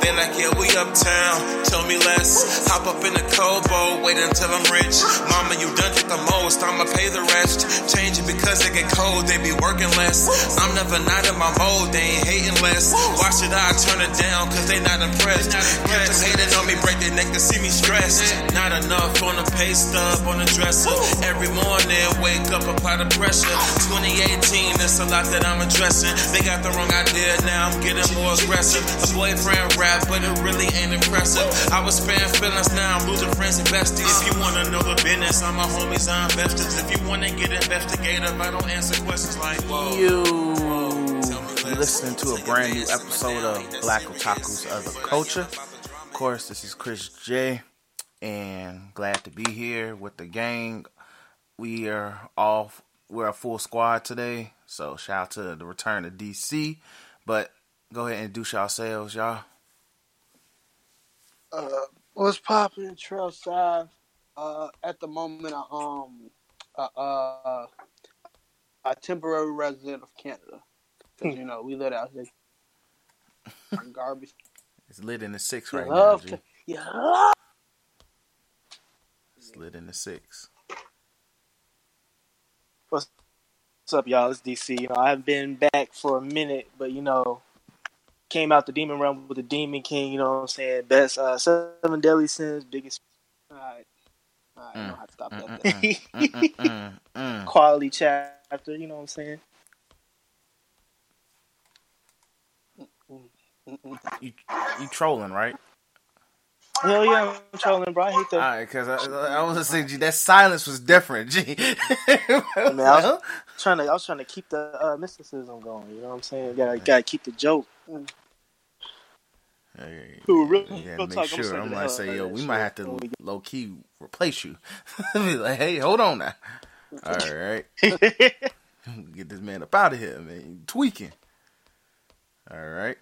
They like, yeah, we uptown. Tell me less. Hop up in the Kobo, wait until I'm rich. Mama, you done did the most, I'ma pay the rest. Change it because it get cold, they be working less. I'm never not in my mode, they ain't hating less. Why should I turn it down? Cause they not impressed. Them hating on me, break their neck to see me stressed. Not enough on the pay stub, on the dresser. Every morning, wake up, apply the pressure. 2018, it's a lot that I'm addressing. They got the wrong idea, now I'm getting more aggressive. A boyfriend rap, but it really ain't impressive. I was sparing feelings, now I'm losing friends and besties. If you wanna know the business, I'm my homies, I'm investors. If you wanna get investigative, I don't answer questions like, whoa. You listening to a brand new episode of Black Otakus of the Culture. Of course, this is Chris J, and glad to be here with the gang. We are all we're a full squad today, so shout out to the return of DC. But go ahead and introduce yourselves, y'all. Uh, what's popping, Trail Side? Uh, at the moment, I um, uh, uh, a temporary resident of Canada. 'Cause, you know, we live out here. Garbage. It's lit in the six You right now. G. to, you love. It's lit in the six. What's up, y'all? It's DC. You know, I've been back for a minute, but you know, came out the demon realm with the Demon King. You know what I'm saying? Best uh, seven deadly sins, biggest All right, all right, I Mm. know how to stop that. Mm, there. mm, mm, mm, mm. quality chapter. You know what I'm saying? You you trolling right? Hell yeah, I'm trolling, bro. I hate that. All right, because I, I was saying, G, that silence was different. G. I mean, I was trying to. I was trying to keep the uh, mysticism going. You know what I'm saying? Gotta gotta keep the joke. Hey, Who, real- yeah, real make talk, I'm sure. I'm like, say, yo, we might have to when we get- low key replace you. Be like, hey, hold on now. All right, get this man up out of here, man. You tweaking. All right.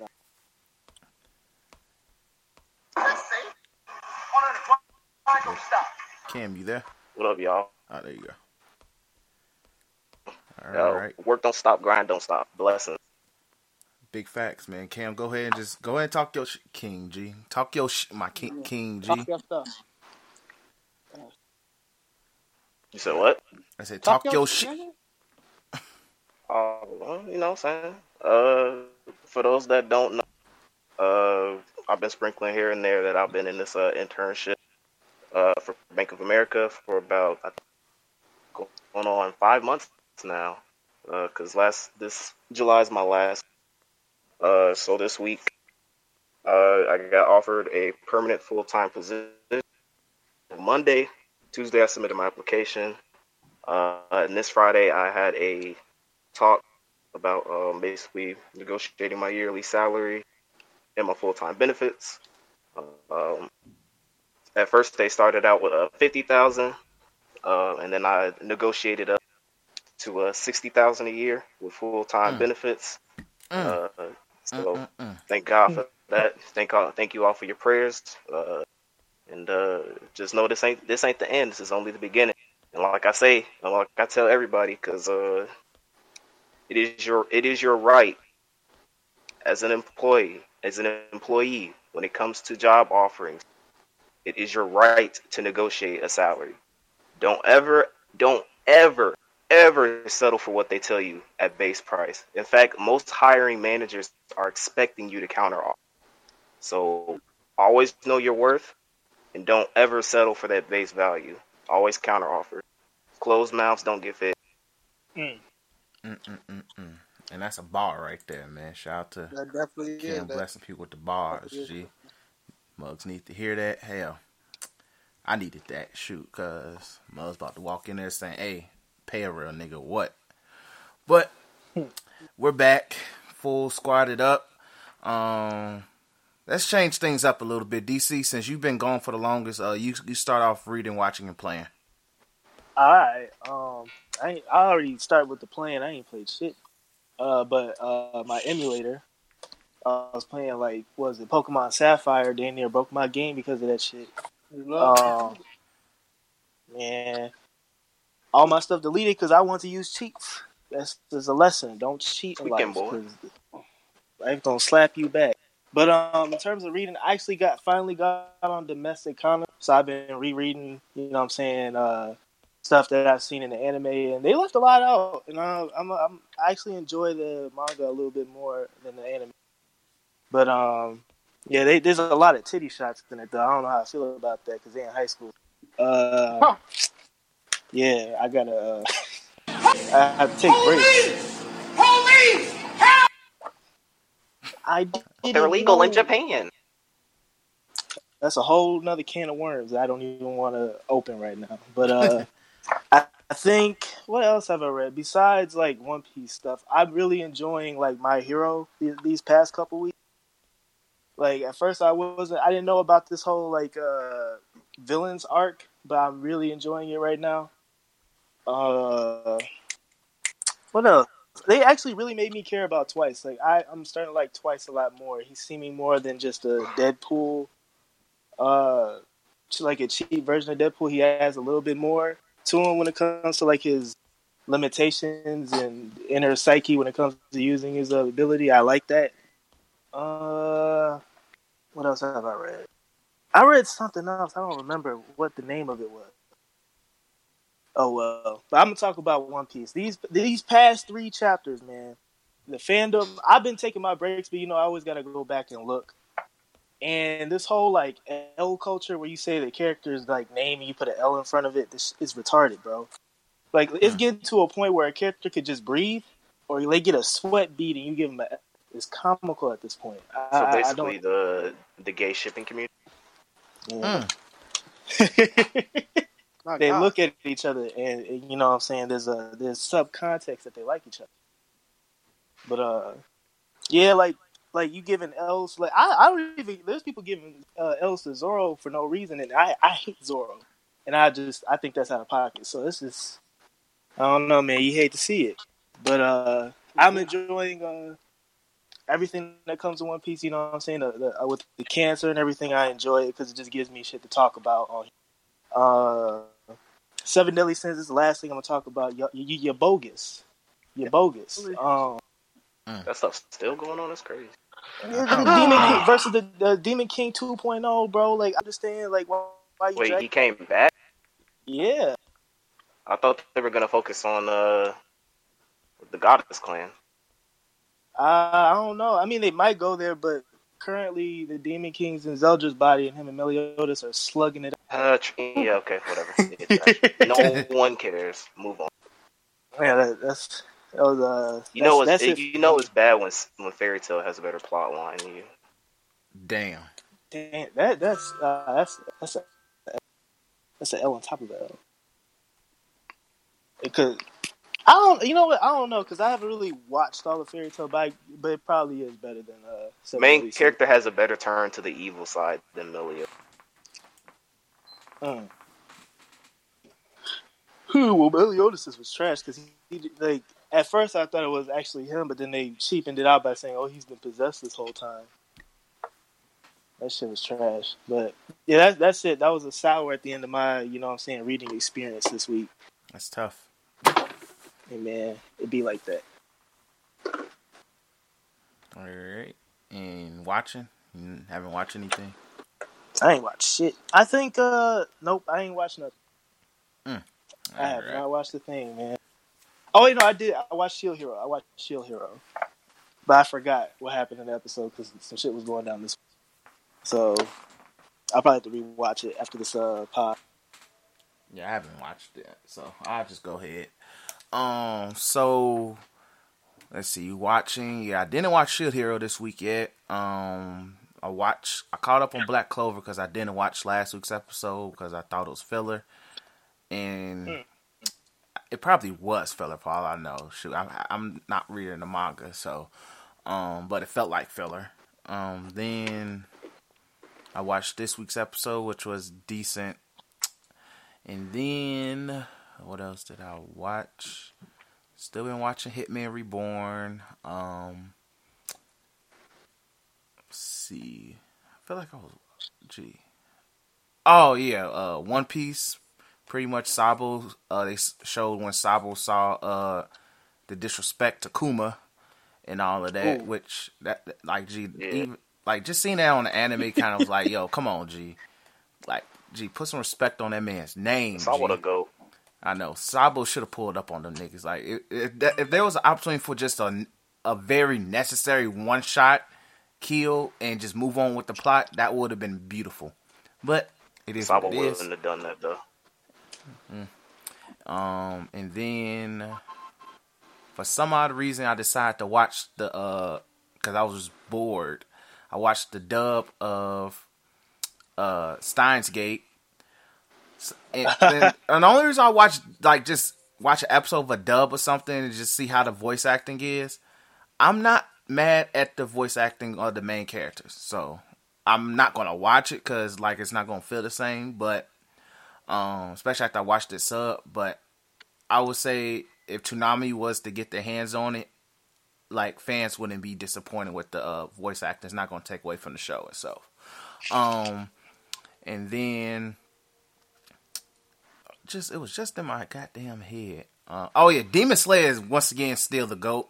Cam, you there? What up, y'all? Oh, there you go. All Yo, right. Work don't stop, grind don't stop. Blessings. Big facts, man. Cam, go ahead and just go ahead and talk your sh- King G. Talk your sh- my King King G. Talk your stuff. You said what? I said talk, your, sh- shit. Uh, well, you know what I'm saying? Uh, for those that don't know, uh, I've been sprinkling here and there that I've been in this uh, internship uh, for Bank of America for about I think, going on five months now. Because last this July is my last. Uh, so this week, uh, I got offered a permanent full time position. Monday, Tuesday, I submitted my application. Uh, and this Friday, I had a talk about um, basically negotiating my yearly salary and my full time benefits. Um, at first, they started out with a fifty thousand, uh, and then I negotiated up to a sixty thousand a year with full time Mm. benefits. Mm, Uh, so mm, mm, mm. thank God for that. Thank all, thank you all for your prayers. Uh, and uh, just know this ain't this ain't the end. This is only the beginning. And like I say, and like I tell everybody, because uh, it is your it is your right as an employee, as an employee, when it comes to job offerings, it is your right to negotiate a salary. Don't ever, don't ever, ever settle for what they tell you at base price. In fact, most hiring managers are expecting you to counter offer. So always know your worth and don't ever settle for that base value. Always counter offer. Closed mouths don't get fed. Mm. Mm, mm, mm, mm. And that's a bar right there, man. Shout out to That definitely is. Cam That, blessing people with the bars, Yeah. G. Mugs need to hear that. Hell, I needed that shoot, cause Mugs about to walk in there saying, "Hey, pay a real nigga what?" But we're back, full squatted up. Um, let's change things up a little bit, DC. Since you've been gone for the longest, uh, you you start off reading, watching, and playing. All right. Um, I ain't, I already started with the plan. I ain't played shit. Uh, but uh, my emulator, uh, I was playing like what was it Pokemon Sapphire? Damn near broke my game because of that shit. you Um, man, all my stuff deleted because I want to use cheats. That's just a lesson. Don't cheat in life Tweaking, boy. because life gonna slap you back. But um, in terms of reading, I actually got finally got on domestic comics, so I've been rereading. You know, what I'm saying uh, stuff that I've seen in the anime, and they left a lot out. And uh, I'm, I'm I actually enjoy the manga a little bit more than the anime. But um, yeah, they, there's a lot of titty shots in it. Though I don't know how I feel about that because they're in high school. Uh, yeah, I gotta. Uh, I have to take breaks. Police! Help! I They're legal in Japan. That's a whole nother can of worms that I don't even want to open right now. But uh, I, I think what else have I read besides like One Piece stuff? I'm really enjoying like My Hero these, these past couple weeks. Like at first I wasn't, I didn't know about this whole like uh, villains arc, but I'm really enjoying it right now. Uh, what else? They actually really made me care about Twice. Like I, I'm starting to like Twice a lot more. He's seeming more than just a Deadpool uh like a cheap version of Deadpool, he has a little bit more to him when it comes to like his limitations and inner psyche when it comes to using his ability. I like that. Uh, what else have I read? I read something else. I don't remember what the name of it was. Oh well, but I'm gonna talk about One Piece. These these past three chapters, man. The fandom. I've been taking my breaks, but you know I always gotta go back and look. And this whole like L culture where you say the character's like name and you put an L in front of it, this is retarded, bro. Like it's mm. getting to a point where a character could just breathe, or they get a sweat bead and you give them a. It's comical at this point. I, So basically, don't. the the gay shipping community. Yeah. Mm. My they God. look at each other and, you know what I'm saying there's a there's subcontext that they like each other. But uh yeah, like like you giving L's like I, I don't even there's people giving uh, L's to Zoro for no reason and I, I hate Zoro. And I just I think that's out of pocket. So this is I don't know man, you hate to see it. But uh I'm enjoying uh everything that comes in One Piece, you know what I'm saying? The, the, with the cancer and everything, I enjoy it because it just gives me shit to talk about on uh, Seven Deadly Sins is the last thing I'm gonna talk about. You, you, you're bogus. You're bogus. Um, That stuff's still going on. That's crazy. Demon King versus the, the Demon King 2.0, bro. Like, I understand, like, why, why you Wait, drag- he came back. Yeah. I thought they were gonna focus on uh the Goddess Clan. Uh, I don't know. I mean, they might go there, but currently the Demon King's in Zeldris's body, and him and Meliodas are slugging it. Uh, tr- yeah, okay, whatever. No one cares. Move on. Yeah, that, that's that was uh. You know, that's, it's, that's it. you know it's bad when when Fairy Tail has a better plot line. than You Damn. Damn, that that's uh, that's that's a that's an L on top of that. Because I don't, you know what? I don't know because I haven't really watched all of Fairy Tail, but, I, but it probably is better than uh. Seven main Deadly Sins. character has a better turn to the evil side than Millia. Mm. Who? Well, Meliodas was trash because he, he like at first I thought it was actually him, but then they cheapened it out by saying, "Oh, he's been possessed this whole time." That shit was trash. But yeah, that's that's it. That was a sour at the end of my, you know, what I'm saying, reading experience this week. That's tough. Man, it'd be like that. All right. And watching? You haven't watched anything? I ain't watched shit. I think, uh, nope, I ain't watched nothing. I have Alright. not watched the thing, man. Oh you know, I did. I watched Shield Hero. I watched Shield Hero, but I forgot what happened in the episode because some shit was going down this. So I'll probably have to rewatch it after this uh pod. Yeah, I haven't watched it, so I'll just go ahead. Um, so let's see, you watching? Yeah, I didn't watch Shield Hero this week yet. Um, I watched, I caught up on Black Clover because I didn't watch last week's episode because I thought it was filler, and it probably was filler for all I know. Shoot, I'm, I'm not reading the manga, so um, but it felt like filler. Um, then I watched this week's episode, which was decent. And then what else did I watch? Still been watching Hitman Reborn. Um let's see. I feel like I was gee. Oh yeah, uh One Piece. Pretty much Sabo uh they showed when Sabo saw uh the disrespect to Kuma and all of that, Ooh. which that that- like gee Yeah. even like just seeing that on the anime kind of was like, yo, come on, G, like G, put some respect on that man's name. So I want to go. I know Sabo should have pulled up on them niggas. Like if, if, that- if there was an opportunity for just a a very necessary one shot kill and just move on with the plot, that would have been beautiful. But it is Sabo what it is. wouldn't have done that though. Um, and then for some odd reason, I decided to watch the uh, cause I was bored. I watched the dub of uh Steins Gate. And, then, and the only reason I watch like just watch an episode of a dub or something and just see how the voice acting is. I'm not mad at the voice acting of the main characters, so I'm not gonna watch it because like it's not gonna feel the same. But um, especially after I watched it sub. But I would say if Toonami was to get their hands on it, like fans wouldn't be disappointed with the uh, voice acting. It's not going to take away from the show itself. Um, and then just it was just in my goddamn head. Uh, oh yeah, Demon Slayer is once again still the goat.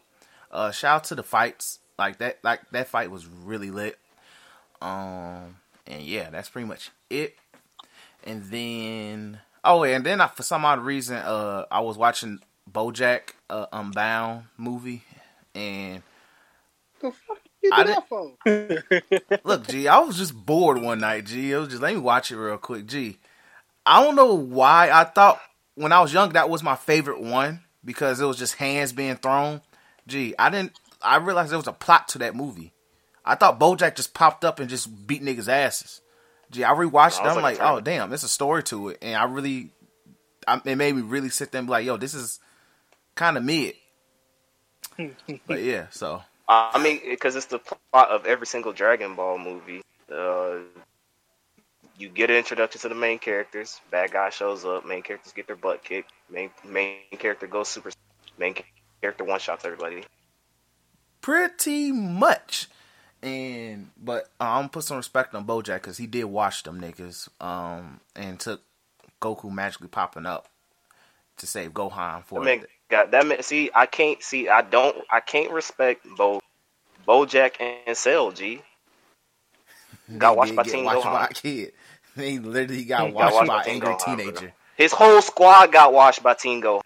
Uh, shout out to the fights like that. Like that fight was really lit. Um, and yeah, that's pretty much it. And then oh and then I, for some odd reason, uh, I was watching BoJack uh, Unbound movie, and The fuck you I do that for? Look, G, I was just bored one night, G. It was just let me watch it real quick, G. I don't know why I thought when I was young that was my favorite one because it was just hands being thrown. Gee, I didn't. I realized there was a plot to that movie. I thought BoJack just popped up and just beat niggas' asses. Gee, I rewatched No, it. I I'm like, like, oh damn, there's a story to it, and I really, I, it made me really sit there and be like, yo, this is kind of mid. but yeah, so I mean, because it's the plot of every single Dragon Ball movie. Uh, you get an introduction to the main characters. Bad guy shows up. Main characters get their butt kicked. Main main character goes super. Main character one shots everybody. pretty much. And but I'm put some respect on BoJack because he did watch them niggas, um, and took Goku magically popping up to save Gohan for That man it. got that man. See, I can't see. I don't. I can't respect Bo, BoJack and Cell. G. Got watched by did Teen get watched Gohan. by a kid. He literally got Got watched watched by by an angry Gohan, teenager. His whole squad got washed by Teen Go.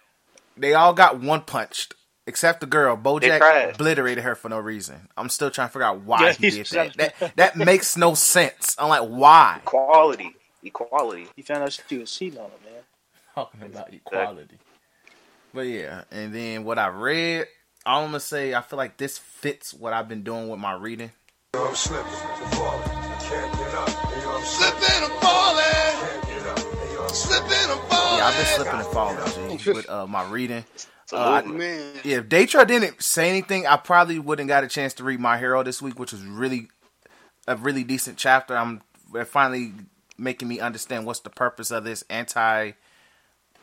They all got one punched. Except the girl, BoJack obliterated her for no reason. I'm still trying to figure out why Yeah, he did that. That that makes no sense. I'm like, why? Equality. Equality. He found out she was cheating on him, man. talking about equality. But yeah, and then what I read, I'm gonna say I feel like this fits what I've been doing with my reading. I'm slipping falling. Can't get up. You know I'm Slipping and falling, Can't get up. You know I'm slipping and falling. Yeah, I've been slipping and falling G, with uh, my reading. Uh, I- Man, Yeah, if Daytra didn't say anything, I probably wouldn't got a chance to read My Hero this week, which was really a really decent chapter. I'm they're finally making me understand what's the purpose of this anti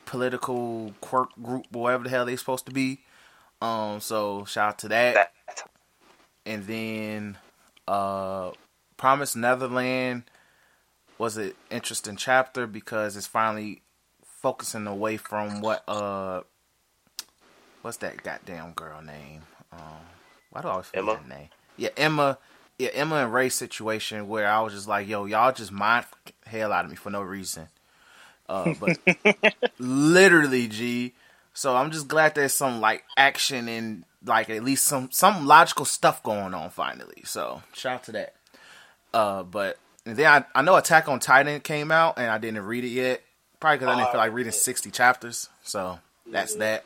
political quirk group, whatever the hell they're supposed to be. Um, so shout out to that. That. and then uh Promised Neverland was an interesting chapter because it's finally focusing away from what uh what's that goddamn girl name? Um why do I always forget Emma? that name? Yeah, Emma yeah, Emma and Ray situation where I was just like, yo, y'all just mind hell out of me for no reason. Uh but literally G. So I'm just glad there's some like action and like at least some some logical stuff going on finally. So shout out to that. Uh, but and then I, I know Attack on Titan came out and I didn't read it yet. Probably because I didn't feel like reading 60 chapters. So that's that.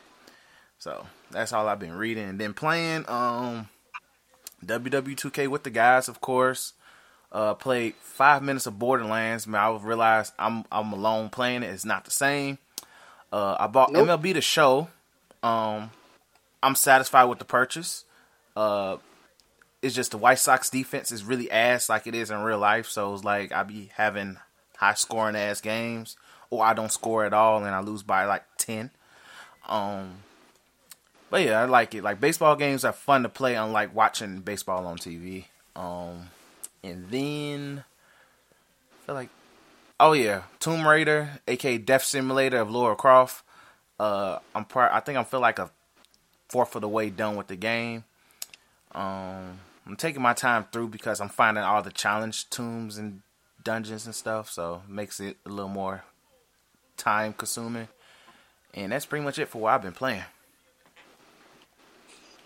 So that's all I've been reading and then playing. Um, WW2K with the guys, of course. Uh, played five minutes of Borderlands. Man, I realized I'm I'm alone playing it. It's not the same. Uh, I bought Nope. MLB the Show. Um, I'm satisfied with the purchase. Uh, it's just the White Sox defense is really ass like it is in real life. So it's like I be having high scoring ass games, or I don't score at all and I lose by like ten. Um, but yeah, I like it. Like baseball games are fun to play, unlike watching baseball on TV. Um, and then I feel like, oh yeah, Tomb Raider, aka Death Simulator of Lara Croft. Uh, I'm part. I think I feel like a fourth of the way done with the game. Um, I'm taking my time through because I'm finding all the challenge tombs and dungeons and stuff, so it makes it a little more time consuming. And that's pretty much it for what I've been playing.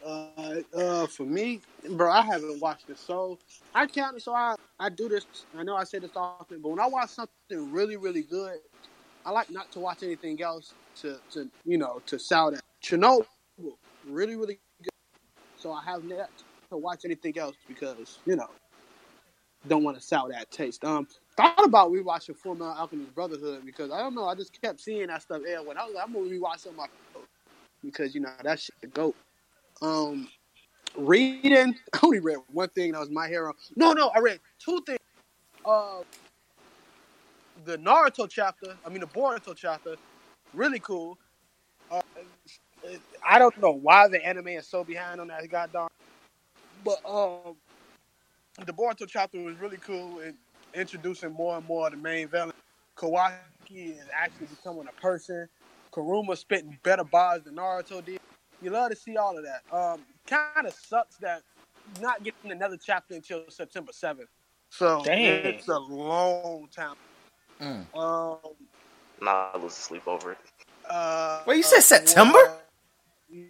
Uh, uh, for me, bro, I haven't watched it. So I count. it, So I, I do this. I know I say this often, but when I watch something really, really good, I like not to watch anything else to, to you know, to sound at. Chernobyl, really, really good. So I have not to watch anything else because you know, don't want to sour that taste. Um, thought about rewatching Full Metal Alchemist Brotherhood because I don't know. I just kept seeing that stuff. Yeah, when I was like, I'm gonna rewatch some of my because you know that shit the goat. Um, reading, I only read one thing. That was My Hero. No, no, I read two things. Uh, the Naruto chapter. I mean, the Boruto chapter. Really cool. Uh, I don't know why the anime is so behind on that goddamn. But um, the Boruto chapter was really cool and introducing more and more of the main villain. Kawaki is actually becoming a person. Karuma spitting better bars than Naruto did. You love to see all of that. Um, kind of sucks that not getting another chapter until September seventh. So Dang. it's a long time. Mm. Um, Nah, I lose sleep over it. uh, Wait, you said uh, September? uh,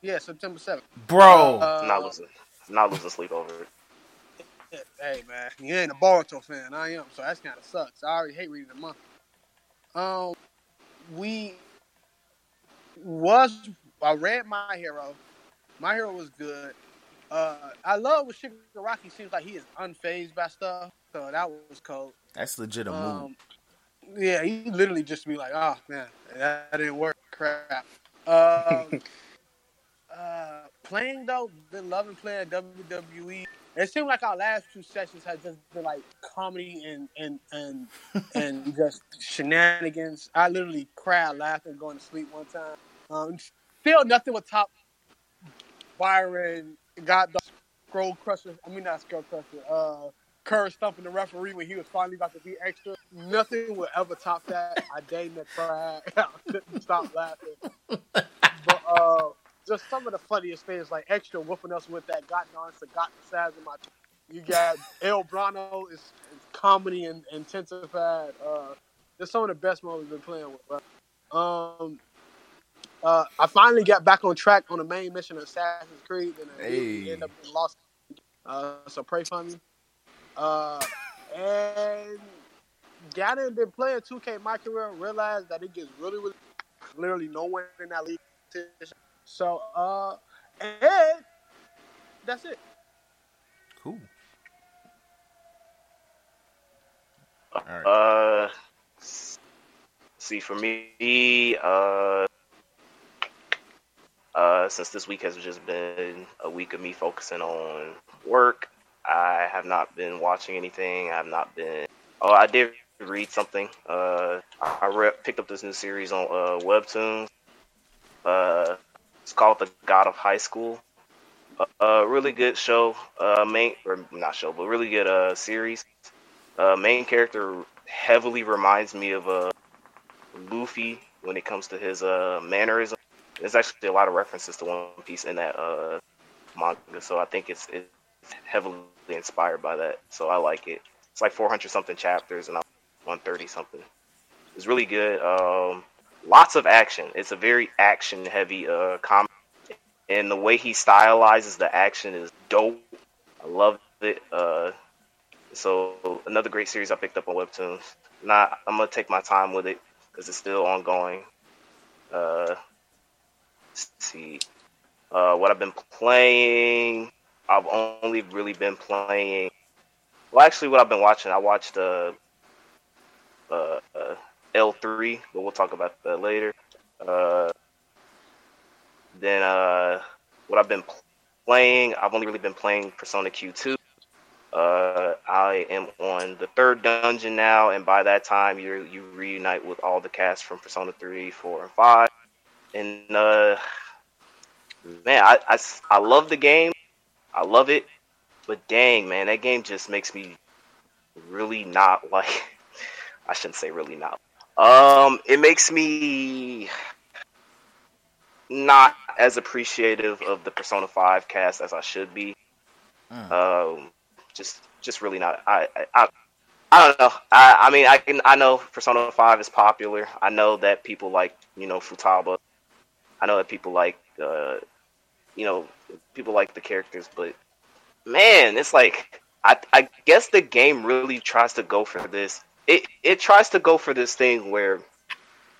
yeah, September seventh. Bro, Uh, not losing, not losing sleep over it. Hey man, you ain't a Boruto fan. I am, so that's kind of sucks. I already hate reading the month. Um, we was I read My Hero. My Hero was good. Uh, I love when Shigaraki seems like he is unfazed by stuff, so that was cool. that's legit a move. Um, yeah, he literally just be like, "Oh man, that didn't work. Crap." Um, uh, playing though, been loving playing WWE. It seemed like our last two sessions had just been like comedy and and and and just shenanigans. I literally cried laughing going to sleep one time. Um, still nothing with top Byron got the scroll crusher. I mean not scroll crusher. Uh, Kerr stumping the referee when he was finally about to be extra. Nothing will ever top that. I dang that cried. I couldn't stop laughing. But uh, just some of the funniest things, like extra whooping us with that got on got the size of my. You got El Brano is, is comedy and intensified. Uh, just some of the best moments we've been playing with. Bro. Um, uh, I finally got back on track on the main mission of Assassin's Creed, and I Hey. ended up lost. Uh, so pray for me. Uh, and got in, been playing 2K my career, realized that it gets really, really, literally no one in that league. So, uh, and that's it. Cool. All right. Uh, see, for me, uh, uh, since this week has just been a week of me focusing on work, I have not been watching anything. I have not been. Oh, I did read something. Uh, I I re- picked up this new series on uh, Webtoons. Uh, it's called The God of High School. A really good show. Uh, main or not show, but really good uh series. Uh, main character heavily reminds me of uh, Luffy when it comes to his uh, mannerism. There's actually a lot of references to One Piece in that uh, manga, so I think it's, it's heavily inspired by that. So I like it. It's like 400 something chapters, and I'm 130 something. It's really good. Um, lots of action. It's a very action heavy uh, comic, and the way he stylizes the action is dope. I love it. Uh, so another great series I picked up on Webtoons. Not, I'm gonna take my time with it because it's still ongoing. Uh, see, uh, what I've been playing. I've only really been playing. Well, actually, what I've been watching, I watched uh, uh, uh, E3, but we'll talk about that later. Uh, then uh, what I've been playing, I've only really been playing Persona Q2. Uh, I am on the third dungeon now, and by that time, you you reunite with all the cast from Persona 3, 4, and 5. And uh, man, I love the game. I love it. But dang, man, that game just makes me really not like. I shouldn't say really not. Um, it makes me not as appreciative of the Persona 5 cast as I should be. Mm. Um, just just really not. I I, I, I don't know. I, I mean, I can I know Persona Five is popular. I know that people like you know Futaba. I know that people like uh, you know people like the characters, but man, it's like I I guess the game really tries to go for this. It it tries to go for this thing where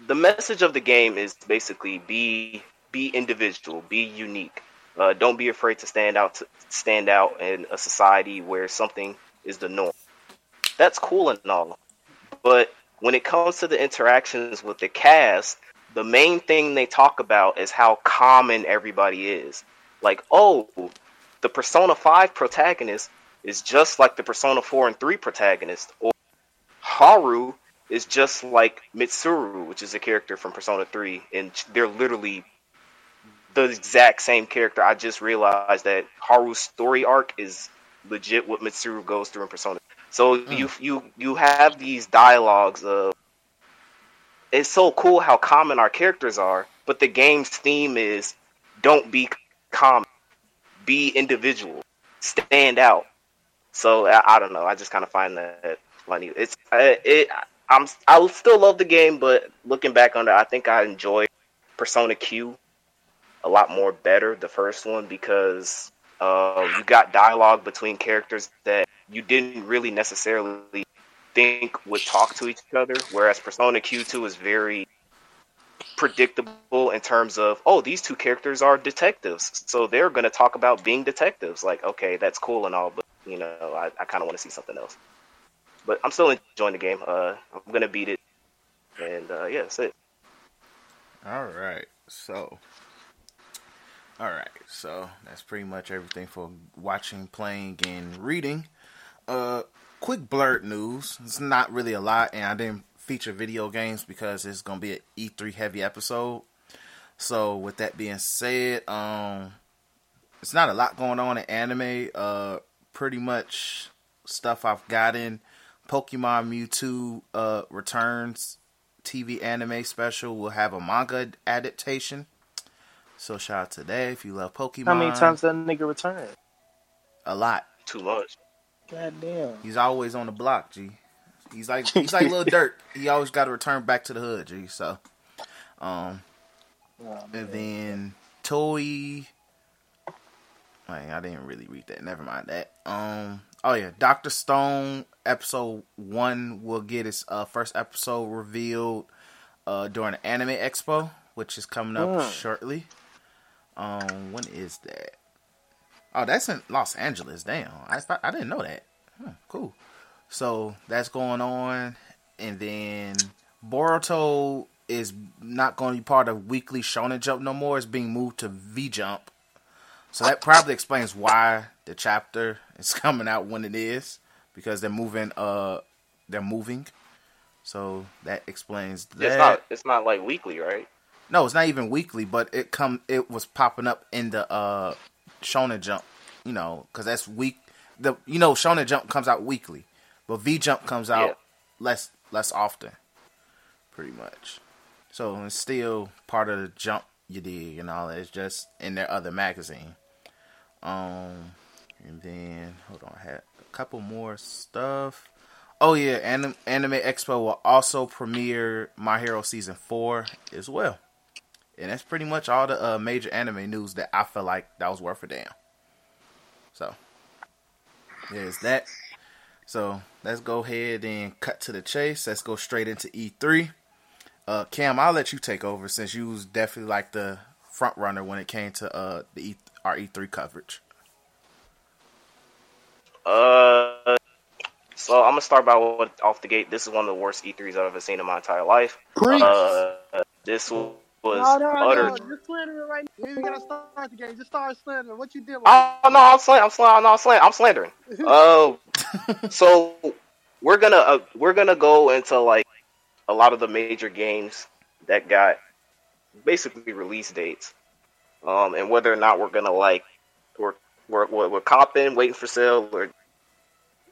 the message of the game is basically be be individual, be unique. Uh, don't be afraid to stand out to stand out in a society where something is the norm. That's cool and all, but when it comes to the interactions with the cast, the main thing they talk about is how common everybody is. Like, oh, the Persona 5 protagonist is just like the Persona 4 and 3 protagonist, or Haru is just like Mitsuru, which is a character from Persona 3, and they're literally the exact same character. I just realized that Haru's story arc is legit what Mitsuru goes through in Persona. So hmm. you you you have these dialogues of it's so cool how common our characters are, but the game's theme is don't be common, be individual, stand out. So I, I don't know. I just kind of find that funny. It's I- it. I'm I still love the game, but looking back on it, I think I enjoy Persona Q a lot more better the first one because uh, you got dialogue between characters that you didn't really necessarily think would talk to each other, whereas Persona Q2 is very predictable in terms of oh these two characters are detectives so they're going to talk about being detectives like okay that's cool and all but you know i, I kind of want to see something else but i'm still enjoying the game uh i'm to beat it and uh yeah that's it All right, so. All right, so that's pretty much everything for watching, playing, and reading. Uh, quick blerd news. It's not really a lot, and I didn't feature video games because it's gonna be an E3 heavy episode. So with that being said, um, it's not a lot going on in anime. Uh, pretty much stuff I've gotten. Pokemon Mewtwo uh returns TV anime special will have a manga adaptation. So shout out to that if you love Pokemon. How many times that nigga returned? A lot. too much God damn. He's always on the block, G. He's like he's like little dirt. He always got to return back to the hood, G. So, um, Oh, and then Toei. Wait, I didn't really read that. Never mind that. Um. Oh yeah, Doctor Stone episode one will get its uh, first episode revealed uh, during the Anime Expo, which is coming up Mm. shortly. Um, when is that? Oh, that's in Los Angeles. Damn, I thought- I didn't know that. Hmm, cool. So that's going on, and then Boruto is not going to be part of Weekly Shonen Jump no more. It's being moved to V Jump. So that probably explains why the chapter is coming out when it is because they're moving. Uh, they're moving. So that explains that. it's not it's not like weekly right No, it's not even weekly, but it come it was popping up in the uh Shonen Jump, you know, because that's week. The you know Shonen Jump comes out weekly, but V Jump comes out Yeah. less less often, pretty much. So it's still part of the Jump you dig and all that. It's just in their other magazine. Um, and then hold on, I had couple more stuff. Oh yeah, Anim- Anime Expo will also premiere My Hero season four as well, and that's pretty much all the uh, major anime news that I felt like that was worth a damn. So there's that. So let's go ahead and cut to the chase. Let's go straight into E3. Uh, Cam, I'll let you take over since you was definitely like the front runner when it came to uh the e- our E3 coverage. Uh, so I'm gonna start by what off the gate. This is one of the worst E3s I've ever seen in my entire life. Preach. Uh, this was no, no, utter. no. Just slandering right now. You ain't gotta start the game. Just start slandering. What you did? Oh no, I'm slandering. I'm slandering. No, I'm slandering. I'm slandering. Oh, so we're gonna uh, we're gonna go into like a lot of the major games that got basically release dates, um, and whether or not we're gonna like we're we're we're, we're copping, waiting for sale, or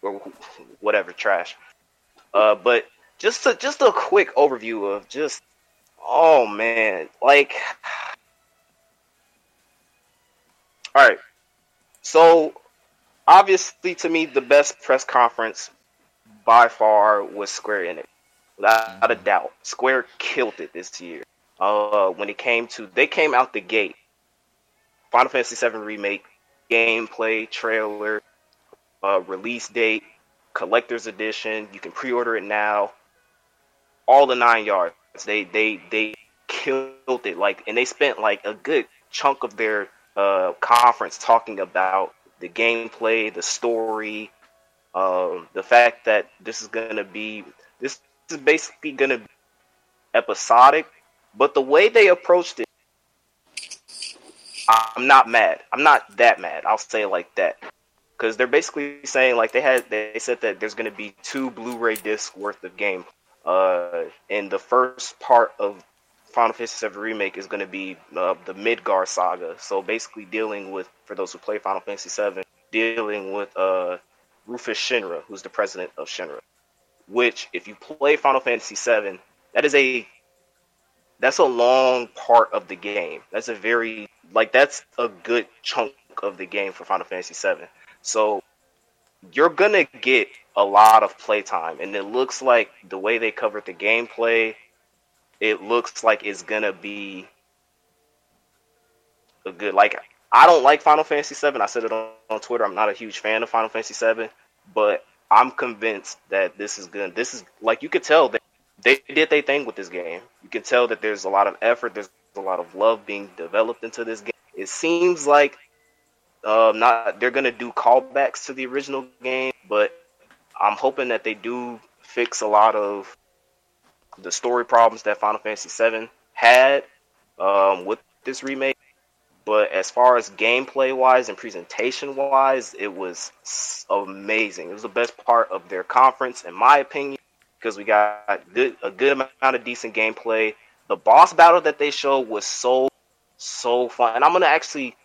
or whatever trash. Uh, but just a, just a quick overview of just oh man, like all right. So obviously to me the best press conference by far was Square Enix, without a doubt. Square killed it this year. Uh, when it came to they came out the gate. Final Fantasy VII remake, gameplay, trailer, uh, release date, collector's edition. You can pre-order it now. All the nine yards. They they they killed it. Like, and they spent like a good chunk of their uh, conference talking about the gameplay, the story, um, the fact that this is gonna be this is basically gonna be episodic, but the way they approached it, I'm not mad. I'm not that mad. I'll say it like that because they're basically saying like they had they said that there's going to be two Blu-ray discs worth of game. Uh, and the first part of Final Fantasy VII Remake is going to be uh, the Midgar saga. So basically dealing with for those who play Final Fantasy VII, dealing with uh, Rufus Shinra, who's the president of Shinra. Which, if you play Final Fantasy VII, that is a that's a long part of the game. That's a very like that's a good chunk of the game for Final Fantasy VII. So you're gonna get a lot of playtime, and it looks like the way they covered the gameplay, it looks like it's gonna be a good. Like I don't like Final Fantasy VII. I said it on, on Twitter. I'm not a huge fan of Final Fantasy VII, but I'm convinced that this is good. This is like you could tell that they did their thing with this game. You can tell that there's a lot of effort. There's a lot of love being developed into this game. It seems like um, not they're gonna do callbacks to the original game, but I'm hoping that they do fix a lot of the story problems that Final Fantasy VII had um, with this remake. But as far as gameplay wise and presentation wise, it was amazing. It was the best part of their conference, in my opinion, because we got good, a good amount of decent gameplay. The boss battle that they showed was so so fun, and I'm gonna actually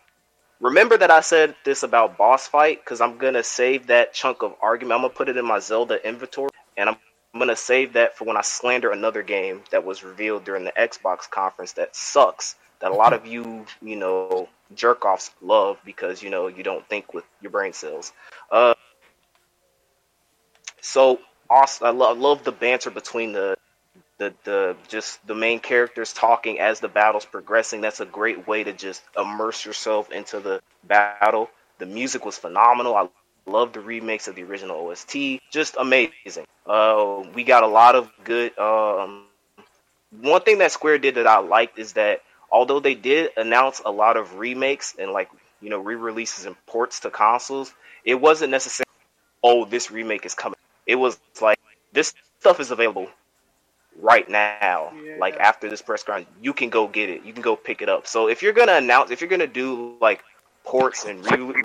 remember that I said this about boss fight because I'm gonna save that chunk of argument. I'm gonna put it in my Zelda inventory, and I'm, I'm gonna save that for when I slander another game that was revealed during the Xbox conference that sucks. That a lot of you, you know, jerk offs love because you know you don't think with your brain cells. Uh, so awesome. I, I love the banter between the the the just the main characters talking as the battle's progressing. That's a great way to just immerse yourself into the battle. The music was phenomenal. I love the remix of the original OST. Just amazing. Uh, we got a lot of good. Um, one thing that Square did that I liked is that although they did announce a lot of remakes and like you know re-releases and ports to consoles, it wasn't necessarily oh this remake is coming. It was like this stuff is available right now. Yeah. Like after this press conference, you can go get it. You can go pick it up. So if you're gonna announce, if you're gonna do like ports and re,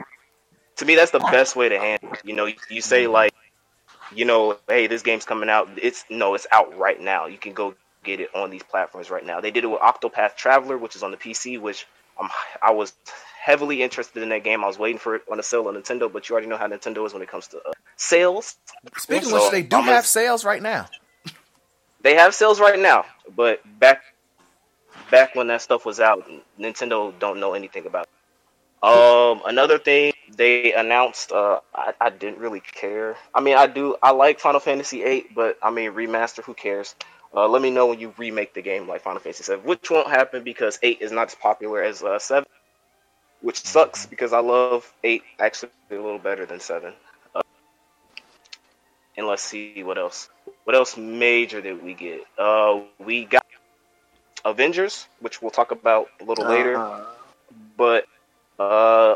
to me that's the best way to handle. it. You know, you say like, you know, hey, this game's coming out. It's no, it's out right now. You can go get it on these platforms right now. They did it with Octopath Traveler, which is on the PC, which I'm I was heavily interested in that game. I was waiting for it on a sale on Nintendo, but you already know how Nintendo is when it comes to uh, sales. Speaking of So, which, they do I'm gonna- have sales right now. They have sales right now, but back back when that stuff was out, Nintendo don't know anything about. It. Um, another thing they announced, uh, I, I didn't really care. I mean, I do, I like Final Fantasy VIII, but I mean, remaster, who cares? Uh, let me know when you remake the game like Final Fantasy VII, which won't happen because eight is not as popular as uh, seven, which sucks because I love eight actually a little better than seven. And let's see what else. What else major did we get? Uh, we got Avengers, which we'll talk about a little later. Uh, But uh,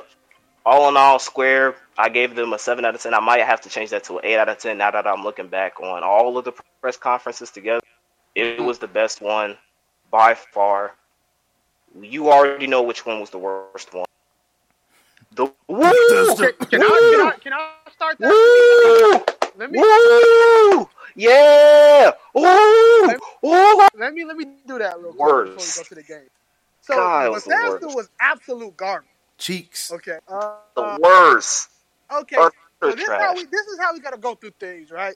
all in all, Square, I gave them a seven out of ten. I might have to change that to an eight out of ten now that I'm looking back on all of the press conferences together. It was the best one by far. You already know which one was the worst one. The woo, Can, can I, can I can I start that? woo, Let me woo, yeah, woo, woo. let me let me do that real quick before we go to the game. So God, it was the Bethesda was absolute garbage. Cheeks. Okay. Uh, The worst. okay. Utter So this is how we this is how we gotta go through things, right?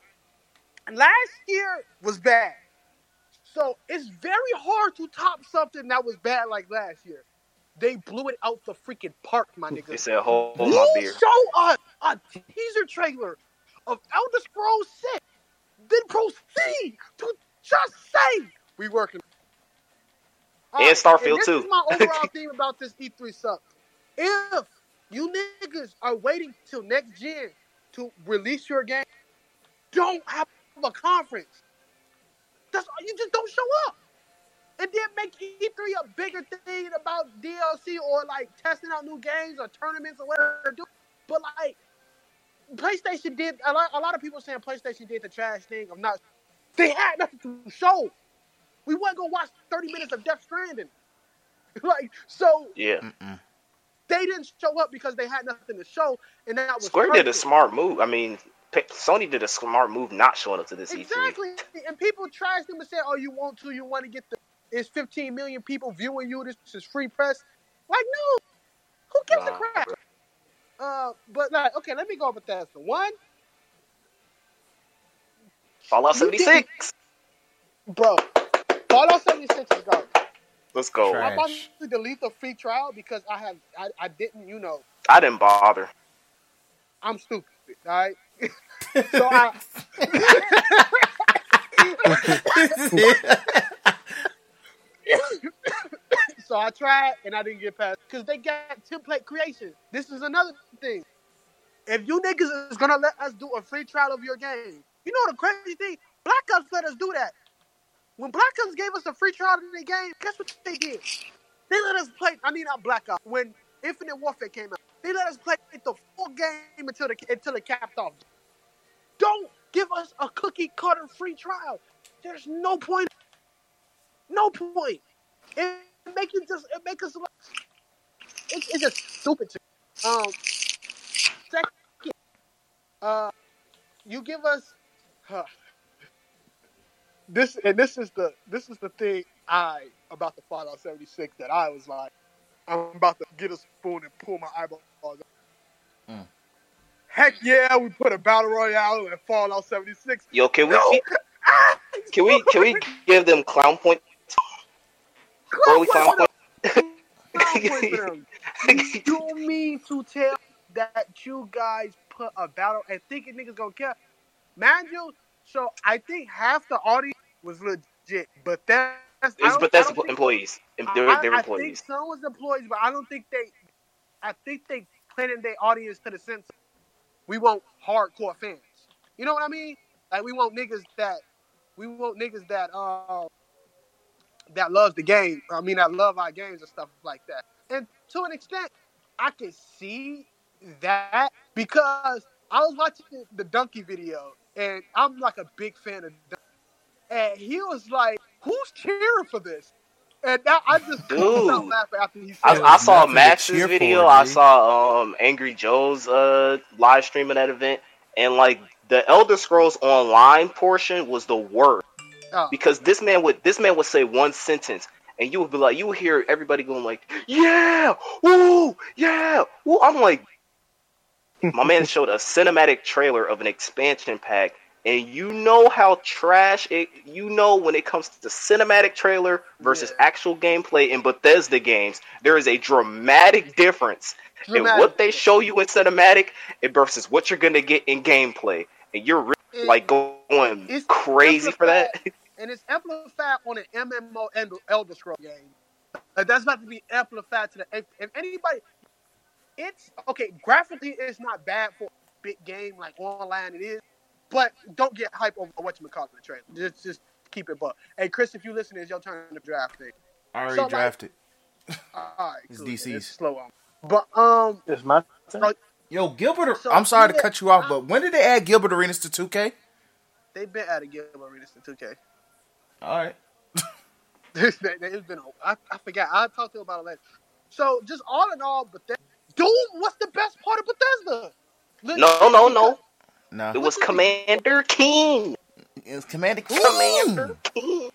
Last year was bad. So it's very hard to top something that was bad like last year. they blew it out the freaking park, my They nigga. said, hold, hold my beer. show us a teaser trailer of Elder Scrolls 6, then proceed to just say we working. And Starfield this too. is my overall theme about this E3 suck. If you niggas are waiting till next gen to release your game, don't have a conference. That's all, you just don't show up. And then make E3 a bigger thing about DLC or like testing out new games or tournaments or whatever. But like PlayStation did a lot, a lot of people saying PlayStation did the trash thing of not they had nothing to show. We wasn't gonna watch 30 minutes of Death Stranding. like so Yeah. Mm-mm. they didn't show up because they had nothing to show, and that was Square did a smart move. I mean, Sony did a smart move not showing up to this E3. Exactly. And people trashed them and said, "Oh, you want to? You want to get the? It's 15 million people viewing you. This is free press." Like, no. Who gives a Nah, crap? Uh, but like, okay, let me go with that. One, Fallout You 76. bro, Fallout 76 is garbage. Let's go. Trash. I'm about to delete the free trial because I have, I, I didn't, you know, I didn't bother. I'm stupid. All right. so I, so I tried and I didn't get past because they got template creation. This is another thing. If you niggas is gonna let us do a free trial of your game, you know the crazy thing? Black Ops let us do that. When Black Ops gave us a free trial of their game, guess what they did? They let us play. I mean, not Black Ops. When Infinite Warfare came out, they let us play the full game until the until it capped off. Don't give us a cookie cutter free trial. There's no point. No point. It make you just it make us. It, it's just stupid. To, um. Second, uh, you give us. Huh, this and this is the this is the thing I about the Fallout 76 that I was like, I'm about to get a spoon and pull my eyeballs. out. Mm. Heck yeah, we put a battle royale in Fallout 76. Yo, can we No. keep- can we can we give them clown point early clown What point? the- Clown point for. You mean to tell that you guys put a battle and thinking niggas gonna care? Mind you, so I think half the audience was legit, but that's I It's, don't- but that's don't think- employees. I- They're, I, they're I employees. think some was employees, but I don't think they. I think they planted their audience to the sense we want hardcore fans. You know what I mean? Like we want niggas that we want niggas that uh that loves the game. I mean, that love our games and stuff like that. And to an extent, I can see that because I was watching the Dunkey video, and I'm like a big fan of. Dunkey. And he was like, "Who's cheering for this?" And that, I just Dude. laughing after he said. I. I saw nothing to Max's video. for, I G. saw um Angry Joe's uh live stream of that event, and like the Elder Scrolls Online portion was the worst Oh. because this man would this man would say one sentence. And you would be like, you would hear everybody going like, "Yeah, woo, yeah, woo." I'm like, my man showed a cinematic trailer of an expansion pack, and you know how trash it. You know when it comes to the cinematic trailer versus Yeah. actual gameplay in Bethesda games, there is a dramatic difference in what they show you in cinematic and versus what you're gonna get in gameplay, and you're really, And- like going crazy for that. and it's amplified on an MMO and Elder Scroll game. Like, that's about to be amplified to the if, if anybody. It's okay. Graphically, it's not bad for a big game like online. It is, but don't get hype over what you call the trailer. Just just keep it. But hey, Chris, if you listen, it's your turn to draft it. I already So, like- drafted. All right, It's cool. DC's. It's slow on. But um, It's my turn. Yo, Gilbert. So, I'm sorry to cut you off, but when did they add Gilbert Arenas to 2K? they've been at Gilbert Arenas to 2K. All right. it's been, it's been a- I, I forgot. I talked to you about it later. So just all in all, but Doom, what's the best part of Bethesda? No, no, no. No, It was Commander Keen. it's Commander Keen. Commander Keen.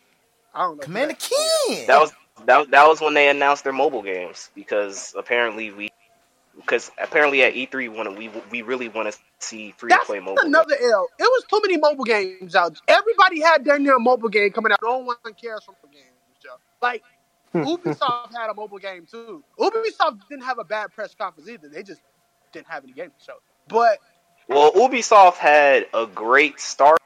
I don't know. Commander Keen. That was that, was- that was when they announced their mobile games because apparently we because apparently at E3 we want we we really want to see free to That's play mobile. another L. It was too many mobile games out. Everybody had their new mobile game coming out. No one cares for mobile games, Joe. Like hmm. Ubisoft had a mobile game too. Ubisoft didn't have a bad press conference either. They just didn't have any games to show. But Well, Ubisoft had a great start,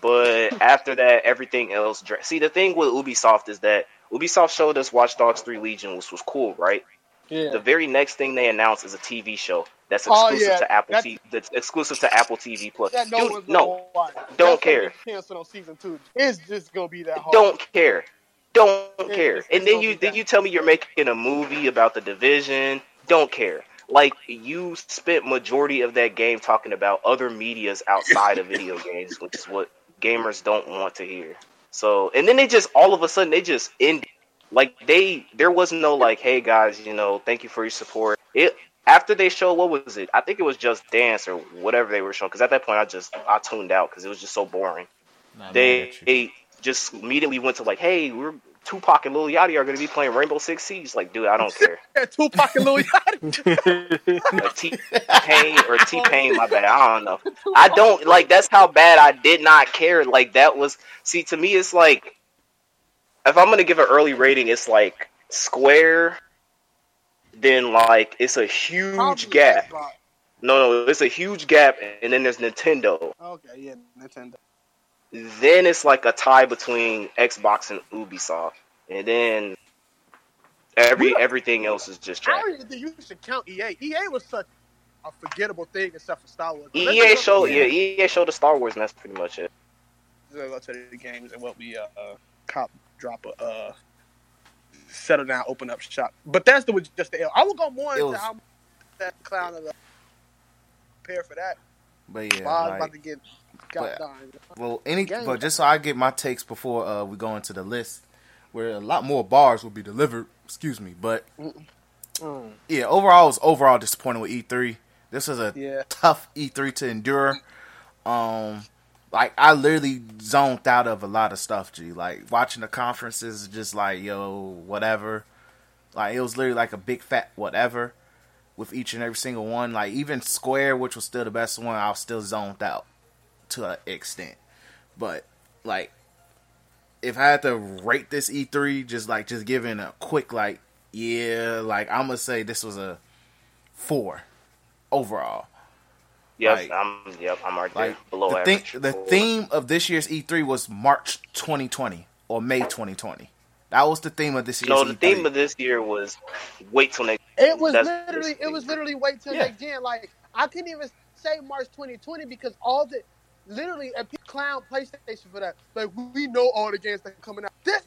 but after that, everything else. dra- See, the thing with Ubisoft is that Ubisoft showed us Watch Dogs 3 Legion, which was cool, right? Yeah, The very next thing they announced is a TV show that's Oh, exclusive yeah, to Apple TV. That's exclusive to Apple TV Plus. that no Dude, no, watch. don't That's care. they Canceled on season two. It's just gonna be that hard. don't care. Don't It- care. it's- And then you then you tell me you're making a movie about the division. Don't care. Like you spent majority of that game talking about other medias outside of video games, which is what gamers don't want to hear. So and then they just all of a sudden they just ended. Like they there was no like, hey guys, you know, thank you for your support. It after they showed what was it? I think it was just dance or whatever they were showing. Because at that point I just I tuned out because it was just so boring Nah, they, they just immediately went to like, hey, we're Tupac and Lil Yachty are going to be playing Rainbow Six Siege. Like, dude, I don't care. Yeah, Tupac and Lil Yachty. Like T Pain or T Pain, my bad. I don't know. I don't like. That's how bad I did not care. Like that was. See, to me, it's like if I'm gonna give an early rating, it's like Square. Then like it's a huge Probably gap. Xbox. No, no, it's a huge gap, and then there's Nintendo. Okay, yeah, Nintendo. then it's like a tie between Xbox and Ubisoft, and then every everything else is just I don't even think you should count EA. EA was such a forgettable thing except for Star Wars. But EA showed Yeah. yeah, EA showed the Star Wars, and that's pretty much it. Let's go to the games and what we uh, uh cop drop a uh settle down, open up shop. But that's the was just the L. I will go more into was- how that clown of the prepare for that. But yeah, Bob's like, about to get but- done. well, any Game. but just so I get my takes before uh, we go into the list, where a lot more bars will be delivered. Excuse me, but Mm. yeah, overall, I was overall disappointed with E3. This is a Yeah. tough E3 to endure. Um, like I literally zoned out of a lot of stuff. G, like watching the conferences, just like yo, whatever. Like it was literally like a big fat whatever with each and every single one. Like even Square, which was still the best one, I was still zoned out to an extent. But like, if I had to rate this E3, just like just giving a quick like, yeah, like I'm gonna say this was a four overall. Yep, Like- I'm yep, I'm right there Like below the, average. thing, the theme of this year's E3 was March 2020 or May 2020. That was the theme of this year's no, E3. the theme of this year was wait till next. It was That's- literally it was literally wait till Yeah. next gen. Like I couldn't even say March 2020 because all the literally a big clown PlayStation for that. Like we know all the games that are coming out. This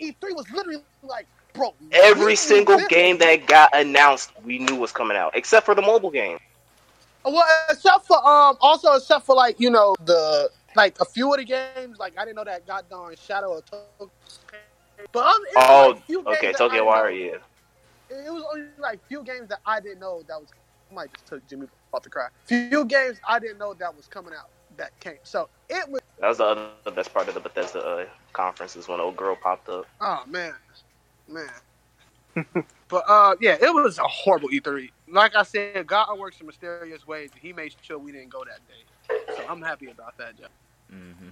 E3 was literally like, bro. Every single game that got announced, we knew was coming out, except for the mobile game. Well, except for um, also except for like you know the like a few of the games. Like I didn't know that got done Shadow of Tokyo. But um, Oh, like okay, that I Tokyo didn't Wire, yeah. It was only like few games that I didn't know that was. I might just took Jimmy off the cry. Few games I didn't know that was coming out that came. So it was. That was the other the best part of the Bethesda uh, conference is when old girl popped up. Oh man, man. but uh, yeah, it was a horrible E3. Like I said, God works in mysterious ways. He made sure we didn't go that day. So I'm happy about that, Joe. Mm-hmm.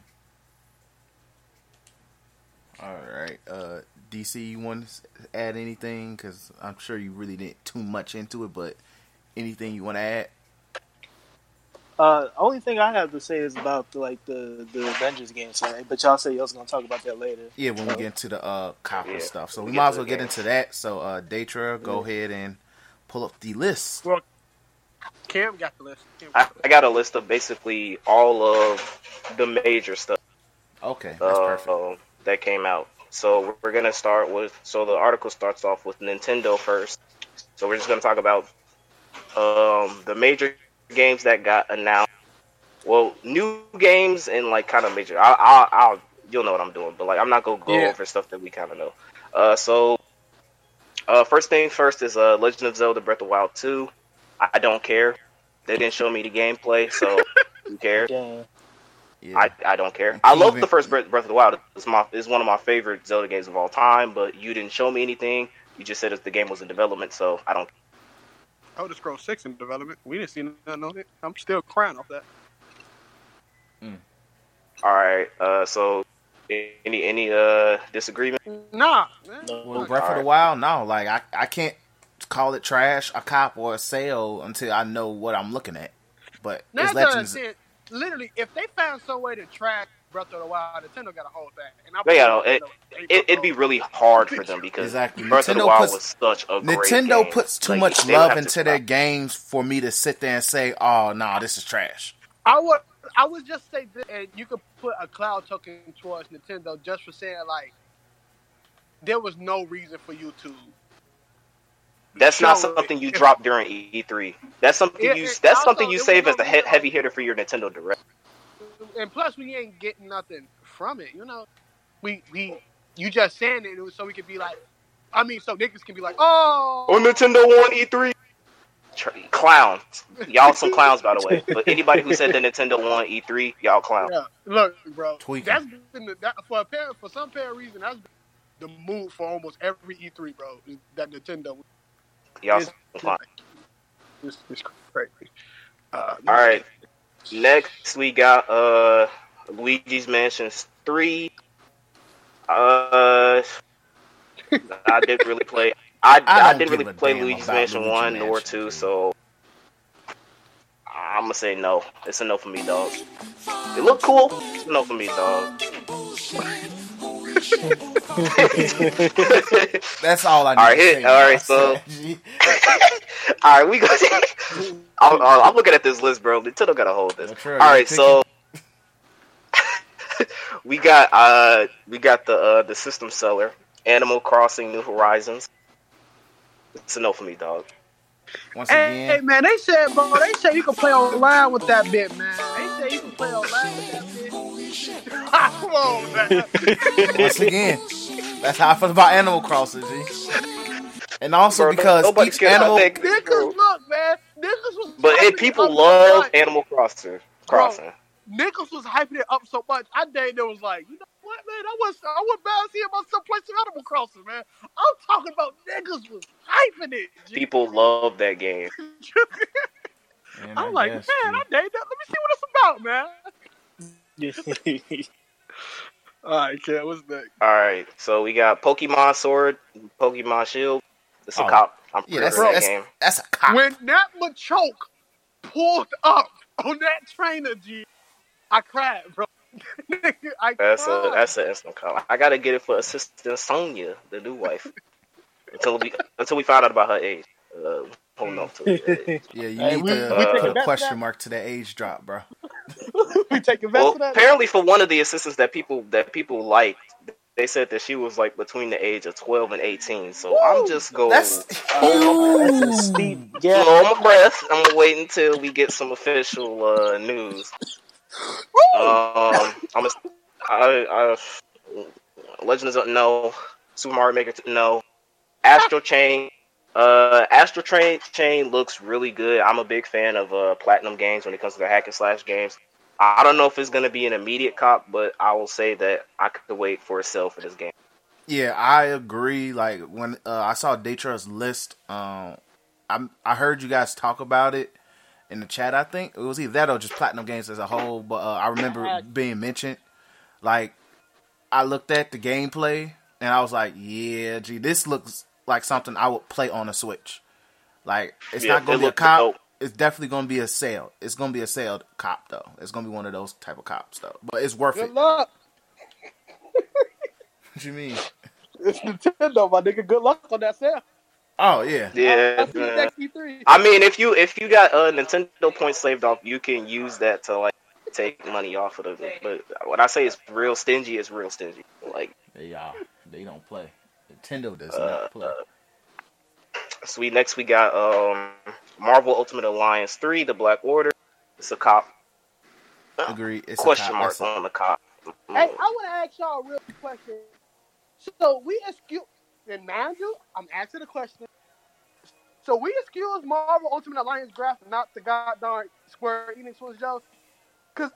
All right, uh, DC, you want to add anything? Because I'm sure you really didn't too much into it, but anything you want to add? Uh, only thing I have to say is about the, like the the Avengers game side, but y'all say y'all was gonna talk about that later. Yeah, when we get into the uh copper Yeah, stuff. So we we might as well get game. into that. So uh Daytra, go ahead and pull up the list. Well, Cam got the list. Cam I, got the I got a list of basically all of the major stuff Okay, that's uh, perfect. that came out. So we're gonna start with. So the article starts off with Nintendo first. So we're just gonna talk about um, the major games that got announced. Well, new games and like kind of major. I'll, I'll, I'll, you'll know what I'm doing, but like I'm not gonna go Yeah. over stuff that we kind of know. Uh, so uh, first thing first is uh, Legend of Zelda: Breath of Wild 2. I, I don't care. They didn't show me the gameplay, so who cares? Yeah. I, I don't care. I love the first Breath, Breath of the Wild. It's my it's one of my favorite Zelda games of all time. But you didn't show me anything. You just said that the game was in development, so I don't. Elder Scrolls Six in development. We didn't see nothing on it. I'm still crying off that. All right. Uh, so Any any uh disagreement? Nah, man. Well, No. Breath of the Wild, no. Like I, I can't call it trash, a cop, or a sale until I know what I'm looking at. But Nine it's times out of Legends. ten, literally, if they found some way to track Breath of the Wild, Nintendo got to hold back. And I They gotta- believe it, it, it'd be really hard for them because Exactly. Breath of the Nintendo Wild puts- was such a great Nintendo game. puts too Like, much love have to into their games for me to sit there and say, "Oh, no, this is trash." I would, I would just say this, and you could put a cloud token towards Nintendo just for saying like there was no reason for you to. That's not something you if- drop during E3. That's something It- you. That's also, something you save as a he- heavy hitter for your Nintendo Direct. And plus, we ain't getting nothing from it. You know, we we you just saying it so we could be like, I mean, so niggas can be like, oh, On Nintendo won E3. Clowns, y'all some clowns by the way. But anybody who said the Nintendo won E3, y'all clowns. Yeah, look, bro. Tweaking. That's been the, that, for a pair for some parent reason. That's been the move for almost every E3, bro. That Nintendo. Y'all It's- some clowns. It's, it's crazy. Uh, All right. Next, we got uh Luigi's Mansion Three. Uh, I didn't really play. I, I I, didn't really play Luigi's Mansion Luigi One nor Mansion Two, 2. so I'm gonna say no. It's a no for me, dog. It looked cool. It's a no for me, dog. That's all I need All right, to hit- say. all right, so- All right, we go. I'm, I'm looking at this list, bro. Nintendo gotta hold this. That's right, All right, so we got uh we got the uh the system seller, Animal Crossing New Horizons. It's a no for me, dog. once Hey, hey, man, they said, bro, they said you can play online with that bit, man. They said you can play online with that bit. Come on, man. once again, that's how I feel about Animal Crossing, G. And also Bro, because nobody each animal, that, Niggas, look, man. Niggas was But hyping people love much. Animal Crossing. Crossing. Niggas was hyping it up so much. I dang there was like, you know what, man? I was I was bad seeing myself play some place Animal Crossing, man. I'm talking about niggas was hyping it. G. People love that game. Man, I'm I like, guess, man, I dang that. Let me see what it's about, man. All right, kid, what's next? All right, so we got Pokemon Sword, Pokemon Shield. It's a Oh. cop. I'm yeah, that's sure that that's, game. that's a cop. When that Machoke pulled up on that trainer, G, I cried, bro. I That's a that's an instant call. I gotta get it for assistant Sonia, the new wife. until we until we found out about her age. Uh, hold on to it. Yeah, you Hey, need we- to we put a question mark to that age drop, bro. we taking bets Well, that. apparently for one of the assistants that people that people liked, they said that she was like between the age of twelve and eighteen. So I'm just going. That's That's a steep yeah. Slow my breath. I'm gonna wait until we get some official uh, news. Um, I'm a, I, I, Legends of no, Super Mario Maker t- no, Astral Chain. Uh, Astro Train Chain looks really good. I'm a big fan of uh, Platinum games when it comes to the hack and slash games. I I don't know if it's gonna be an immediate cop, but I will say that I could wait for a sale for this game. Yeah, I agree. Like when uh, I saw Daytrust's list, um, I I heard you guys talk about it in the chat. I think it was either that or just Platinum Games as a whole. But uh, I remember it being mentioned. Like I looked at the gameplay and I was like, yeah, gee, this looks like something I would play on a Switch. Like it's Yeah, not gonna it be a cop. dope. It's definitely gonna be a sale. It's gonna be a sale cop though. It's gonna be one of those type of cops though. But it's worth it. Good it. luck. What you mean? It's Nintendo, my nigga. Good luck on that sale. Oh yeah. Yeah, That's the man. next E3. I mean, if you if you got uh, Nintendo points saved off, you can use that to like take money off of it. But when I say it's real stingy, it's real stingy. Like, They uh, they don't play. Nintendo does Uh, not play. sweet. Next we got um Marvel Ultimate Alliance three, the Black Order. It's a cop. Agree. It's Question a cop. mark It's a- on the cop. Hey, I want to ask y'all a real question. So we excuse, and mind you, I'm asking the question. So we excuse Marvel Ultimate Alliance graphic, not the goddamn Square Enix was Joe. Cause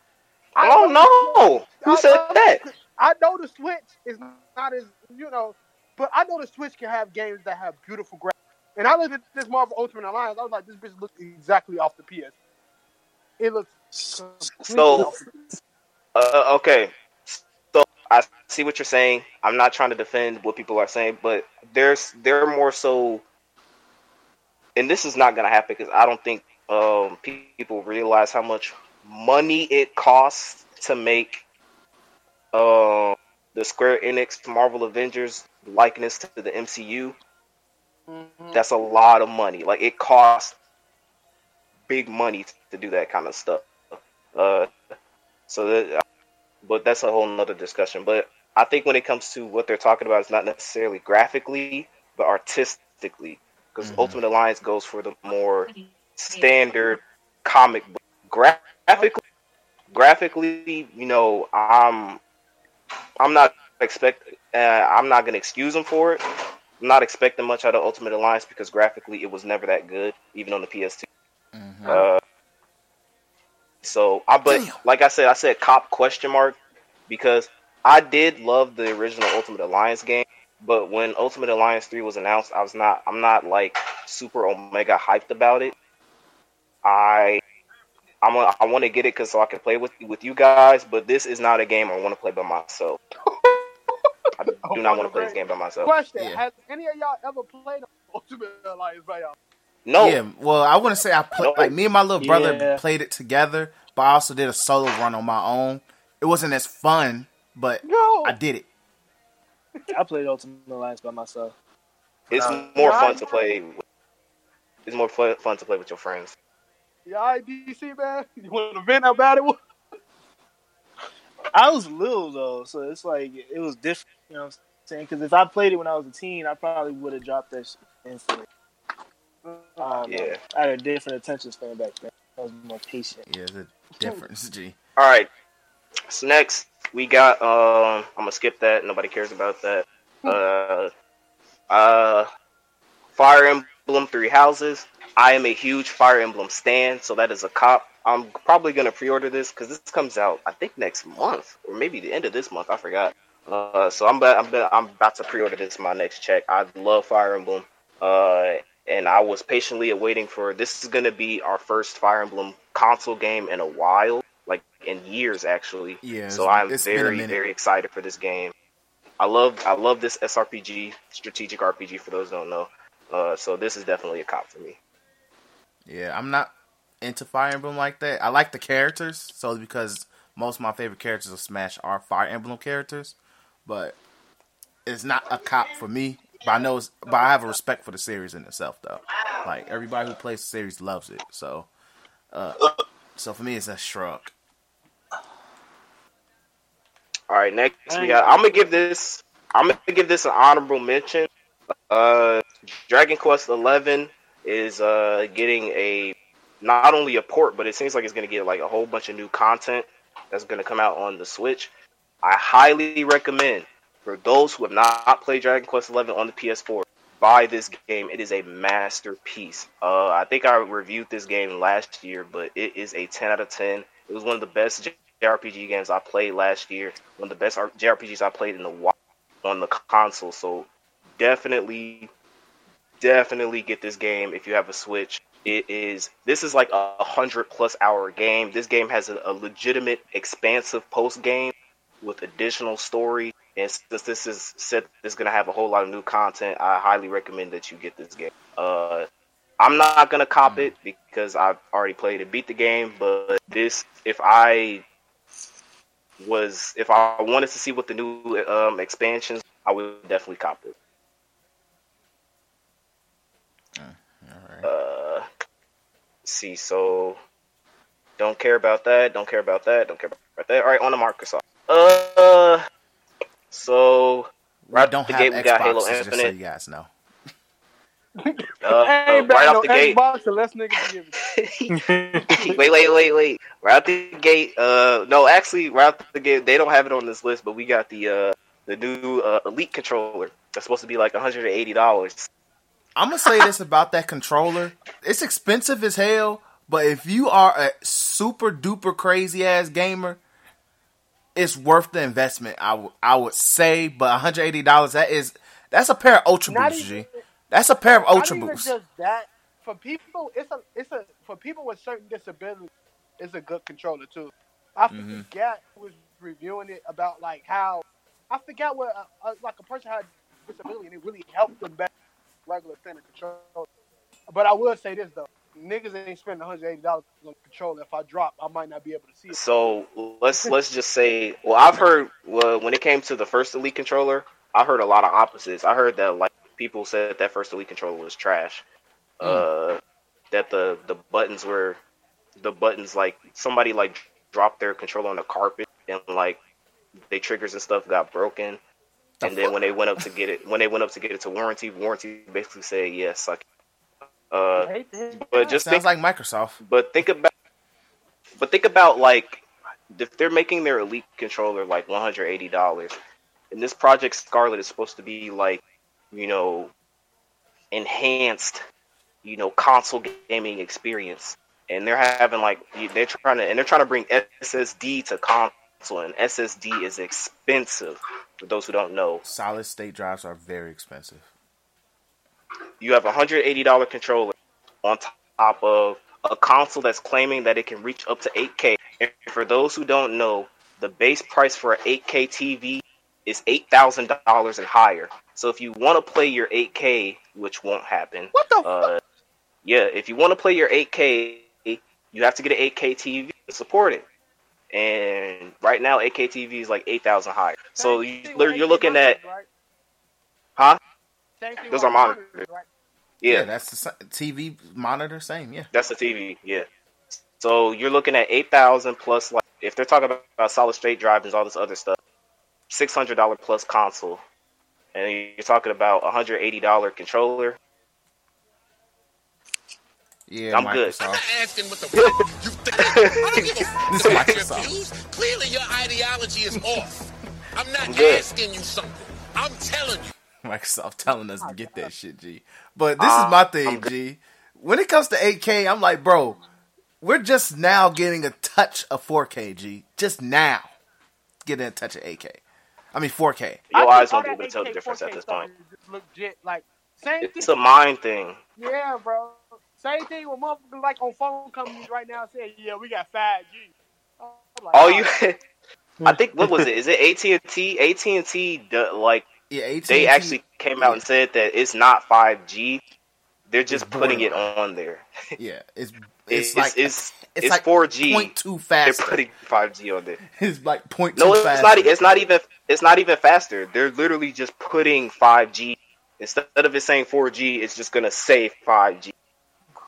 I don't know- no! Who said that? I know the Switch is not as you know, but I know the Switch can have games that have beautiful graphics. And I looked at this Marvel Ultimate Alliance, I was like, this bitch looks exactly off the PS. It looks So- Uh, okay. So I see what you're saying. I'm not trying to defend what people are saying, but there's they're more so, and this is not gonna happen because I don't think um, people realize how much money it costs to make uh, the Square Enix Marvel Avengers likeness to the MCU. Mhm. That's a lot of money. Like it costs big money to do that kind of stuff. Uh, so that, but that's a whole nother discussion. But I think when it comes to what they're talking about, it's not necessarily graphically, but artistically, because Mhm. Ultimate Alliance goes for the more standard comic book. Graphically, graphically, you know, I'm, I'm not expect, uh, I'm not gonna excuse them for it. I'm not expecting much out of Ultimate Alliance because graphically it was never that good, even on the PS2. Mhm. Uh, so I, but Damn. like I said, I said cop question mark because I did love the original Ultimate Alliance game, but when Ultimate Alliance three was announced, I was not, I'm not like super omega hyped about it. I, I'm, a, I want to get it because so I can play with with you guys, but this is not a game I want to play by myself. I do Oh, not want to play this game by myself. Question: Yeah. Has any of y'all ever played Ultimate Alliance by y'all? No, Yeah, well, I want to say I played. No. Like me and my little brother Yeah. played it together, but I also did a solo run on my own. It wasn't as fun, but No. I did it. I played Ultimate Alliance by myself. it's Uh, more fun to play. with- It's more fun, fun to play with your friends. Yeah, DC man. You want to vent about it? I was little though, so it's like it was different. You know what I'm saying? Because if I played it when I was a teen, I probably would have dropped that shit instantly. Um, Yeah. I had a different attention span back then. I was more patient. Yeah, there's a difference. G. All right. So next we got. Um, I'm gonna skip that. Nobody cares about that. Uh, uh, Fire Emblem Three Houses. I am a huge Fire Emblem stan, so that is a cop. I'm probably gonna pre-order this because this comes out, I think, next month or maybe the end of this month. I forgot. Uh, so I'm about, I'm I'm about to pre-order this my next check. I love Fire Emblem. Uh, and I was patiently awaiting for this is gonna be our first Fire Emblem console game in a while, like in years actually. Yeah, So I'm it's been a very, very excited for this game. I love, I love this SRPG, strategic RPG. For those who don't know, uh, so this is definitely a cop for me. Yeah, I'm not into Fire Emblem like that. I like the characters, so because most of my favorite characters of Smash are Fire Emblem characters, but it's not a cop for me. But I know, it's, but I have a respect for the series in itself, though. Like everybody who plays the series loves it, so, uh, so for me, it's a shrug. All right, next we got. I'm gonna give this. I'm gonna give this an honorable mention. Uh, Dragon Quest Eleven is uh getting a not only a port, but it seems like it's gonna get like a whole bunch of new content that's gonna come out on the Switch. I highly recommend for those who have not played Dragon Quest Eleven on the PS4, buy this game. It is a masterpiece. Uh, I think I reviewed this game last year, but it is a 10 out of 10. It was one of the best JRPG games I played last year. One of the best JRPGs I played in the on the console. So definitely, definitely get this game if you have a Switch. It is this is like a hundred plus hour game. This game has a, a legitimate, expansive post game with additional story. And since this is said, this is gonna have a whole lot of new content. I highly recommend that you get this game. Uh, I'm not gonna cop it because I've already played it, beat the game. But this, if I was, if I wanted to see what the new um, expansions, I would definitely cop it. All right. Uh, let's see, so don't care about that. Don't care about that. Don't care about that. All right, on to Microsoft. Uh, so we right don't off the have gate, we got Halo Xboxes, just so Infinite. you guys know. Uh, I ain't right buying off no the gate. Xbox unless niggas give it. wait, wait, wait, wait. Right out the gate. Uh, no, actually, right out the gate, they don't have it on this list, but we got the uh the new uh, Elite controller. That's supposed to be like 180 dollars. I'm gonna say this about that controller. It's expensive as hell, but if you are a super duper crazy ass gamer, it's worth the investment. I would I would say, but 180 dollars that is that's a pair of Ultra Not Boosts, even- G. That's a pair of Not Ultra even Boosts. just that. For people, it's a it's a for people with certain disabilities, it's a good controller too. I Mhm. forgot who was reviewing it about like how I forgot what uh, uh, like a person had disability and it really helped them better regular standard controller. But I will say this though, niggas ain't spending 180 dollars on a controller. If I drop, I might not be able to see it. So let's let's just say, well, I've heard well, when it came to the first Elite controller, I heard a lot of opposites. I heard that like people said that first Elite controller was trash. Uh, that the the buttons were the buttons like somebody like dropped their controller on the carpet and like they triggers and stuff got broken. And then when they went up to get it, when they went up to get it to warranty, warranty basically said yes, suck. it. Uh, I hate to hear but just Sounds think, like Microsoft. but think about, but think about like if they're making their elite controller like one hundred eighty dollars, and this Project Scarlett is supposed to be like, you know, enhanced, you know, console gaming experience, and they're having like they're trying to and they're trying to bring SSD to console, and SSD is expensive. For those who don't know, Solid state drives are very expensive. you have a hundred eighty dollar controller on top of a console that's claiming that it can reach up to 8K. And for those who don't know, the base price for an 8K TV is eight thousand dollars and higher. So if you want to play your 8K, which won't happen, What the fuck? uh, yeah, if you want to play your 8K, you have to get an 8K TV to support it. And right now, 8K is like eight thousand higher. So Same you, thing with you're looking at, right? huh? Same Those with are monitors. right? Yeah, that's the TV monitor. Same, yeah. That's the TV, yeah. So you're looking at eight thousand plus, like if they're talking about, about solid state drives and all this other stuff, six hundred dollar plus console, and you're talking about a hundred eighty dollar controller. Yeah, I'm good. I'm not asking what the fuck you think. I don't give a fuck This is about your Microsoft. views. Clearly, your ideology is off. I'm not I'm asking you something. I'm telling you. Microsoft telling us to get that shit, G. But this Uh, is my thing. G. When it comes to 8K, I'm like, bro, we're just now getting a touch of 4K, G. Just now getting a touch of 8K. I mean 4K. Your I eyes think won't be all able to tell the difference at 4K this point. legit. Like same It's thing. a mind thing. Yeah, bro. Same thing with motherfuckers like on phone companies right now saying, "Yeah, we got five G." Like, All oh, you, I think, what was it? Is it AT and T? AT and T, like Yeah, 18. they actually came out and said that it's not five G. They're just It's putting it on there. Yeah, it's It's it's like it's it's it's like four G. 0.2 They're putting five G on there. It's like 0.2 No, it's faster. not. It's not even. It's not even faster. They're literally just putting five G instead of it saying four G. It's just gonna say five G.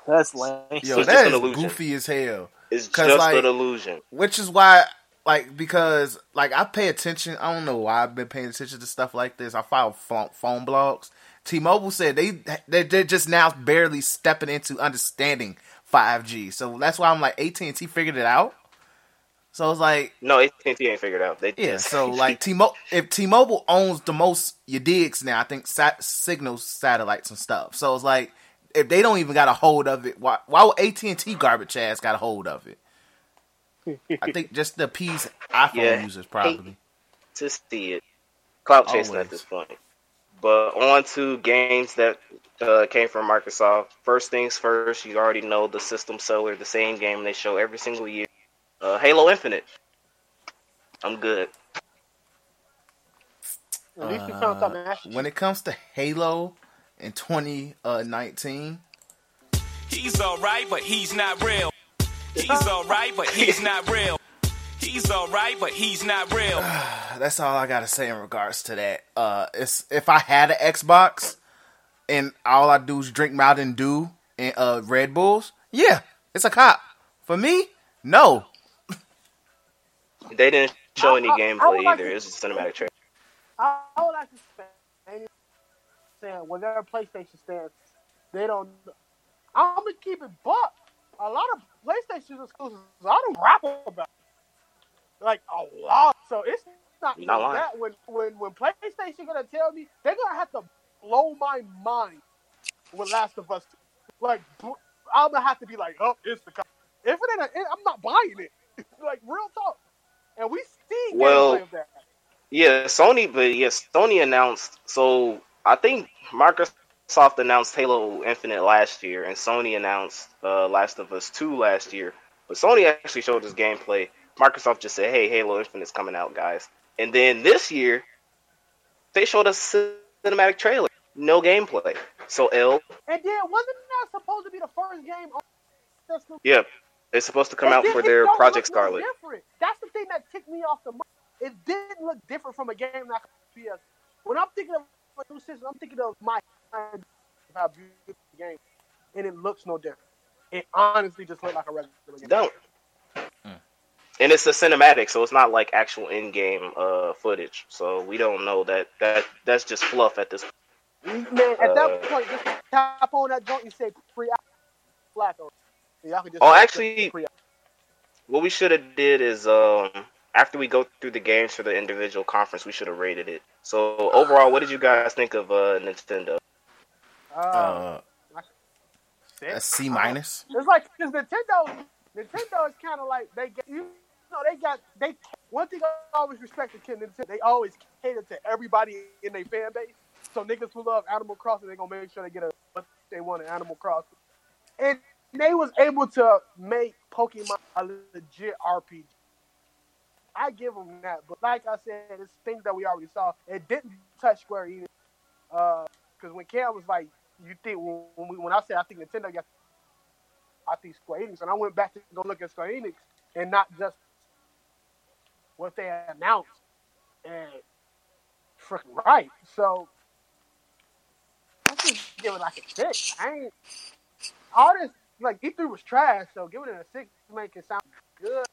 That's lame. Yo, it's just that an is illusion. goofy as hell. It's 'Cause, just like- an illusion. Which is why, like, because like I pay attention. I don't know why I've been paying attention to stuff like this. I follow phone, phone blogs. T-Mobile said they they they're just now barely stepping into understanding 5G. So that's why I'm like AT&T figured it out. So it's like No, AT and T ain't figured out. They yeah. So like T-Mobile, if T-Mobile owns the most you digs now, I think sat, signals, satellites, and stuff. So it's like if they don't even got a hold of it, why why would AT&T garbage ass got a hold of it? I think just the appease iPhone Yeah. users probably. to see it. Cloud chasing Always. at this point. But on to games that uh, came from Microsoft. First things first, you already know the system seller, the same game they show every single year. Uh, Halo Infinite. I'm good. At least you found something. Uh, when it comes to Halo in 2019, He's alright, but he's not real. He's alright, but he's not real. He's alright, but he's not real. that's all I gotta say in regards to that. Uh, it's if I had an Xbox and all I do is drink Mountain Dew and uh, Red Bulls, yeah, it's a cop. For me, no. They didn't show any I- I- I would gameplay like either. to- It was a cinematic trailer. I, I would like to say, saying when their PlayStation stands, they don't. I'm gonna keep it buck. A lot of PlayStation exclusives, I don't rap about. Like a lot, so it's not not lying. that. When when when PlayStation gonna tell me, they're gonna have to blow my mind with Last of Us. Like I'm gonna have to be like, oh, it's the. If it ain't, a, it, I'm not buying it. like real talk. And we see Well, gameplay of that. Yeah, Sony, but yes, Sony announced. So I think Microsoft announced Halo Infinite last year, and Sony announced uh, Last of Us 2 last year. But Sony actually showed us gameplay. Microsoft just said, "Hey, Halo Infinite's coming out, guys." And then this year, they showed us cinematic trailer, no gameplay. So L, And then wasn't that supposed to be the first game on yeah, it's supposed to come It out for their Project Scarlett. Different. That's the thing that ticked me off the most. It didn't look different from a game like PS. When I'm thinking of a new system, I'm thinking of my how beautiful the game, and it looks no different. It honestly just looked like a regular game. Don't. And it's a cinematic, so it's not like actual in-game uh, footage. So we don't know that that that's just fluff at this. Man, at Uh, that point, just tap on that joint and say free flat on. it. Y'all can Oh, actually- What we should have did is um after we go through the games for the individual conference, we should have rated it. So overall, what did you guys think of uh, Nintendo? Uh, Uh, a C minus. It's like because Nintendo, Nintendo is kind of like they get you know they got they one thing I always respect the kid Nintendo they always cater to everybody in their fan base. So niggas who love Animal Crossing they gonna make sure they get a what they want in Animal Crossing, and they was able to make Pokemon a legit RPG. I give them that, but like I said, it's things that we already saw. It didn't touch Square Enix uh, because when Cam was like, "You think when when, we, when I said I think Nintendo got I think Square Enix, and I went back to go look at Square Enix and not just what they announced, and freaking right. So I just give it like a six. I ain't all this like E3 was trash, so giving it a six make it sound good.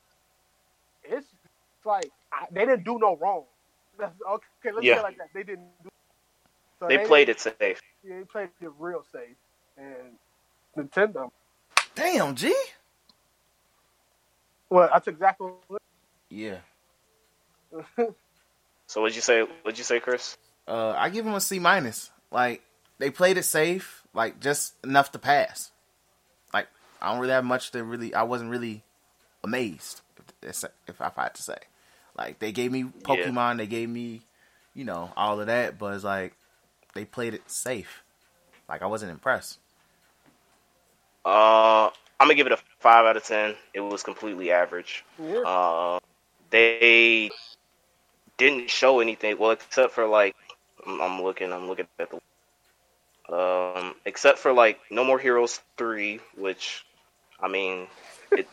It's, it's like I, they didn't do no wrong. That's, okay, let's Yeah. say it like that. They didn't. Do, so They played it safe. Yeah, they played it real safe, and Nintendo. Damn, G. Well, that's exactly what. Yeah. So what'd you say? What'd you say, Chris? Uh, I give them a C minus. Like they played it safe, like just enough to pass. Like I don't really have much to really. I wasn't really amazed, if, if I had to say. Like they gave me Pokemon, they gave me, you know, all of that, but it's like they played it safe. Like I wasn't impressed. Uh, I'm gonna give it a five out of ten. It was completely average. Yeah. Uh, they didn't show anything. Well, except for like, I'm, I'm looking. I'm looking at the. Um, except for like No More Heroes three, which, I mean, it,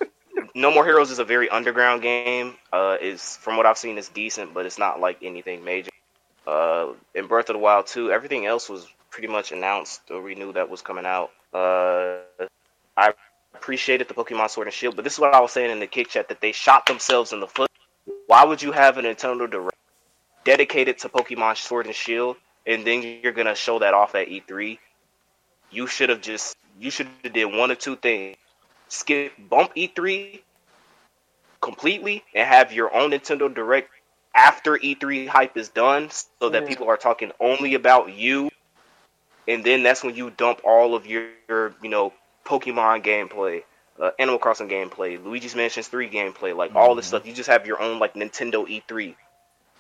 No More Heroes is a very underground game. Uh, from what I've seen, it's decent, but it's not like anything major. Uh, in Breath of the Wild 2, everything else was pretty much announced, or we knew that was coming out. Uh, I appreciated the Pokemon Sword and Shield, but this is what I was saying in the kick chat that they shot themselves in the foot. Why would you have a Nintendo Direct dedicated to Pokemon Sword and Shield, and then you're gonna show that off at E3? You should have just you should have did one or two things: skip bump E3 completely and have your own Nintendo Direct after E3 hype is done, so that Yeah. people are talking only about you. And then that's when you dump all of your, your you know, Pokemon gameplay, uh, Animal Crossing gameplay, Luigi's Mansions 3 gameplay, like all this stuff. You just have your own like Nintendo E3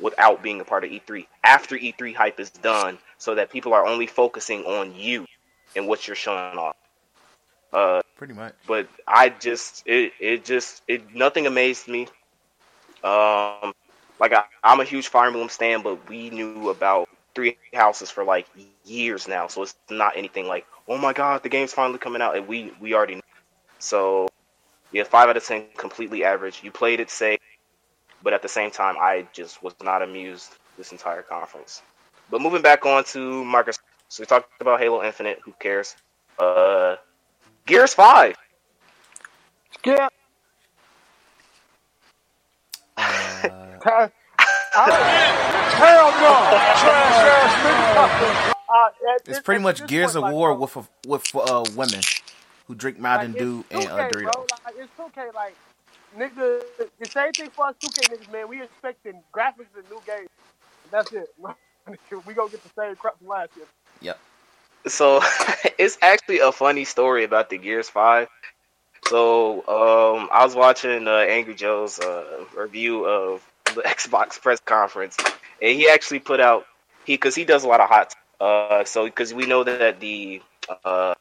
without being a part of E3 after E3 hype is done, so that people are only focusing on you and what you're showing off. Uh, Pretty much. but I just it it just it nothing amazed me. Um, like I, I'm a huge Fire Emblem stan, but we knew about Three Houses for like years now, so it's not anything like oh my god, the game's finally coming out, and we we already. Know. So yeah, five out of ten, completely average. You played it safe, but at the same time, I just was not amused this entire conference. But moving back on to Microsoft, so we talked about Halo Infinite. Who cares? Uh, Gears Five. Yeah. Uh, Hell no! Trash ass. Uh, it's pretty much Gears of War bro, with a, with uh, women who drink Mountain like, Dew it's and uh, Doritos. Bro. Like, it's 2K, like, nigga, the same thing for us 2K niggas, man. We expecting graphics and new games. That's it. we gonna get the same crap from last year. Yep. So it's actually a funny story about the Gears Five. So um, I was watching uh, Angry Joe's uh, review of the Xbox press conference, and he actually put out he because he does a lot of hot. Uh, so because we know that the uh,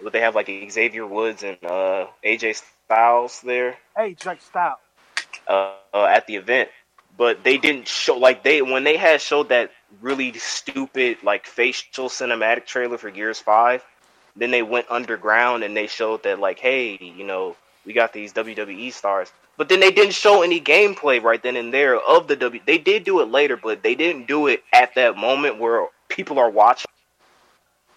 what they have like Xavier Woods and uh, AJ Styles there Hey, Drake Style. uh, uh, at the event, but they didn't show like they when they had showed that really stupid like facial cinematic trailer for Gears Five. Then they went underground and they showed that like, hey, you know, we got these WWE stars. But then they didn't show any gameplay right then and there of the W. They did do it later, but they didn't do it at that moment where people are watching.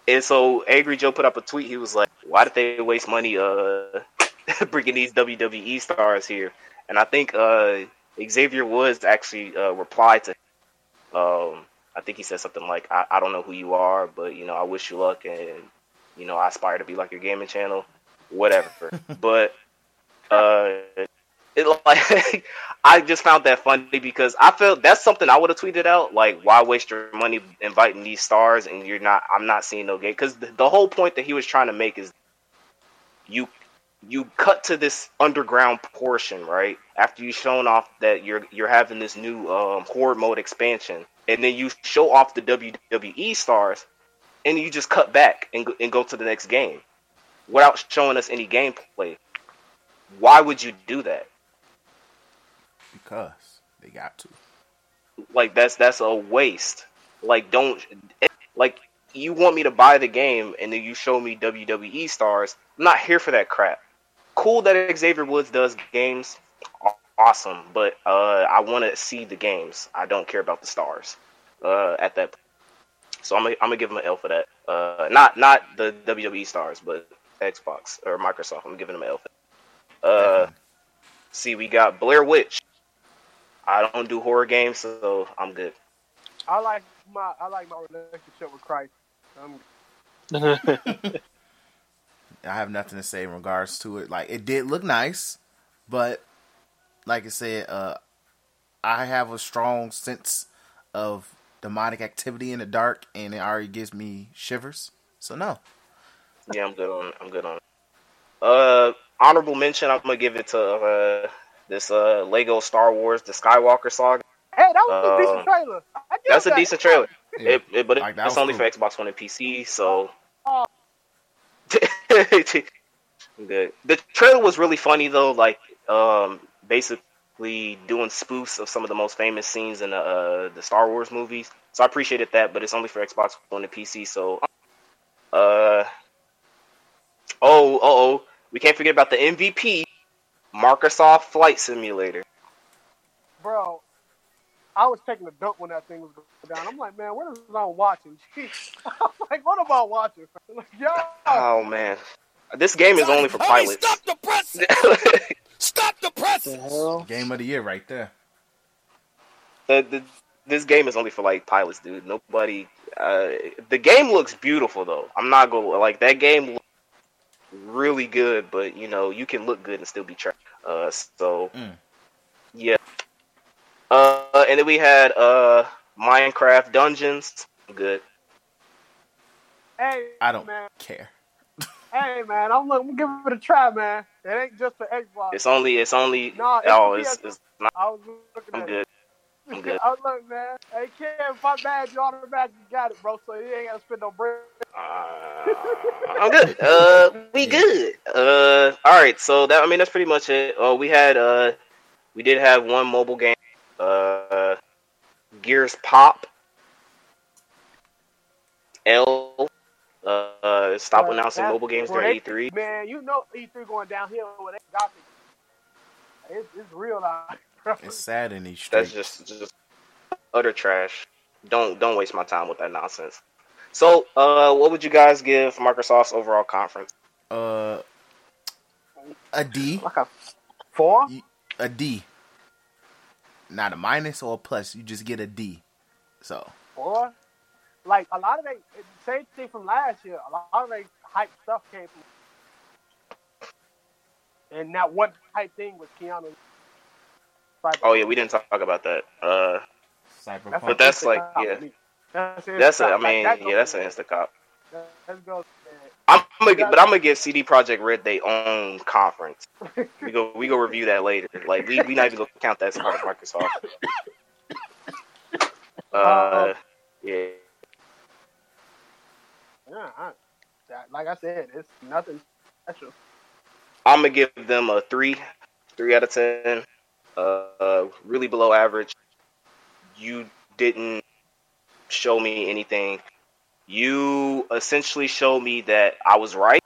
And so Angry Joe put up a tweet. He was like, "Why did they waste money uh bringing these WWE stars here?" And I think uh Xavier Woods actually uh, replied to. Um, I think he said something like, I, "I don't know who you are, but you know, I wish you luck, and you know, I aspire to be like your gaming channel, whatever." but uh, it like I just found that funny because I felt that's something I would have tweeted out. Like, why waste your money inviting these stars and you're not? I'm not seeing no game because the, the whole point that he was trying to make is you you cut to this underground portion right after you've shown off that you're you're having this new um, horde mode expansion, and then you show off the WWE stars, and you just cut back and go, and go to the next game without showing us any gameplay. Why would you do that? Because they got to. Like that's that's a waste. Like don't like you want me to buy the game and then you show me WWE stars. I'm not here for that crap. Cool that Xavier Woods does games, awesome. But uh, I want to see the games. I don't care about the stars. Uh, at that, so I'm gonna, I'm gonna give him an L for that. Uh, not not the WWE stars, but Xbox or Microsoft. I'm giving him an L. For that. Uh, Definitely. see, we got Blair Witch. I don't do horror games, so I'm good. I like my I like my relationship with Christ. Um, I have nothing to say in regards to it. Like it did look nice, but like I said, uh, I have a strong sense of demonic activity in the dark, and it already gives me shivers. So no, Yeah, I'm good on. I'm good on. Uh, honorable mention. I'm gonna give it to uh this uh Lego Star Wars: The Skywalker Saga. hey, that was a Uh, decent trailer. I give That's a decent trailer. Yeah. It, it- but Like, it's only cool. for Xbox One and PC, so. Oh. Good. The trailer was really funny though, like um basically doing spoofs of some of the most famous scenes in the uh, the Star Wars movies. So I appreciated that, but it's only for Xbox One and PC, so uh oh, oh, we can't forget about the MVP, Microsoft Flight Simulator. bro. I was taking a dump when that thing was going down. I'm like, man, what is I watching? Jeez. I'm like, what am I watching? Like, yo, Oh man, this game is only for pilots. Stop the press! Stop the the press! hell? game of the year right there. the, the, this game is only for like pilots, dude. Nobody. Uh, the game looks beautiful though. I'm not gonna like that game. Looks really good, but you know you can look good and still be trapped. Uh, so Mm. yeah. Uh, and then we had uh Minecraft Dungeons. Good. hey, I don't man, care. Hey, man, I'm, I'm giving it a try, man. It ain't just for Xbox. It's only. It's only. No, it's oh, for it's, PS4. it's not. I was looking I'm at good. it. I'm good. I was like, man, hey, Kim, if I'm bad, you automatically got it, bro. So you ain't gotta spend no bread. Uh, I'm good. Uh, we good. Uh, all right. So that I mean that's pretty much it. Uh, we had uh, we did have one mobile game. Uh, Gears Pop. L. Uh, stop Uh, announcing mobile games boy, during they- E3. Man, you know E3 going downhill with that Gothic. It's, it's real out bro. It's sad in these That's just just utter trash. Don't don't waste my time with that nonsense. So, uh, what would you guys give Microsoft's overall conference? uh, a D, Like a four? a D. Not a minus or a plus. You just get a D. So Four? Like a lot of they same thing from last year. A lot of they hype stuff came from, and that one hype thing was Keanu. Cyberpunk. Oh yeah, we didn't talk about that. Uh, Cyberpunk. But that's like- yeah. That's, that's a, I Instacop. Like, mean, that yeah, that's an Instacop. that- that goes, man. I'm gonna, gi- but I'm gonna give CD Projekt Red their own conference. We go, we go review that later. Like we, we not even gonna count that as part of Microsoft. Uh, yeah, Yeah, I, that, like I said, it's nothing special. I'm gonna give them a three, three out of ten. Uh, really below average. You didn't show me anything. You essentially showed me that I was right,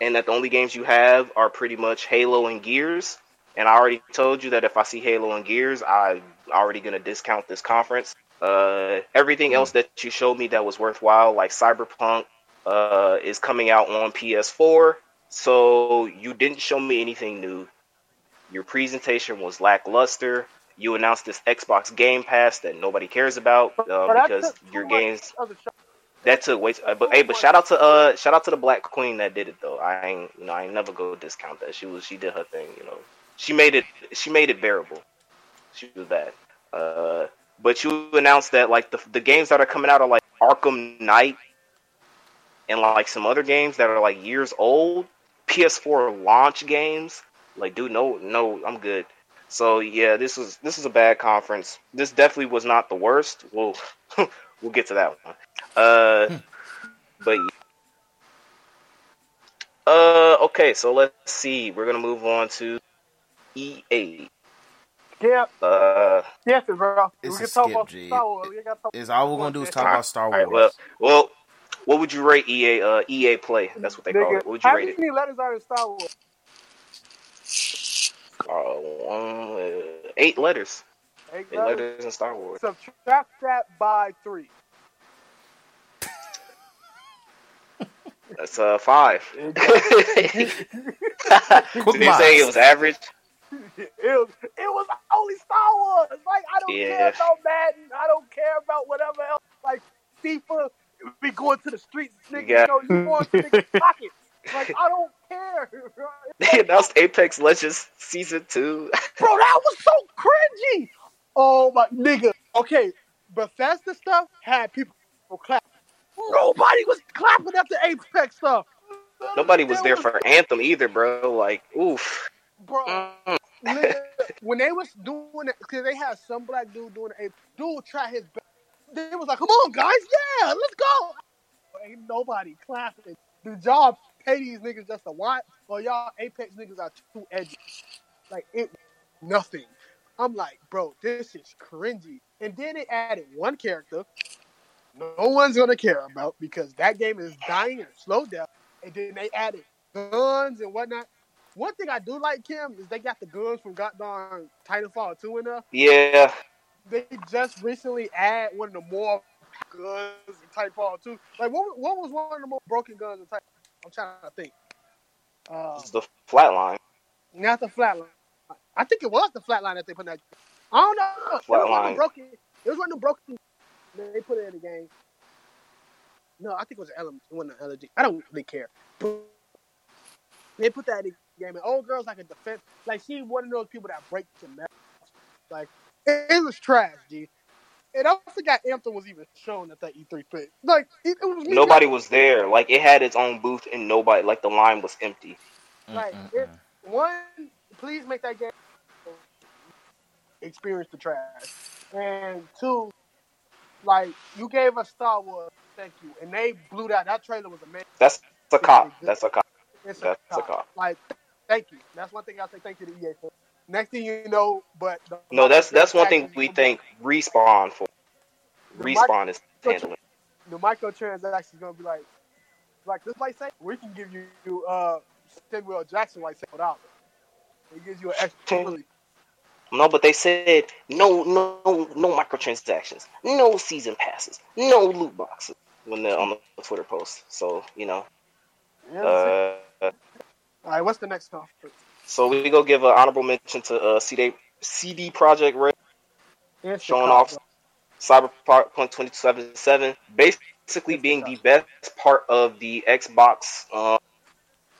and that the only games you have are pretty much Halo and Gears. And I already told you that if I see Halo and Gears, I'm already gonna discount this conference. Uh, everything else that you showed me that was worthwhile, like Cyberpunk, uh, is coming out on PS4. So you didn't show me anything new. Your presentation was lackluster. You announced this Xbox Game Pass that nobody cares about uh, because your games that took way. Uh, but hey, but shout out to uh shout out to the Black Queen that did it though. I ain't you know I ain't never go discount that. She was she did her thing. You know she made it she made it bearable. She was bad. Uh, but you announced that like the the games that are coming out are like Arkham Knight and like some other games that are like years old. PS4 launch games. Like, dude, no, no, I'm good. So yeah, this was this is a bad conference. This definitely was not the worst. We'll we'll get to that one. Uh, but uh, okay. So let's see. We're gonna move on to E EA. Yeah, Uh, yes, bro. It's we a can talk skip, about G. Star Wars. We talk Is all we're gonna do is talk about Star Wars. right, well, well, what would you rate EA? Uh, EA Play. That's what they call it. What would you how rate it? many letters are in Star Wars? Uh, uh, eight letters. Eight Eight letters. letters in Star Wars. Subtract that by three. That's uh five. Did you say it was average? It was, it was only Star Wars. Like I don't Yeah. care about Madden. I don't care about whatever else. Like FIFA, we going to the streets, nigga. Yeah. You know, you going to niggas' pockets. Like I don't care. They announced Apex Legends season two. Bro, that was so cringy. Oh my nigga. Okay, Bethesda stuff had people clap. Nobody was clapping at the Apex stuff. Nobody was there for Anthem either, bro. Like, oof. Bro. Mm. when they was doing it, because they had some black dude doing it, dude try his best. They was like, "Come on, guys, yeah, let's go." Ain't nobody clapping. Did y'all pay these niggas just to watch, or y'all Apex niggas are too edgy? Like it, nothing. I'm like, bro, this is cringy. And then they added one character no one's gonna care about because that game is dying and slowed down. And then they added guns and whatnot. One thing I do like, Kim, is they got the guns from goddamn Titanfall 2 in there. Yeah, They just recently add one of the more guns in Titanfall 2. Like, what, what was one of the more broken guns in Titanfall? I'm trying to think. Uh, it's the flatline. not the flatline. I think it was the flatline that they put in that. I don't know. It was Flatline. broken. It was one of the broken. They put it in the game. No, I think it was an element. It wasn't an LG. I don't really care. But they put that in the game. And old girl's like a defense. Like she one of those people that break the metal. Like it, it was trash, G. And I forgot Anthem was even shown at that E3 pit. Like it, it was Nobody was there. Like, it had its own booth and nobody. Like, the line was empty. Like it, one, please make that game experience the trash, and two, like you gave us Star Wars, thank you, and they blew that. That trailer was amazing. That's a cop. That's a cop. It's That's a cop. cop. Like, thank you. That's one thing I say thank you to EA for. Next thing you know, but No, that's that's one thing we think respawn for. Respawn is handling. the microtransactions is gonna be like, like this lightsaber. We can give you uh Samuel Jackson lightsaber without it. It gives you an extra. ability. No, but they said no, no, no microtransactions, no season passes, no loot boxes when they're on the Twitter post. So you know, Yeah, uh, All right, what's the next conference? so we go give an honorable mention to uh, CD CD Projekt Red It's showing off Cyberpunk 2077, basically being the best part of the Xbox uh,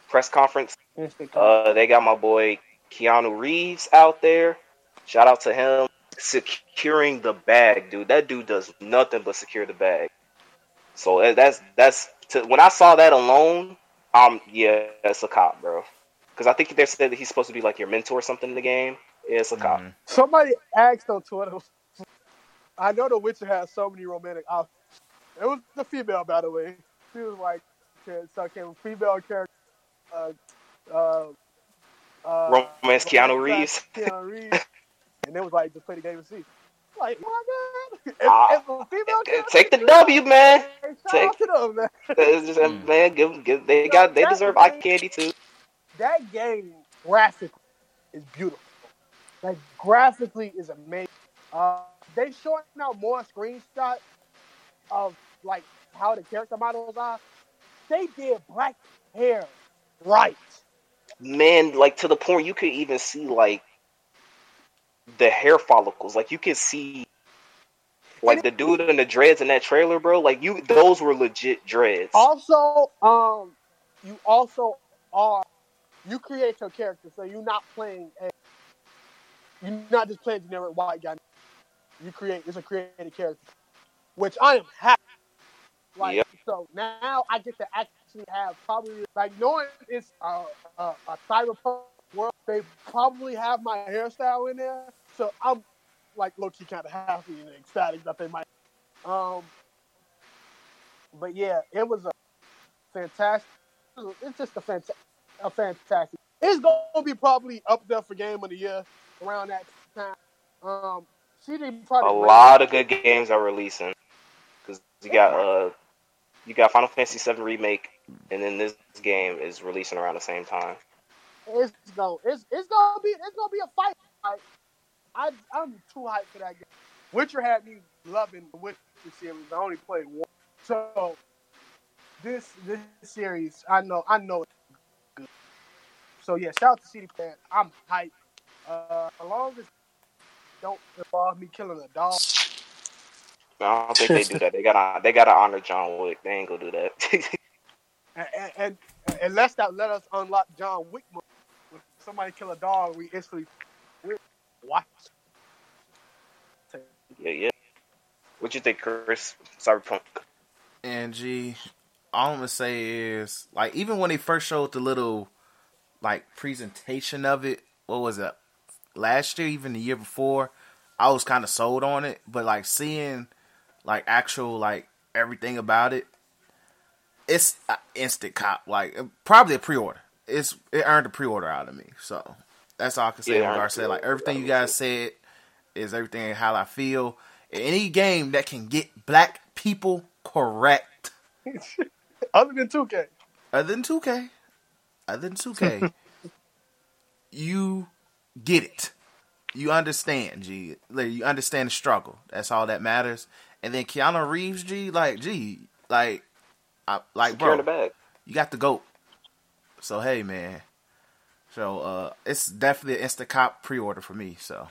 press conference. Uh, they got my boy Keanu Reeves out there. Shout out to him securing the bag, dude. That dude does nothing but secure the bag. So uh, that's that's to, when I saw that alone, um, yeah, it's a cop, bro. Because I think they said that he's supposed to be like your mentor or something in the game. Yeah, it's a cop. Mhm. Somebody asked on Twitter. I know The Witcher has so many romantic options. It was the female, by the way. She was like, so came female character. Uh, uh, uh, Romance Keanu Reeves. Keanu Reeves. and it was like, just play the game and see. Like, my God. If, Ah, if a female Eh, Take the W, man. Hey, Take- out to them, man. It's just, Mm. Man, give, give, they got they deserve eye candy too. That game graphically is beautiful. Like graphically is amazing. Uh, they showing out more screenshots of like how the character models are. They did black hair right. Man, like to the point you could even see like the hair follicles. Like you can see like the dude in the dreads in that trailer, bro. Like you, those were legit dreads. Also, um, you also are you create your character, so you're not playing a you're not just playing generic white guy. You create it's a created character, which I am happy. Like Yep. so now I get to actually have probably like knowing it's a, a, a cyberpunk world. They probably have my hairstyle in there, so I'm like low key kind of happy and ecstatic that they might. Um, but yeah, it was a fantastic. It's just a fantastic, a fantastic. It's gonna be probably up there for game of the year around that time. Um, CD probably A lot of good games are releasing because you got uh you got Final Fantasy VII remake, and then this game is releasing around the same time. It's gonna it's it's gonna be it's gonna be a fight. Like, I I'm too hyped for that game. Witcher had me loving the Witcher series. I only played one, so this this series I know I know it's good. So yeah, shout out to CD Fan. I'm hyped. Uh, as long as don't involve me killing a dog. I don't think they do that. They gotta they gotta honor John Wick. They ain't gonna do that. And, and, and unless that let us unlock John Wick. When somebody kill a dog, we instantly we watch. yeah, yeah. What you think, Chris? Cyberpunk. And G, all I'm gonna say is like even when they first showed the little like presentation of it, what was it? Last year, even the year before, I was kind of sold on it. But like seeing like actual like everything about it, it's a instant cop. Like probably a pre-order. It's it earned a pre-order out of me. So that's all I can say. Yeah, in it earned regards to that. Like everything you guys said is everything how I feel. Any game that can get black people correct, Other than 2K. other than 2K, other than 2K, you get it. You understand, G. Like, you understand the struggle. That's all that matters. And then Keanu Reeves, G, like, G, like, I, like, Secure bro, the bag. you got the goat. So hey, man. So uh, it's definitely an Instacop pre-order for me. So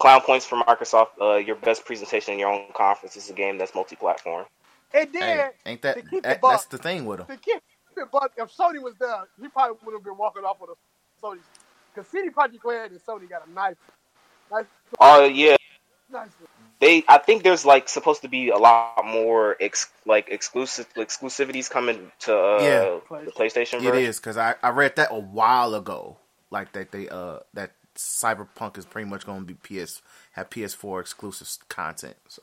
Clown points for Microsoft. Uh, your best presentation in your own conference is a game that's multi-platform. And then hey, ain't that, to keep it that buck- that's the thing with him? to keep it, but if Sony was there, he probably would have been walking off with a Sony. Because CD Projekt Red and Sony got a knife. Nice, Oh yeah, nice. They. I think there's like supposed to be a lot more ex, like exclusive exclusivities coming to uh, Yeah. the PlayStation It version. is because I, I read that a while ago. Like that they uh that Cyberpunk is pretty much going to be PS have PS4 exclusive content. So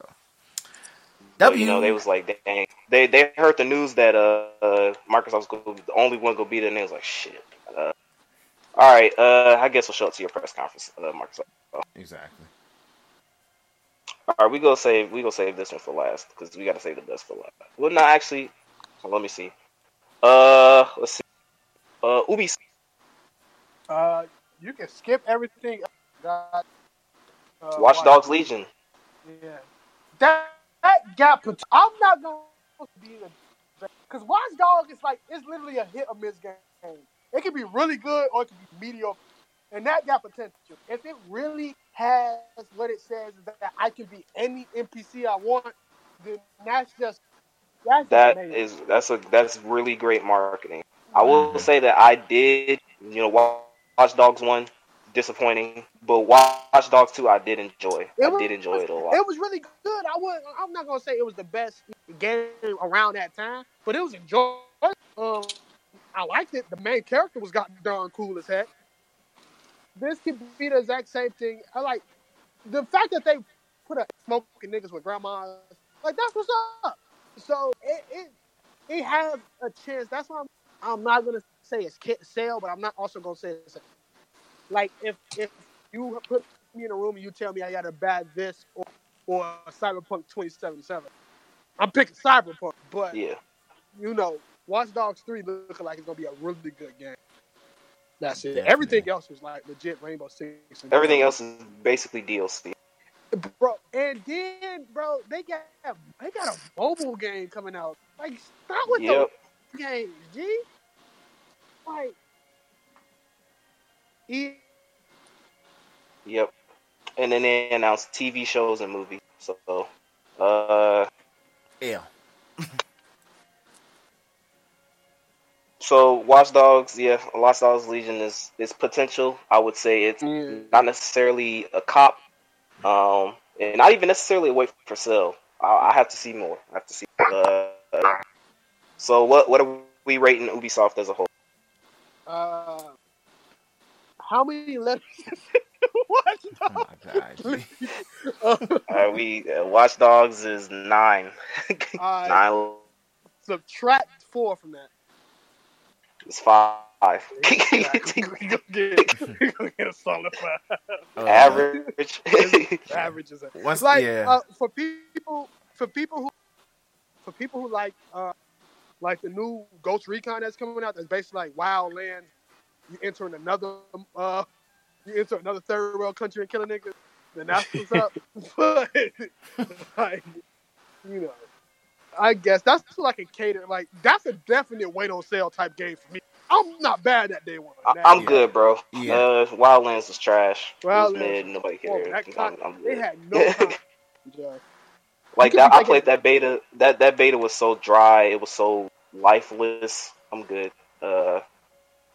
But, W you know, they was like, dang, they they heard the news that uh, uh Microsoft's gonna be the only one gonna be there, and they was like, shit. Uh, all right, uh, I guess we'll show it to your press conference, uh, Microsoft. exactly. All right, we go save we go save this one for last because we got to save the best for last. Well, not actually, let me see. Uh, let's see. Uh, Ubisoft. Uh, you can skip everything. Got, uh, Watch Dogs Legion. Yeah, that that got. pot- I'm not going to be the because Watch Dogs is like it's literally a hit or miss game. It can be really good or it can be mediocre, and that got potential. If it really has what it says is that I can be any NPC I want, then that's just that's That is that's a that's really great marketing. I will say that I did, you know, Watch Dogs one disappointing, but Watch Dogs two I did enjoy. It I did enjoy it a lot. It was really good. I would. I'm not gonna say it was the best game around that time, but it was enjoyable. Um, I liked it. The main character was got darn cool as heck. This could be the exact same thing. I like the fact that they put a smoking niggas with grandmas. Like that's what's up. So it it, it has a chance. That's why I'm. I'm not gonna say it's can't sell, but I'm not also gonna say it's a, like if if you put me in a room and you tell me I got to bad this or, or Cyberpunk 2077. I'm picking Cyberpunk, but Yeah. you know, Watch Dogs 3 looking like it's gonna be a really good game. That's it. Definitely. Everything else was like legit Rainbow Six. and- Everything else is basically DLC. bro. And then, bro, they got they got a mobile game coming out. Like, stop with Yep. the games, G. Like, e- Yep. And then they announced TV shows and movies. So, uh, L. so Watch Dogs, yeah, Watch Dogs Legion is is potential. I would say it's Mm. not necessarily a cop, um, and not even necessarily a wait for sale. I, I have to see more. I have to see. Uh, so what what are we rating Ubisoft as a whole? uh, how many letters? Watch Oh my god. Uh, we uh, Watch Dogs is nine. Alright. nine Subtract four from that. Is five. we gonna get, we gonna get a solid five. Uh, Average. Average is a Once, like yeah. uh, for people for people who for people who like uh like the new Ghost Recon that's coming out that's basically like Wildlands. You enter in another uh you enter another third world country and kill a nigga. Then that's what's up. but like you know. I guess that's like a cater like that's a definite wait on sale type game for me. I'm not bad at day one. I- That- I'm Yeah. good, bro. Yeah. Uh, Wildlands is trash. it was Wildlands- mid. Nobody Oh, cared. that I'm, I'm they had no. Yeah. like that. I played it- that beta. That that beta was so dry. It was so lifeless. I'm good. Uh,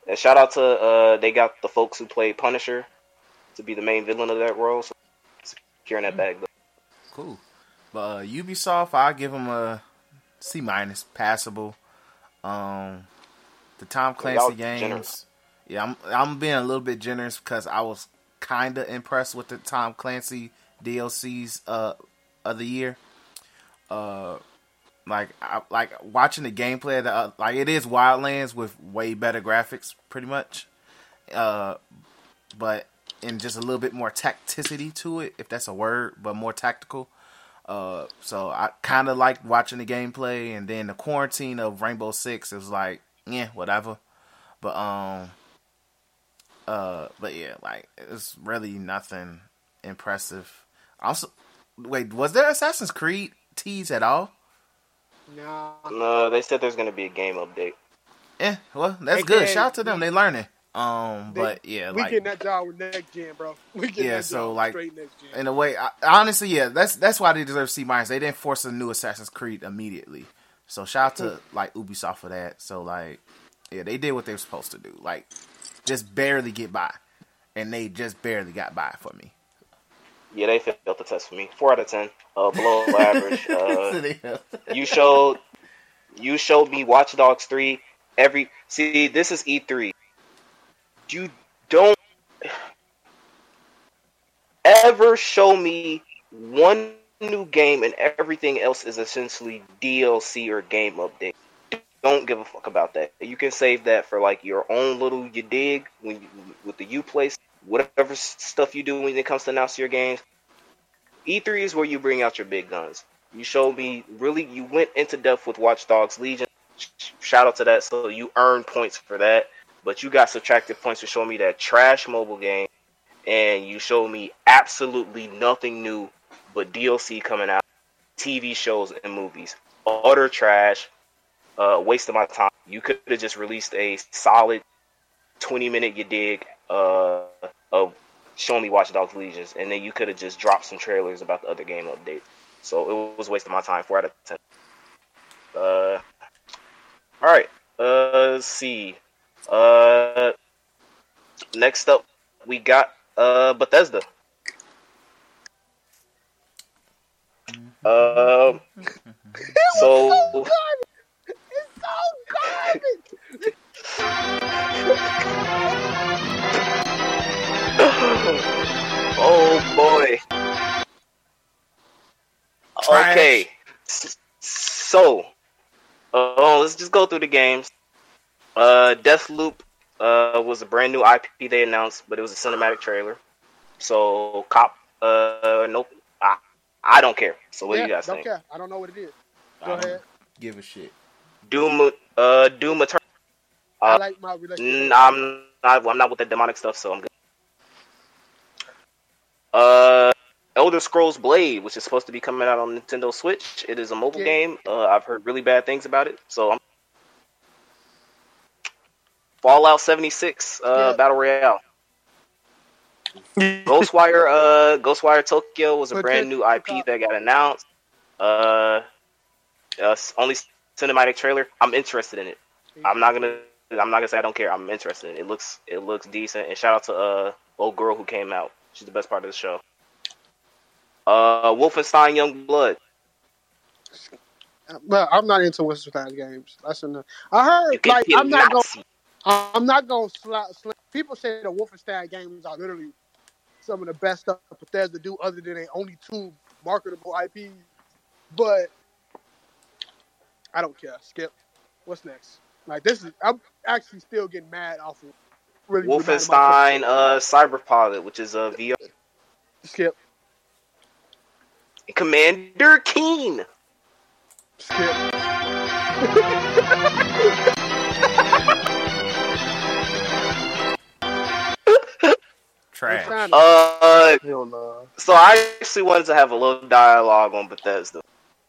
and shout out to uh, they got the folks who played Punisher to be the main villain of that role. So securing that bag. Though. Cool. But uh, Ubisoft, I give them a C minus, passable. Um, the Tom Clancy games. generous. Yeah, I'm I'm being a little bit generous because I was kind of impressed with the Tom Clancy DLCs uh of the year. Uh, like I like watching the gameplay. Of the, uh, like it is Wildlands with way better graphics, pretty much. Uh, but and just a little bit more tacticity to it, if that's a word, but more tactical. Uh, so I kind of liked watching the gameplay, and then the quarantine of Rainbow Six. It was like, yeah, whatever. But um, uh, but yeah, like it's really nothing impressive. Also, wait, was there Assassin's Creed tease at all? No, No, they said there's gonna be a game update. Yeah, well, that's Hey, good. man, Shout out to them. They learning. Um, They- but yeah, we like getting that job with next gen, bro. We getting Yeah, that so, job like, straight next gen. in a way, I, honestly, yeah, that's that's why they deserve C minus. They didn't force a new Assassin's Creed immediately. So shout out to like Ubisoft for that. So like, yeah, they did what they were supposed to do. Like, just barely get by, and they just barely got by for me. Yeah, they failed the test for me. Four out of ten. Uh, below average. Uh, you showed you showed me Watch Dogs three every see this is E three. You don't ever show me one new game and everything else is essentially DLC or game update. Don't give a fuck about that. You can save that for like your own little you dig when you, with the U place, whatever stuff you do when it comes to announce your games. E3 is where you bring out your big guns. You showed me really, you went into depth with Watch Dogs Legion. Shout out to that. So you earned points for that. But you got subtracted points for showing me that trash mobile game. And you showed me absolutely nothing new but DLC coming out, TV shows and movies. Utter trash. Uh, waste of my time. You could have just released a solid 20 minute you dig uh, of showing me Watch Dogs Legions, and then you could have just dropped some trailers about the other game update. So it was wasting my time. Four out of ten. Uh, all right. Uh, let's see. Uh, next up, we got uh Bethesda. Um. so It's so garbage. oh boy. Trash. Okay. So, uh, let's just go through the games. Uh, Deathloop uh, was a brand new IP they announced, but it was a cinematic trailer. So cop, uh, nope. I, I don't care. So what yeah, do you guys don't think? care. I don't know what it is. Go don't ahead. Give a shit. Doom, uh, Doom Eternal. I Uh, like my relationship. I'm not. I'm not with the demonic stuff, so I'm good. Uh, Elder Scrolls Blade, which is supposed to be coming out on Nintendo Switch. It is a mobile Yeah. game. Uh, I've heard really bad things about it, so I'm. Fallout 76 uh, Yeah. Battle Royale. Ghostwire, uh, Ghostwire Tokyo was a brand new IP that got announced. Uh, uh, only cinematic trailer. I'm interested in it. I'm not gonna. I'm not gonna say I don't care. I'm interested. in it. It looks. It looks decent. And shout out to uh old girl who came out. She's the best part of the show. Uh, Wolfenstein Young Blood. But I'm not into Wolfenstein games. That's enough. I heard like I'm not going. I'm not going to slap. Sl- people say the Wolfenstein games are literally some of the best stuff that Bethesda do, other than they only two marketable IPs. But I don't care. Skip. What's next? Like this is. I'm actually still getting mad off of really really mad about Wolfenstein uh Cyberpilot, which is a VR. Skip. Commander Keen. Skip. Trash. Wolfenstein- Uh, Hell no. so I actually wanted to have a little dialogue on Bethesda.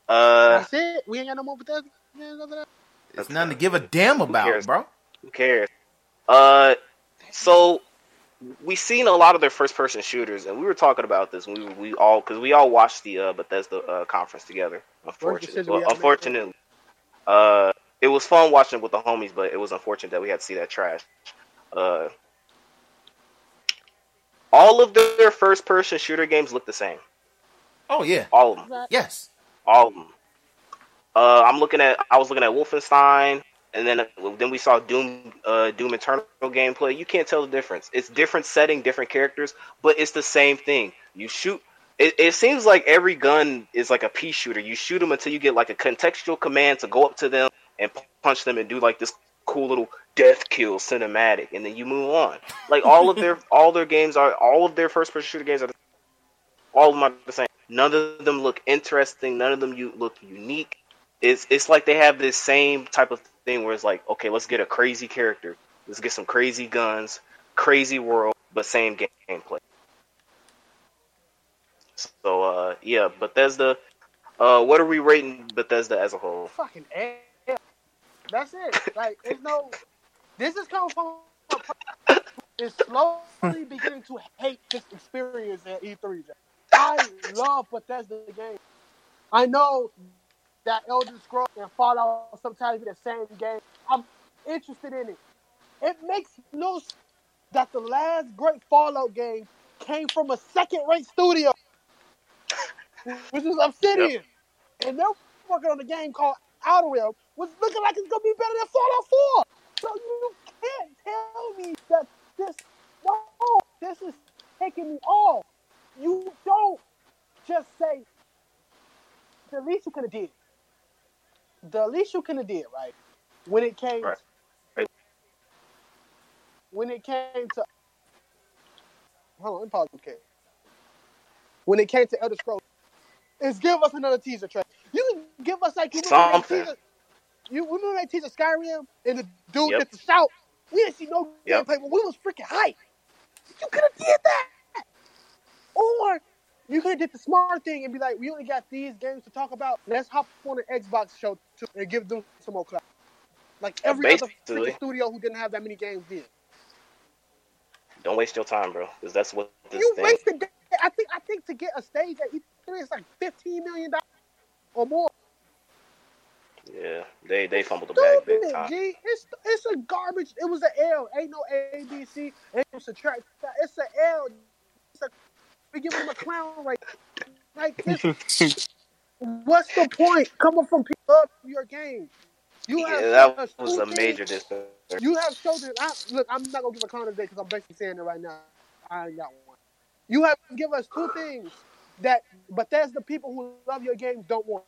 Uh, That's it. We ain't got no more Bethesda games after that. There's nothing to give a damn about, cares? bro. Who cares? Uh, so we seen a lot of their first person shooters, and we were talking about this. We we all because we all watched the uh, Bethesda uh, conference together. Unfortunately, well, we had to make. unfortunately, uh, it was fun watching it with the homies, but it was unfortunate that we had to see that trash. Uh, all of their first person shooter games look the same. Oh yeah. All of them. Yes. All of them. Uh, I'm looking at. I was looking at Wolfenstein, and then then we saw Doom, uh, Doom Eternal gameplay. You can't tell the difference. It's different setting, different characters, but it's the same thing. You shoot. It, it seems like every gun is like a pea shooter. You shoot them until you get like a contextual command to go up to them and punch them and do like this cool little death kill cinematic, and then you move on. Like all of their all their games are all of their first person shooter games are the all of them are the same. None of them look interesting. None of them you look unique. It's it's like they have this same type of thing where it's like, okay, let's get a crazy character, let's get some crazy guns, crazy world, but same game- gameplay. So uh, yeah, Bethesda. Uh, what are we rating Bethesda as a whole? fucking L. That's it. Like, it's no. This is coming from. a Is slowly beginning to hate this experience at E3. I love Bethesda games. I know that Elder Scrolls and Fallout sometimes be the same game. I'm interested in it. It makes no sense that the last great Fallout game came from a second-rate studio, which is Obsidian, and they're working on a game called Outer Realm, was looking like it's gonna be better than Fallout 4. So you can't tell me that this no, this is taking me off. You don't just say the least you could have did. The least you could have did, right? When it came Right. Right. when it came to hold on, let me pause okay. When it came to Elder Scrolls, is give us another teaser track. You can give us like you remember that Something. teaser. You remember that teaser Skyrim and the dude Yep. gets the shout. We didn't see no Yep. gameplay, but we was freaking hype. You could have did that. Or you could have did the smart thing and be like, we only got these games to talk about. Let's hop on an Xbox show too and give them some more clout. Like every other Basically. freaking studio who didn't have that many games did. Don't waste your time, bro, because that's what this You thing. wasted. I think. I think to get a stage at E3 is like fifteen million dollars or more. Yeah, they they fumbled the bag big Stupid, time. G. It's it's a garbage. It was an L. Ain't no A B C. Ain't no subtract. It's an L. It's a, we giving them a clown right. Like, it's, what's the point? Coming from people up your game. You Yeah, have that us was a major disrespect. You have chosen. I, look, I'm not gonna give a clown today because I'm basically saying it right now. I ain't got one. You have to give us two things that Bethesda people who love your games don't want.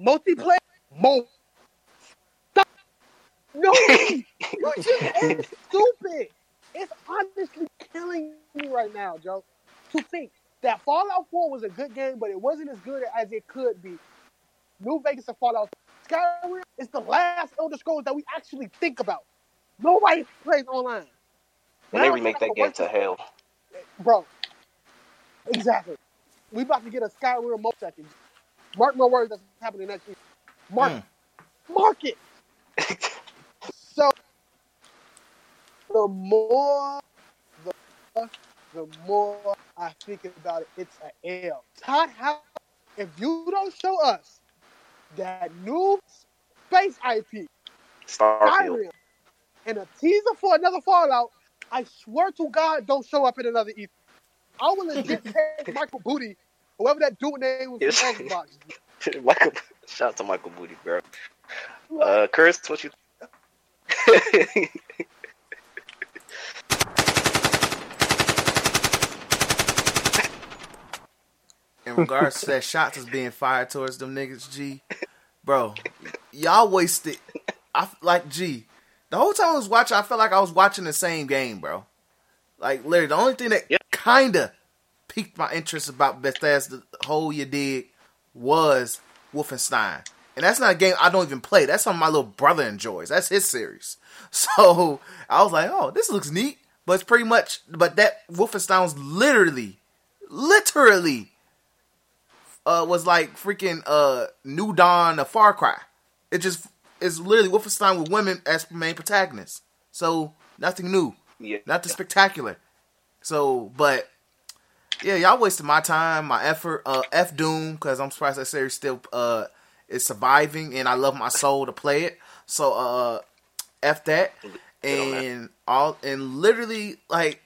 Multiplayer, mo. Stop. No, you just it's stupid. It's honestly killing me. right now, Joe. To think that Fallout 4 was a good game, but it wasn't as good as it could be. New Vegas and Fallout Skyrim is the last Elder Scrolls that we actually think about. Nobody plays online. When they remake that game to hell. Bro. Exactly. We about to get a Skyrim second. Mark my words, that's happening next week. Mark, hmm. mark it. so the more the, more, the more I think about it, it's an L. Todd Howard, if you don't show us that new space IP, Starfield. Skyrim, and a teaser for another Fallout, I swear to God, don't show up in another E3. I will legit take Michael Booty, whoever that dude name was Yes. from Xbox. Michael, shout out to Michael Booty, bro. Uh, Chris, what you? in regards to that shots that's being fired towards them niggas, G, bro, y'all wasted. I like G. The whole time I was watching, I felt like I was watching the same game, bro. Like literally, the only thing that kinda piqued my interest about Bethesda, the whole you did, was Wolfenstein, and that's not a game I don't even play. That's something my little brother enjoys. That's his series. So I was like, oh, this looks neat, but it's pretty much. But that Wolfenstein was literally, literally uh, was like freaking uh, New Dawn, a Far Cry. It just is literally Wolfenstein with women as main protagonists. So nothing new, Yeah. nothing spectacular. So, but yeah, y'all wasted my time, my effort. Uh, F Doom because I'm surprised that series still uh is surviving, and I love my soul to play it. So, uh, F that, and all and literally like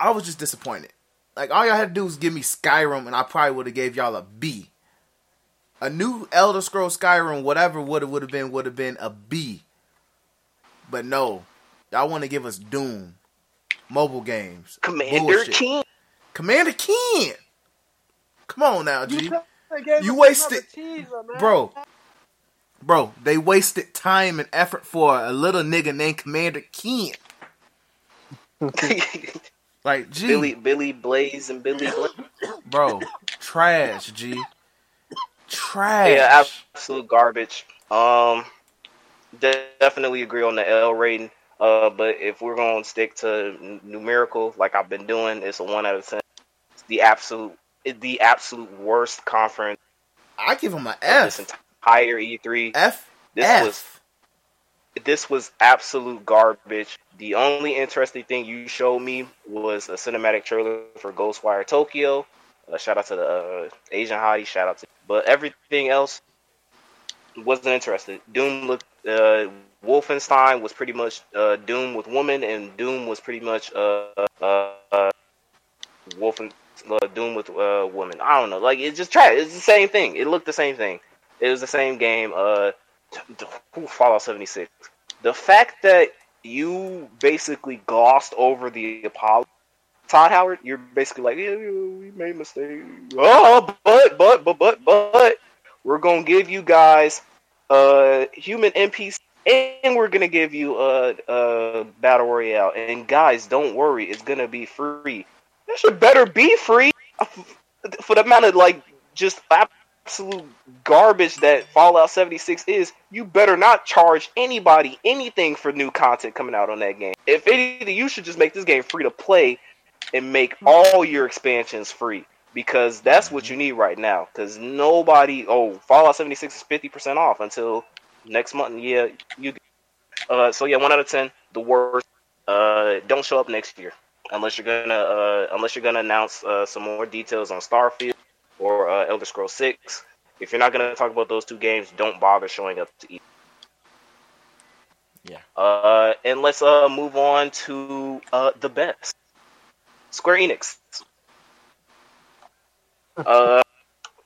I was just disappointed. Like all y'all had to do was give me Skyrim, and I probably would have gave y'all a B. A new Elder Scroll Skyrim, whatever would have would have been would have been a B. But no, y'all want to give us Doom, mobile games, Commander Bullshit. King. Commander Keen. Come on now, G. They gave You wasted- teaser. Bro, bro, they wasted time and effort for a little nigga named Commander Keen. Like, G, Billy, Billy Blaze, and Billy Blaze. bro, trash, G, trash. Yeah, absolute garbage. Um, de- definitely agree on the L rating. Uh, but if we're gonna stick to numerical, like I've been doing, it's a one out of ten. It's the absolute, it's the absolute worst conference. I give him an of This entire E3. F. This F. was this was absolute garbage. The only interesting thing you showed me was a cinematic trailer for Ghostwire Tokyo. Uh, shout out to the uh, Asian hottie. Shout out to, but everything else wasn't interested. Doom looked. Uh, Wolfenstein was pretty much uh, Doom with woman, and Doom was pretty much uh, uh, uh, Wolfen, uh, Doom with uh, woman. I don't know. Like it's just trash. It's the same thing. It looked the same thing. It was the same game. Uh, Fallout 76. The fact that you basically glossed over the Apollo, Todd Howard, you're basically like, yeah, we made mistakes. Oh, but, but, but, but, but, we're gonna give you guys uh human NPC, and we're gonna give you a uh, battle royale. And guys, don't worry, it's gonna be free. That should better be free for the amount of like just absolute garbage that Fallout 76 is, you better not charge anybody anything for new content coming out on that game. If anything, you should just make this game free to play and make all your expansions free because that's what you need right now. Because nobody, oh, Fallout 76 is 50% off until next month. Yeah, you. Uh, so yeah, one out of ten, the worst. Uh, don't show up next year unless you're gonna uh, unless you're gonna announce uh, some more details on Starfield or uh, Elder Scrolls Six. If you're not gonna talk about those two games, don't bother showing up to eat. Yeah. Uh, and let's uh move on to uh the best Square Enix. Uh,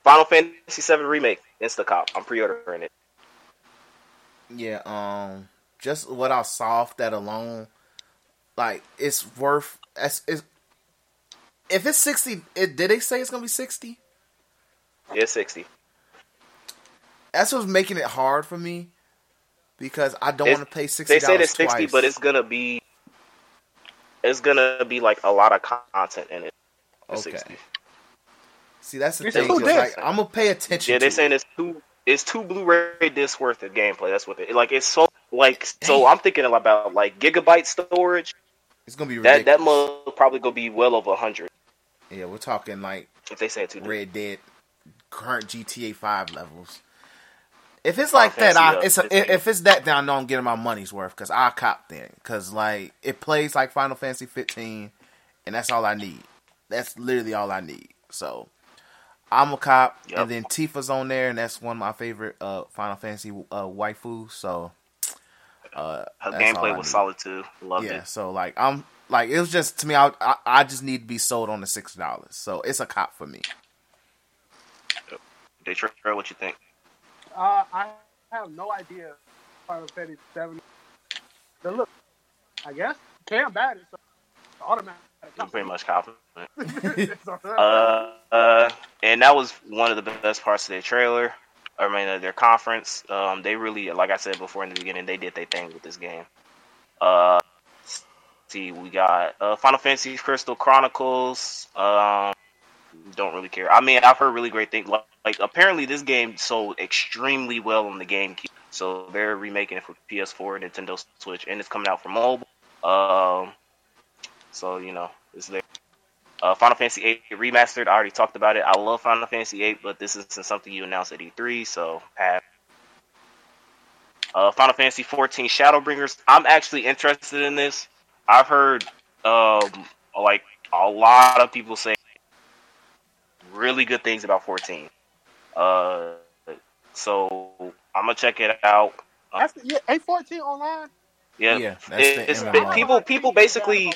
Final Fantasy VII remake, Instacop. I'm pre-ordering it. Yeah, um, just what I saw off that alone, like it's worth. It's, it's, if it's sixty, it, did they say it's gonna be sixty? Yeah, sixty. That's what's making it hard for me because I don't want to pay sixty They said it's sixty, but it's gonna be it's gonna be like a lot of content in it. Okay. 60. See, that's the It's thing. two 'cause. Like, I'm gonna pay attention. Yeah, they to saying it. it's two it's two Blu-ray discs worth of gameplay. That's what it like. It's so like so. I'm thinking about like gigabyte storage. it's gonna be That that ridiculous. must probably gonna be well over hundred yeah, we're talking like if they say two. Red Dead, current GTA Five levels. If it's like that, I, it's a, if it's that, then I know I'm getting my money's worth because I cop then because like it plays like Final Fantasy 15, and that's all I need. That's literally all I need. So I'm a cop, Yep. and then Tifa's on there, and that's one of my favorite uh, Final Fantasy uh, waifus. So uh, Her gameplay was need. solid too. Loved Yeah, it. so like I'm like it was just to me. I I, I just need to be sold on the six dollars. So it's a cop for me. They Trey, what you think? Uh, I have no idea. Final Fantasy Seven. The look, I guess, can't bad it. Automatic. I'm pretty much confident. Uh, uh, and that was one of the best parts of their trailer. I mean, uh, their conference. Um, they really, like I said before in the beginning, they did their thing with this game. Uh, see, we got uh, Final Fantasy Crystal Chronicles. Um, don't really care. I mean, I've heard really great things. Like, like apparently, this game sold extremely well on the GameCube, so they're remaking it for PS4, Nintendo Switch, and it's coming out for mobile. Um, so you know, it's there. Uh, Final Fantasy VIII remastered. I already talked about it. I love Final Fantasy VIII, but this isn't something you announced at E3, so pass. Uh, Final Fantasy XIV Shadowbringers. I'm actually interested in this. I've heard um, like a lot of people say really good things about 14. Uh, so I'm gonna check it out. That's the, yeah, A fourteen online. Yeah, Yeah, that's It- the it's, people people basically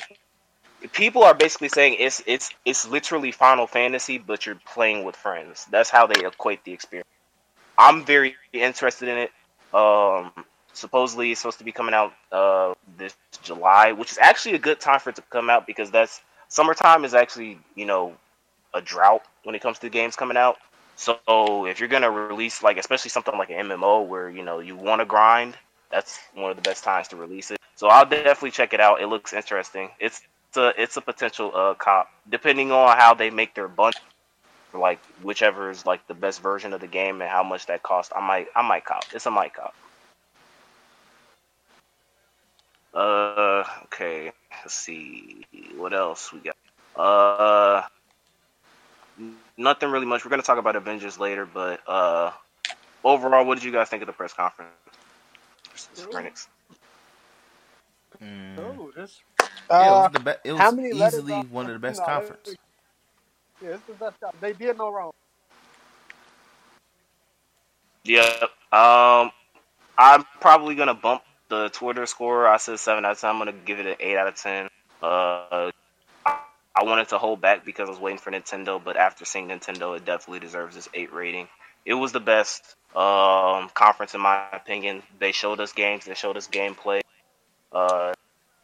people are basically saying it's it's it's literally Final Fantasy, but you're playing with friends. That's how they equate the experience. I'm very interested in it. Um, supposedly it's supposed to be coming out uh, this July, which is actually a good time for it to come out because that's summertime is actually you know a drought when it comes to games coming out. So if you're gonna release like especially something like an MMO where you know you want to grind, that's one of the best times to release it. So I'll definitely check it out. It looks interesting. It's a it's a potential uh cop depending on how they make their bunch, like whichever is like the best version of the game and how much that costs. I might I might cop. It's a might cop. Uh okay. Let's see what else we got. Uh nothing really much. We're gonna talk about Avengers later, but uh overall, what did you guys think of the press conference? Mm. Oh, this. Yeah, it Uh, was, the be- it how was many letters easily are- one of the best no, conferences. Yeah, it's the best. Job. They did no wrong. Yep. Um, I'm probably gonna bump the Twitter score. I said seven out of ten. I'm gonna give it an eight out of ten. Uh, I- wanted to hold back because I was waiting for Nintendo, but after seeing Nintendo, it definitely deserves this eight rating. It was the best um, conference in my opinion. They showed us games. They showed us gameplay. Uh,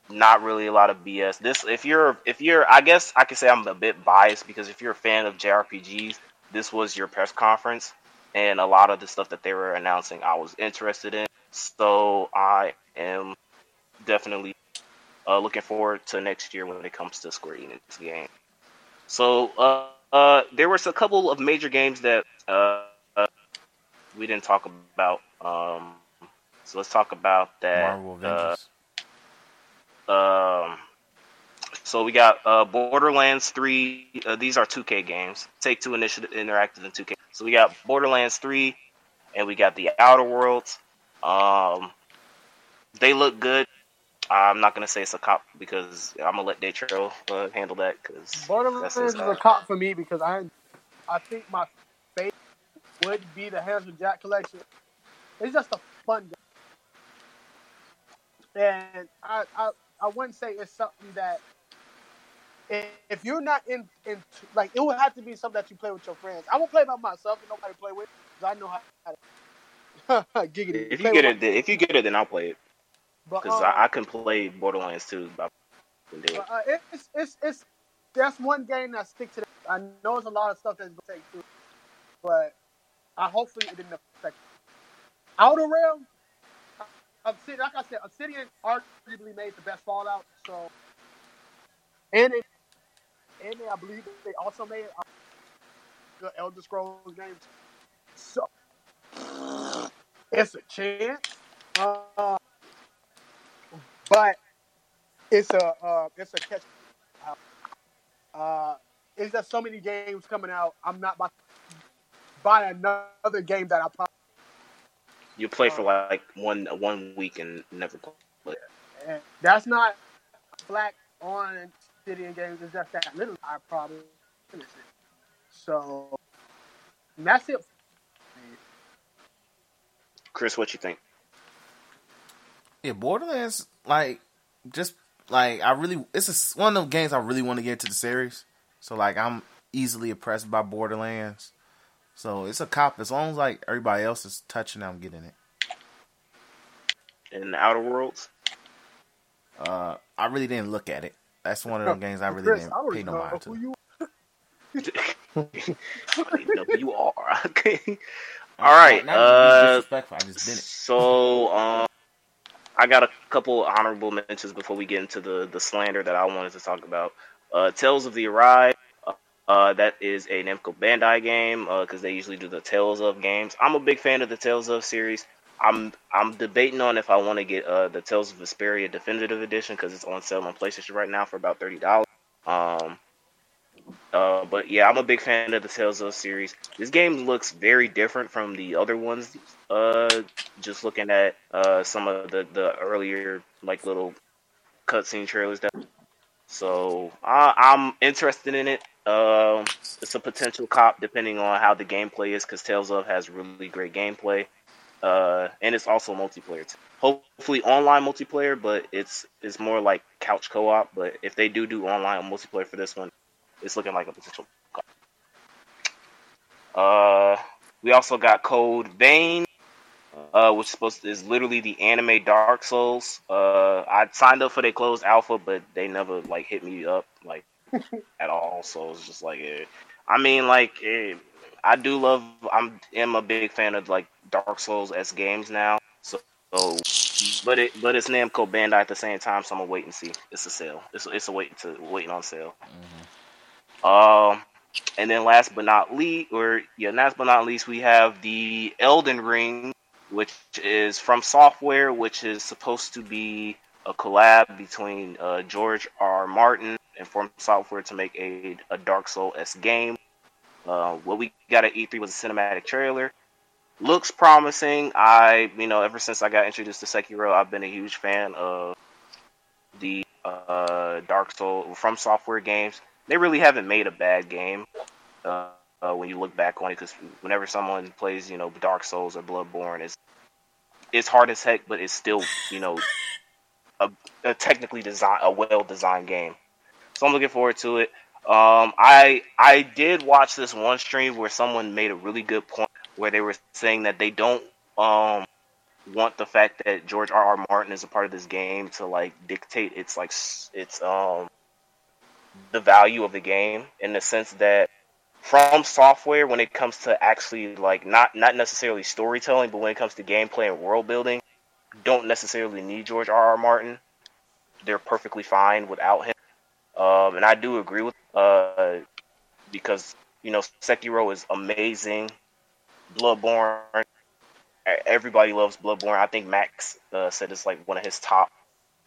not really a lot of BS. This, if you're, if you're, I guess I could say I'm a bit biased because if you're a fan of JRPGs, this was your press conference, and a lot of the stuff that they were announcing, I was interested in. So I am definitely uh, looking forward to next year when it comes to Square Enix game. So uh, uh, there was a couple of major games that uh, uh, we didn't talk about. Um, so let's talk about that. Marvel Uh, Avengers. um, so we got uh, Borderlands 3. Uh, these are 2K games. Take Two Initiative Interactive and 2K. So we got Borderlands 3, and we got The Outer Worlds. Um, they look good. I'm not gonna say it's a cop because I'm gonna let Daytrail uh, handle that because Borderlands is a cop for me because I, I think my favorite would be the Handsome Jack collection. It's just a fun game, and I, I, I wouldn't say it's something that. if- you're not in, in like, it would have to be something that you play with your friends. I won't play by myself and nobody play with because I know how. to giggity. If you get it, then- if you get it, then I'll play it because um, I, I can play Borderlands 2. But I it. Uh, uh, it's it's it's that's one game that stick to. The, I know it's a lot of stuff that's gonna take through, but I hopefully it didn't affect. Outer Realm, Obsidian, like I said, Obsidian arguably made the best Fallout. So and they, and they, I believe they also made uh, the Elder Scrolls games. So it's a chance, uh, but it's a uh, it's a catch. Uh, it's just so many games coming out. I'm not about to buy another game that I probably. You play for like one one week and never play. And that's not black on city and games. It's just that little I probably it. So that's it. Chris, what you think? Yeah, Borderlands, like, just like I really, it's a, one of those games I really want to get into the series. So like, I'm easily impressed by Borderlands. So it's a cop as long as like everybody else is touching, I'm getting it. In the Outer Worlds, Uh, I really didn't look at it. That's one of those games I really Chris, didn't I don't pay no mind to. you. I don't even know who you are. Okay. All right. Not to be Uh, disrespectful, I just didn't. so um, I got a couple honorable mentions before we get into the the slander that I wanted to talk about. Uh, Tales of the Arise. Uh, that is a Namco Bandai game because they usually do the Tales of games. I'm a big fan of the Tales of series. I'm I'm debating on if I want to get uh, the Tales of Vesperia Definitive Edition because it's on sale on PlayStation right now for about thirty dollars. Um, uh, but yeah, I'm a big fan of the Tales of series. This game looks very different from the other ones. Uh, just looking at uh, some of the, the earlier like little cutscene trailers that. So I, I'm interested in it. Um, it's a potential cop depending on how the gameplay is because Tales of has really great gameplay. Uh, and it's also multiplayer. Hopefully online multiplayer, but it's it's more like couch co-op. But if they do do online multiplayer for this one, it's looking like a potential. co-op. Uh, we also got Code Vein, uh, which is supposed to, is literally the anime Dark Souls. Uh, I signed up for their closed alpha, but they never like hit me up like at all. So it's just like, eh. I mean, like eh, I do love. I'm am a big fan of like Dark Souls s games now. So, so but it but it's Namco Bandai at the same time, so I'm gonna wait and see. It's a sale. It's it's a wait to waiting on sale. Um, and then last but not least, or yeah, last but not least, we have the Elden Ring, which is From Software, which is supposed to be a collab between uh, George R. R. Martin and From Software to make a, a Dark Soul s game. Uh, what we got at E3 was a cinematic trailer. Looks promising. I, you know, ever since I got introduced to Sekiro, I've been a huge fan of the uh, Dark Soul From Software games. They really haven't made a bad game uh, uh, when you look back on it, because whenever someone plays, you know, Dark Souls or Bloodborne, it's it's hard as heck, but it's still, you know, a, a technically design, a well designed game. So I'm looking forward to it. Um, I I did watch this one stream where someone made a really good point where they were saying that they don't um want the fact that George R. R. Martin is a part of this game to like dictate its like its um the value of the game in the sense that From Software when it comes to actually like not not necessarily storytelling but when it comes to gameplay and world building don't necessarily need George R. R. Martin. They're perfectly fine without him. Um, and I do agree with uh, because you know Sekiro is amazing. Bloodborne, everybody loves Bloodborne. I think Max uh, said it's like one of his top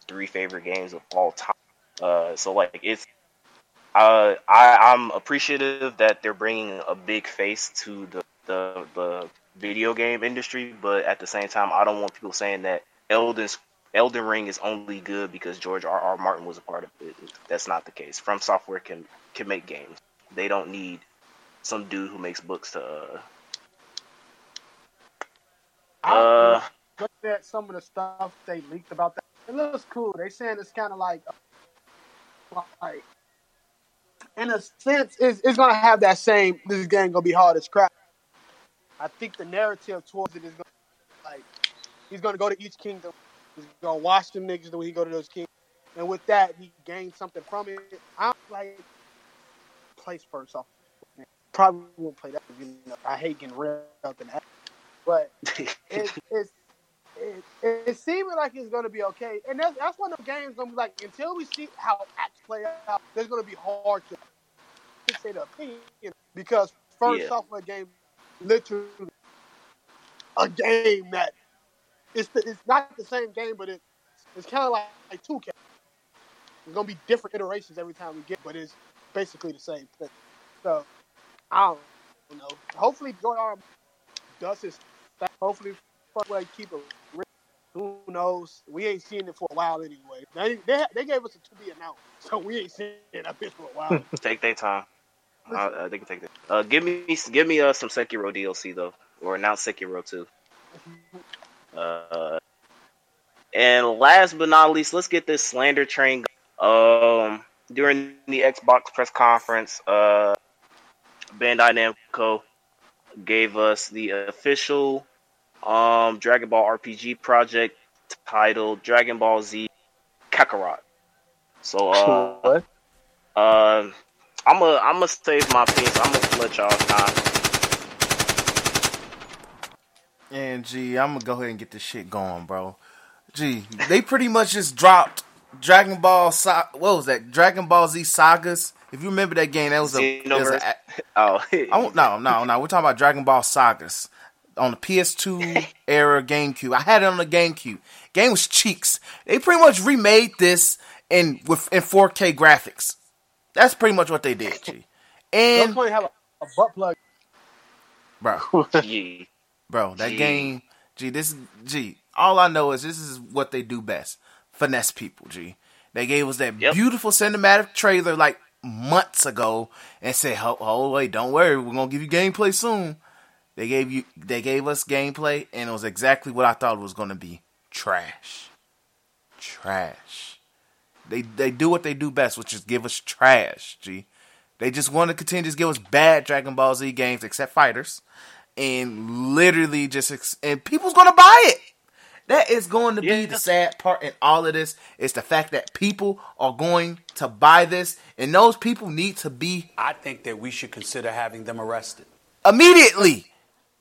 three favorite games of all time. Uh, so like it's uh, I, I'm appreciative that they're bringing a big face to the, the the video game industry, but at the same time, I don't want people saying that Elden's Elden Ring is only good because George R. R. Martin was a part of it. That's not the case. From Software can can make games. They don't need some dude who makes books to. Uh, uh, at some of the stuff they leaked about that, it looks cool. They saying it's kind of like, like, in a sense, it's, it's gonna have that same. This game gonna be hard as crap. I think the narrative towards it is gonna like he's gonna go to each kingdom. He's gonna watch them niggas when he go to those kingdoms, and with that he gains something from it. I'm like, place first off. Probably won't play that. You know, I hate getting real up in that, but it, it's it, it, seeming like it's going to be okay, and that's that's one of the games going to be like until we see how acts play out, there's going to be hard to, to say the opinion because first Yeah. software game, literally a game that it's the, it's not the same game, but it, it's kind of like, like 2K. It's gonna be different iterations every time we get, but it's basically the same thing. So I don't know. Hopefully, Joy Arm does his. Hopefully, Fuckway keep it. Who knows? We ain't seen it for a while anyway. They they, they gave us a to be announced, so we ain't seen it that bitch for a while. Take their time. Uh, they can take that. Uh, give me, give me uh, some Sekiro DLC though, or announce Sekiro too. Uh, and last but not least, let's get this slander train. Um, during the Xbox press conference, uh, Bandai Namco gave us the official um Dragon Ball RPG project titled Dragon Ball Z Kakarot. So, uh, what? uh, I'm gonna I'm gonna save my opinions. I'm gonna let y'all time. And G, I'm gonna go ahead and get this shit going, bro. G, they pretty much just dropped Dragon Ball. Sa- what was that? Dragon Ball Z Sagas. If you remember that game, that was a. it was a- Oh, I won't, no, no, no. We're talking about Dragon Ball Sagas on the PS2 era GameCube. I had it on the GameCube. Game was cheeks. They pretty much remade this in with in 4K graphics. That's pretty much what they did, G. Don't And Tony have a, a butt plug. bro, yeah. bro, that Gee. game, G. This, G. All I know is this is what they do best: finesse people, G. They gave us that Yep. beautiful cinematic trailer like months ago and said, "Oh, oh wait, don't worry, we're gonna give you gameplay soon." They gave you, they gave us gameplay, and it was exactly what I thought it was gonna be: trash, trash. They they do what they do best, which is give us trash. G. They just want to continue to give us bad Dragon Ball Z games, except fighters, and literally just ex- and people's gonna buy it. That is going to be the sad part in all of this is the fact that people are going to buy this, and those people need to be I think that we should consider having them arrested. immediately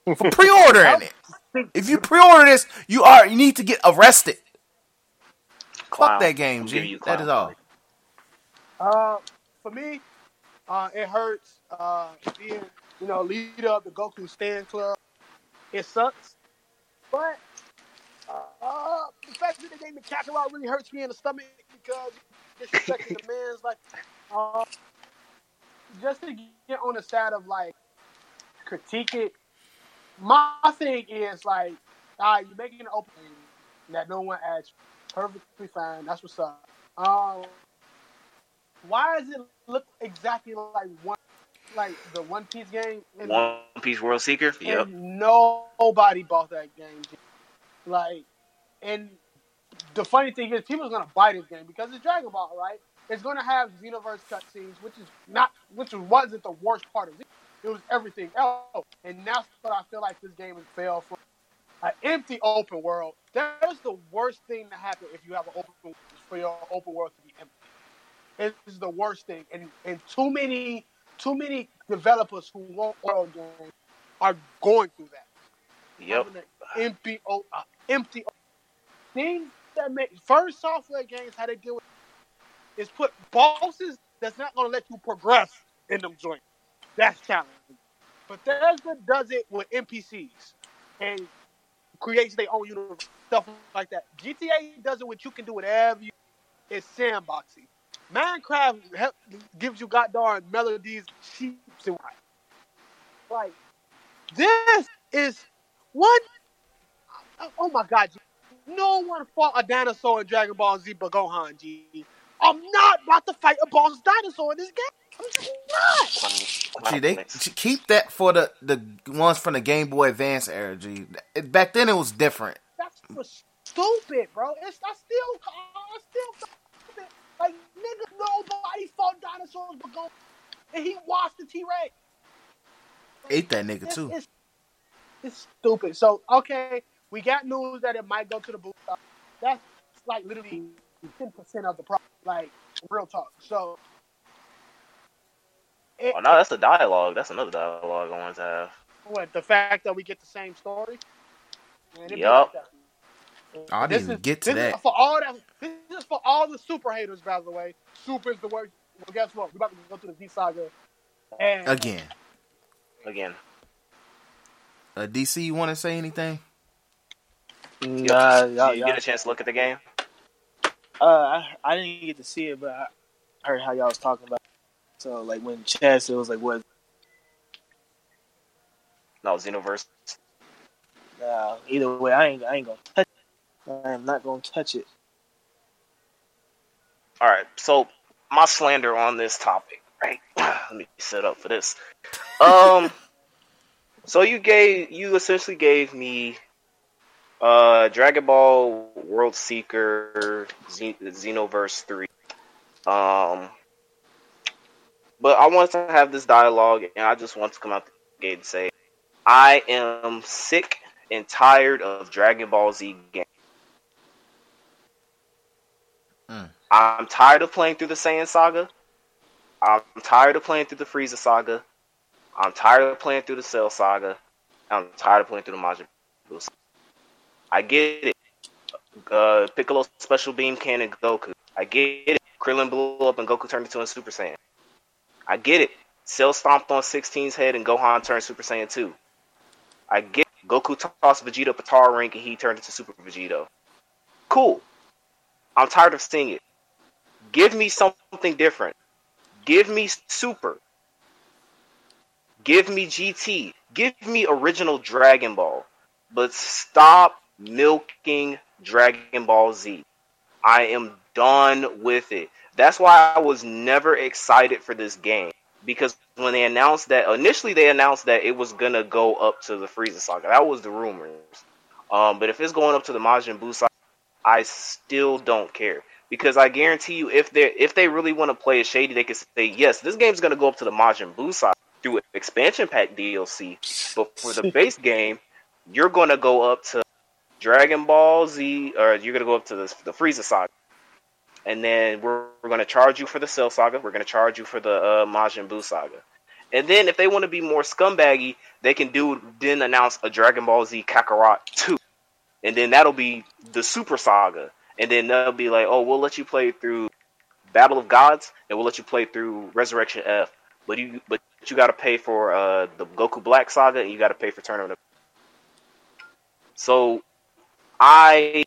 for pre-ordering it. If you pre-order this, you are you need to get arrested. Clown. Fuck that game, I'm G. you That all. Uh, for me, uh, it hurts. Uh, being you know leader of the Goku Stand Club, it sucks. But uh, the fact that they named me Kakarot really hurts me in the stomach because disrespecting the man's like, uh, just to get on the side of like critique it. My thing is like, all right, you're making an opening that no one asked. Perfectly fine. That's what's up. Um, why does it look exactly like one, like the One Piece game? One Piece World Seeker. Yep. nobody bought that game. Like, and the funny thing is, people are gonna buy this game because it's Dragon Ball, right? It's gonna have Xenoverse cutscenes, which is not, which wasn't the worst part of it. It was everything else, and that's what I feel like this game has failed for. An empty open world. That is the worst thing to happen if you have an open world, for your open world to be empty. It is the worst thing, and and too many too many developers who want world games are going through that. Yep. Empty, uh, empty things that make first software games how they deal with is put bosses that's not going to let you progress in them joints. That's challenging. Bethesda does it with NPCs and creates their own universe, stuff like that. GTA does it with you can do whatever you. It's sandboxing. Minecraft gives you goddamn melodies, sheep, and what. Like this is one oh my god, no one fought a dinosaur in Dragon Ball Z but Gohan, G. I'm not about to fight a boss dinosaur in this game. I'm just not. Gee, they keep that for the the ones from the Game Boy Advance era. G, back then it was different. That's stupid, bro. It's I still I still stupid. Like nigga, nobody fought dinosaurs but Gohan, and he watched the T Rex. Ate that nigga It's, too. it's, it's stupid. So okay, we got news that it might go to the boot. That's like literally ten percent of the problem. Like real talk. So. It, Oh no, that's the dialogue. That's another dialogue I want to have. What the fact that we get the same story? Man, it be Yup. I didn't This is, get to this that. is for all that. This is for all the super haters, by the way. Super is the word. Well, guess what? We're about to go through the Z saga. And Again, Again, uh, DC, you want to say anything? Nah, Did y'all, you y'all, get a chance to look at the game? Uh, I, I didn't get to see it, but I heard how y'all was talking about. It. So like when Chad said it was like what? No, Xenoverse. Nah, either way, I ain't I ain't gonna touch. It. I am not gonna touch it. All right, so my slander on this topic, right? Let me set up for this. Um, so you gave you essentially gave me uh Dragon Ball World Seeker Xe- Xenoverse three. Um, but I want to have this dialogue, and I just want to come out the gate and say, I am sick and tired of Dragon Ball Z games. I'm tired of playing through the Saiyan saga. I'm tired of playing through the Frieza saga. I'm tired of playing through the Cell saga. I'm tired of playing through the Majin Buu saga. I get it. Uh, Piccolo Special Beam Cannon Goku. I get it. Krillin blew up and Goku turned into a Super Saiyan. I get it. Cell stomped on 16's head and Gohan turned Super Saiyan 2. I get it. Goku tossed Vegeta up a and he turned into Super Vegito. Cool. I'm tired of seeing it. Give me something different. Give me Super. Give me GT. Give me original Dragon Ball. But stop milking Dragon Ball Z. I am done with it. That's why I was never excited for this game. Because when they announced that, initially they announced that it was gonna go up to the Frieza saga. That was the rumors. Um, but if it's going up to the Majin Buu saga, I still don't care because I guarantee you, if they if they really want to play it shady, they can say yes, this game's gonna go up to the Majin Buu side through expansion pack DLC. But for the base game, you're gonna go up to Dragon Ball Z, or you're gonna go up to the the Frieza saga, and then we're, we're gonna charge you for the Cell saga. We're gonna charge you for the uh, Majin Buu saga. And then if they want to be more scumbaggy, they can do then announce a Dragon Ball Z Kakarot 2 and then that'll be the Super Saga, and then they'll be like, oh, we'll let you play through Battle of Gods, and we'll let you play through Resurrection F, but you but you got to pay for uh, the Goku Black Saga, and you got to pay for Tournament. of- So, I,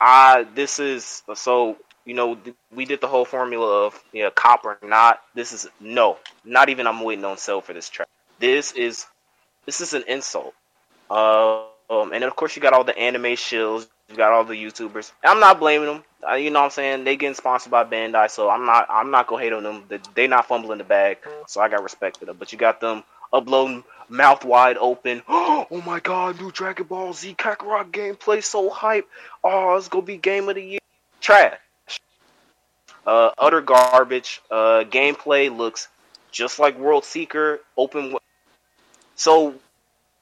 I this is so you know we did the whole formula of yeah cop or not. This is no, not even I'm waiting on sale for this track. This is this is an insult. Uh, um, and of course you got all the anime shills, you got all the YouTubers. I'm not blaming them. Uh, you know what I'm saying? They getting sponsored by Bandai, so I'm not I'm not gonna hate on them. They- They not fumbling the bag, so I got respect for them. But you got them uploading mouth wide open. Oh my god, new Dragon Ball Z Kakarot gameplay so hype. Oh, it's gonna be game of the year. Trash. Uh, utter garbage. Uh, gameplay looks just like World Seeker. Open. So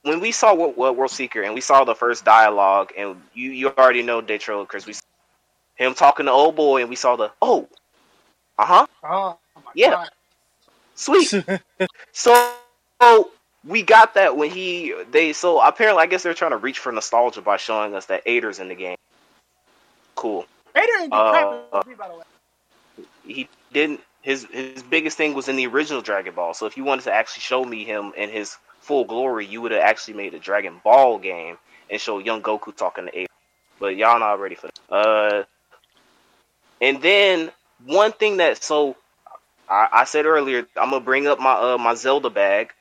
when we saw what, what World Seeker and we saw the first dialogue, and you you already know Datro because we him talking to old boy, and we saw the oh, uh huh, Oh, my Yeah. God. sweet. so, so we got that when he they so apparently I guess they're trying to reach for nostalgia by showing us that Ader's in the game. Cool. Didn't do Uh, crap me, by the way. he didn't his his biggest thing was in the original Dragon Ball. So if you wanted to actually show me him in his full glory, you would have actually made a Dragon Ball game and show young Goku talking to Ape. But y'all not ready for that. Uh, and then one thing that so I, I said earlier, I'm gonna bring up my uh, my Zelda bag.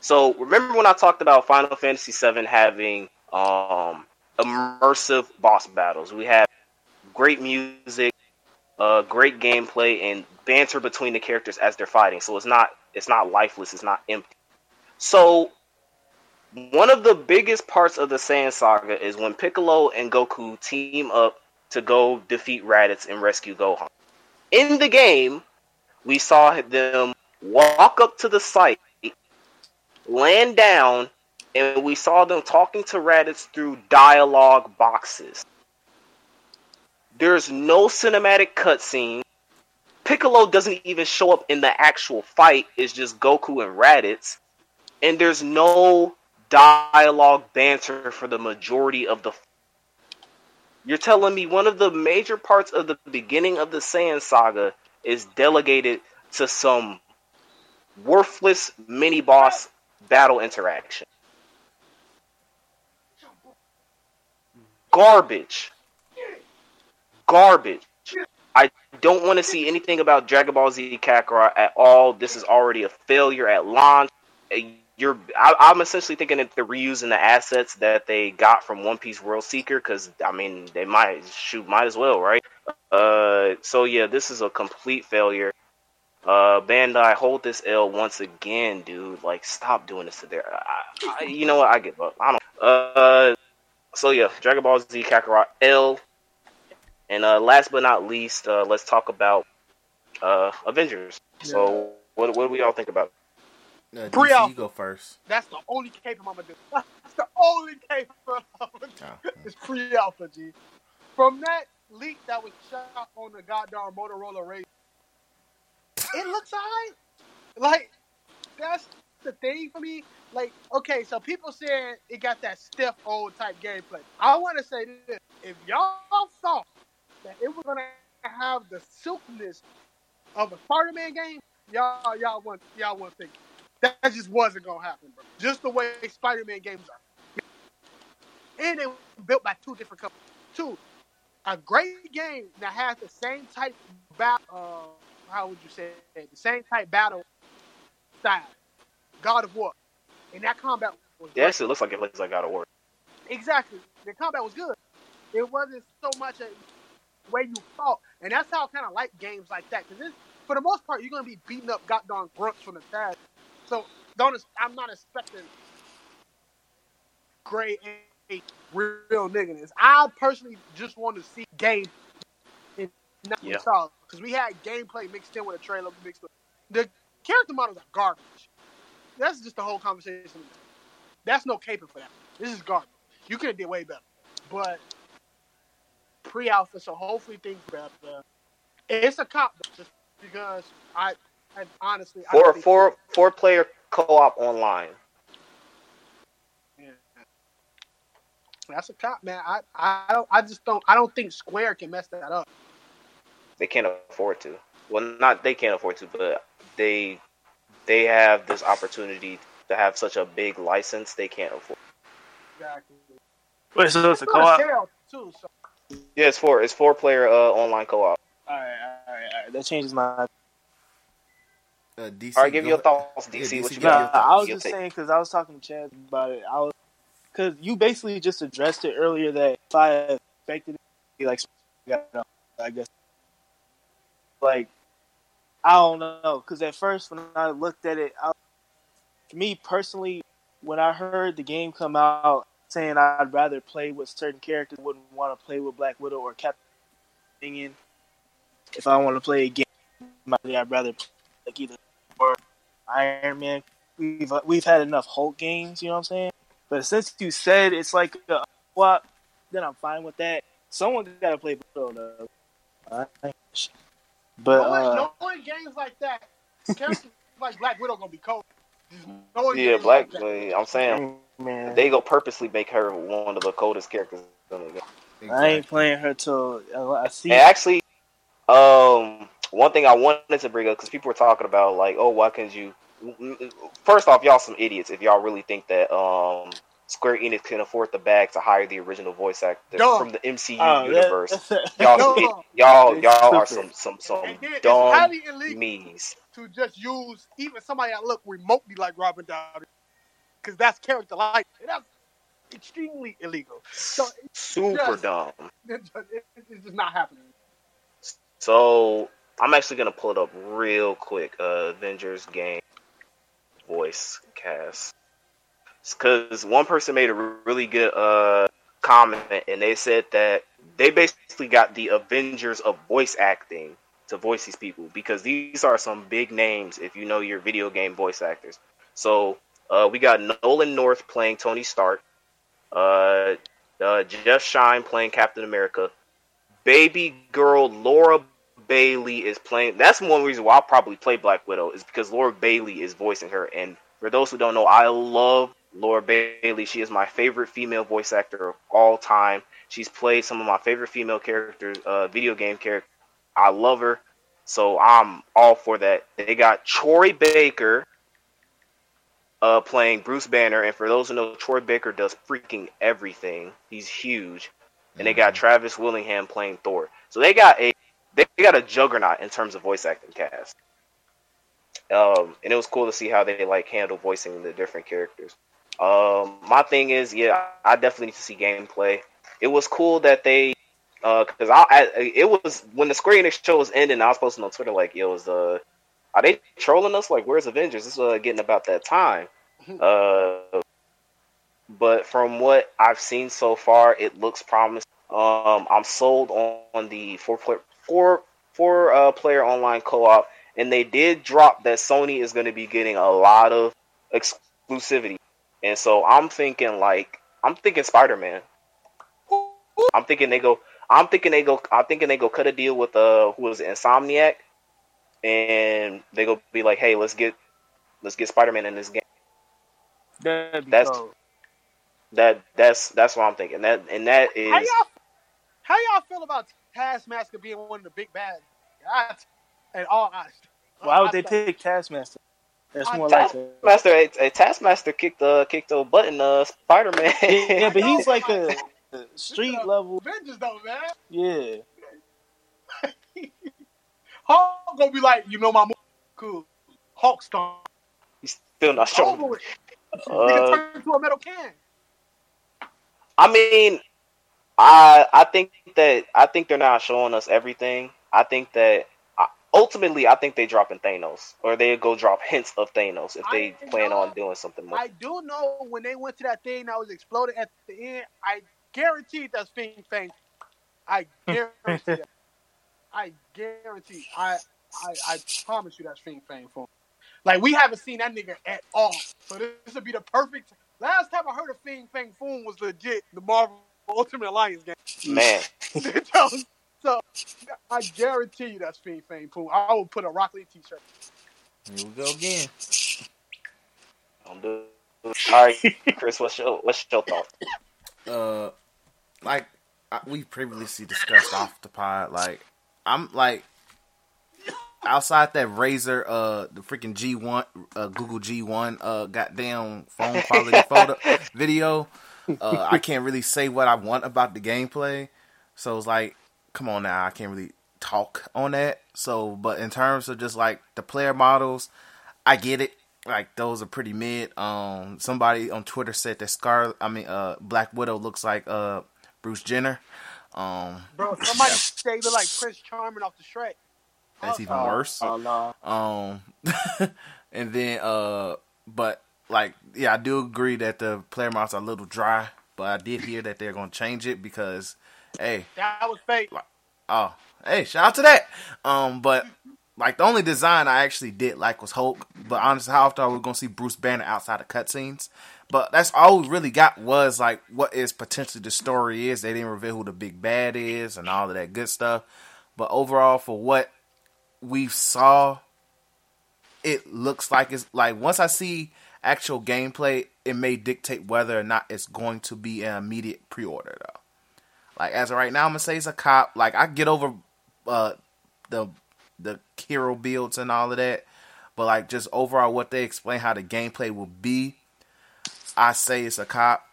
So remember when I talked about Final Fantasy VII having um immersive boss battles? We have great music, uh, great gameplay and banter between the characters as they're fighting. So it's not it's not lifeless. It's not empty. So one of the biggest parts of the Saiyan saga is when Piccolo and Goku team up to go defeat Raditz and rescue Gohan. In the game, we saw them walk up to the site, land down, and we saw them talking to Raditz through dialogue boxes. There's no cinematic cutscene. Piccolo doesn't even show up in the actual fight. It's just Goku and Raditz. And there's no dialogue banter for the majority of the You're telling me one of the major parts of the beginning of the Saiyan saga is delegated to some worthless mini boss battle interaction. Garbage. Garbage. I don't want to see anything about Dragon Ball Z Kakarot at all. This is already a failure at launch. You're, I, I'm essentially thinking that they're reusing the assets that they got from One Piece World Seeker because I mean they might shoot, might as well, right? Uh, so yeah, this is a complete failure. Uh, Bandai, hold this L once again, dude. Like, stop doing this to their. I, I, you know what? I give up. I don't. Uh, so yeah, Dragon Ball Z Kakarot L. And uh, last but not least, uh, let's talk about uh, Avengers. So, what what do we all think about? Uh, DC, Pre-alpha. you go first. That's the only cape I'm gonna do. That's the only cape I'm gonna do. It's pre-alpha, G. From that leak that was shot on the goddamn Motorola Razr, it looks alright. Like that's the thing for me. Like, okay, so people saying it got that stiff old type gameplay. I want to say this: if y'all thought that it was gonna have the silkiness of a Spider-Man game, y'all y'all want y'all want thinking. That just wasn't gonna happen, bro. Just the way Spider-Man games are. And they were built by two different companies. Two, a great game that has the same type of battle. Uh, How would you say it? The same type battle style. God of War, and that combat was Yeah, great. actually, it looks like it plays like God of War. Exactly. The combat was good. It wasn't so much a way you fought, and that's how I kind of like games like that. Because for the most part, you're gonna be beating up goddamn grunts from the past. So don't. I'm not expecting grade A real niggas. I personally just want to see game in not Yeah. Because we had gameplay mixed in with a trailer mixed with the character models are garbage. That's just the whole conversation. That's no caping for that. This is garbage. You could have did way better, but pre-alpha, so hopefully things better. It's a cop just because I, I honestly I Four don't four four player co op online. Yeah. That's a cop, man. I, I don't I just don't I don't think Square can mess that up. They can't afford to. Well, not they can't afford to, but they they have this opportunity to have such a big license. They can't afford. Exactly. Wait, so it's a It's gonna co-op? too. So Yeah, it's four. It's four player uh, online co op. All right, all right, all right. That changes my. Uh, DC, All right, give go- your thoughts, yeah, DC. what you give Nah, got? thoughts. I was just take. saying because I was talking to Chad about it. I was because you basically just addressed it earlier that if I expected it to be like, I guess, like I don't know because at first when I looked at it, I, for me personally, when I heard the game come out saying I'd rather play with certain characters, wouldn't want to play with Black Widow or Captain Union. If I want to play a game, I'd rather play like either or Iron Man. We've we've had enough Hulk games, you know what I'm saying? But since you said it's like a swap, then I'm fine with that. Someone's got to play Widow though. Alright. But knowing, uh, knowing games like that, characters like Black Widow gonna be cold. Just knowing Yeah, games Black. like that. I'm saying man, they go purposely make her one of the coldest characters in the game. I ain't playing her till uh, I see. And actually, um, one thing I wanted to bring up because people were talking about like, oh, why can't you? First off, y'all some idiots if y'all really think that um Square Enix can afford the bag to hire the original voice actor from the MCU Oh, that- universe. Y'all, some Dumb. y'all, It's y'all are some some some then dumb highly illegal me's. to just use even somebody that look remotely like Robin Downey, because that's character like that's extremely illegal. So Super Yes. dumb. it, it, it's just not happening. So I'm actually gonna pull it up real quick. Uh, Avengers game voice cast. Because one person made a really good uh comment, and they said that they basically got the Avengers of voice acting to voice these people because these are some big names if you know your video game voice actors. So uh, we got Nolan North playing Tony Stark, uh, uh, Jeff Schine playing Captain America, baby girl Laura Bailey is playing. That's one reason why I'll probably play Black Widow is because Laura Bailey is voicing her. And for those who don't know, I love Laura Bailey. She is my favorite female voice actor of all time. She's played some of my favorite female characters, uh, video game characters. I love her, so I'm all for that. They got Troy Baker uh, playing Bruce Banner, and for those who know, Troy Baker does freaking everything. He's huge, and they got Travis Willingham playing Thor. So they got a they got a juggernaut in terms of voice acting cast. Um, and it was cool to see how they like handle voicing the different characters. Um, my thing is, yeah, I definitely need to see gameplay. It was cool that they, uh, cause I, I it was when the Square Enix show was ending, I was posting on Twitter like, yo, was uh, are they trolling us? Like, where's Avengers? This is uh, getting about that time. Uh, but from what I've seen so far, it looks promising. Um, I'm sold on, on the four player four four uh, player online co op, and they did drop that Sony is going to be getting a lot of exclusivity, and so I'm thinking like I'm thinking Spider Man. I'm thinking they go. I'm thinking they go. I'm thinking they go cut a deal with uh who was it, Insomniac, and they go be like, hey, let's get let's get Spider Man in this game. That's cold. that that's that's what I'm thinking. That and that is How y'all, how y'all feel about Taskmaster being one of the big bad guys? And all honesty, Why would they pick Taskmaster? That's I- more like a, Taskmaster. A, a Taskmaster kicked uh kicked a button. Uh, Spider Man. yeah, but he's like a, a street level. Avengers though, man. Yeah, Hulk gonna be like, you know my move, cool. Hulk stomp. He's still not showing. Over with. Uh, Nigga turn into a metal can. I mean, I I think that I think they're not showing us everything. I think that I- ultimately, I think they dropping Thanos, or they go drop hints of Thanos if they I plan know. on doing something more. I do know when they went to that thing that was exploding at the end. I guaranteed that's Fin Fang. I guarantee that. I guarantee. I, I I promise you that's Fin Fang for. Like we haven't seen that nigga at all. So this would be the perfect. Last time I heard of Fin Fang Foom was legit the Marvel Ultimate Alliance game. Man, so, so I guarantee you that's Fin Fang Foom. I will put a Rock Lee t-shirt. Here we go again. don't do. All right, Chris, what's your what's your thought? uh, like I, we previously discussed off the pod, like I'm like outside that razor, uh, the freaking G one, uh, Google G one, uh, goddamn phone quality photo video. Uh, I can't really say what I want about the gameplay, so it's like, come on now, I can't really talk on that. So, but in terms of just like the player models, I get it. Like those are pretty mid. Um, somebody on Twitter said that Scar, I mean, uh, Black Widow looks like uh Bruce Jenner. Um, Bro, somebody say they look like Prince Charming off the Shrek. that's even Oh, worse. Oh no, Um, and then uh, but like, yeah, I do agree that the player models are a little dry. But I did hear that they're gonna change it because, hey, That was fake. Oh, hey, shout out to that. Um, but like the only design I actually did like was Hulk. But honestly, how often are we gonna see Bruce Banner outside of cutscenes? But that's all we really got was like what is potentially the story is. They didn't reveal who the big bad is and all of that good stuff. But overall, for what we saw, it looks like it's like once I see actual gameplay, it may dictate whether or not it's going to be an immediate pre-order though. Like as of right now, I'm gonna say it's a cop. Like I get over uh, the the hero builds and all of that, but like just overall what they explain how the gameplay will be, I say it's a cop.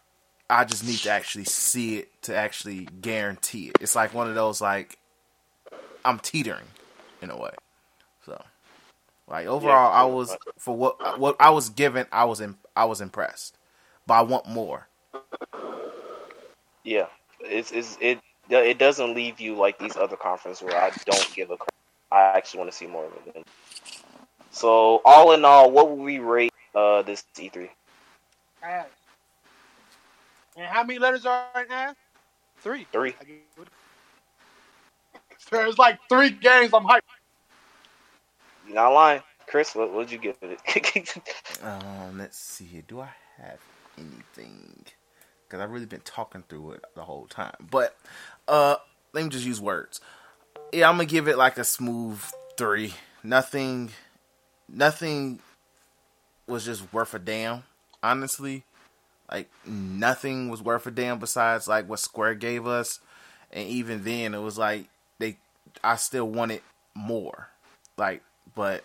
I just need to actually see it to actually guarantee it. It's like one of those like I'm teetering in a way. So like overall, I was for what what I was given, I was in, I was impressed, but I want more. Yeah, it's, it's it it doesn't leave you like these other conferences where I don't give a crap. I actually want to see more of it. So all in all, what would we rate uh this E3? Ass. And how many letters are in ass? Three. Three. I give it- There's like three games I'm hyped. You're not lying, Chris. What would you give it? Um, let's see. Do I have anything? Because I've really been talking through it the whole time. But uh, let me just use words. Yeah, I'm gonna give it like a smooth three. Nothing, nothing was just worth a damn. Honestly, Like nothing was worth a damn besides like what Square gave us, and even then it was like they, I still wanted more, like but.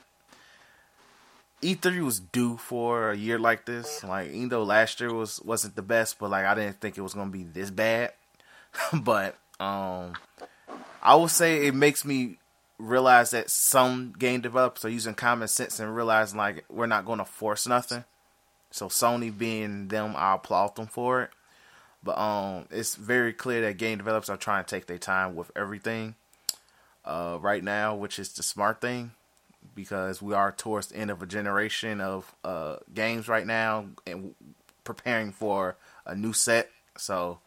E3 was due for a year like this. Like even though last year was wasn't the best, but like I didn't think it was gonna be this bad. but um I would say it makes me realize that some game developers are using common sense and realizing like we're not to force nothing. So Sony being them, I applaud them for it. But um, it's very clear that game developers are trying to take their time with everything uh, right now, which is the smart thing because we are towards the end of a generation of uh, games right now and preparing for a new set. So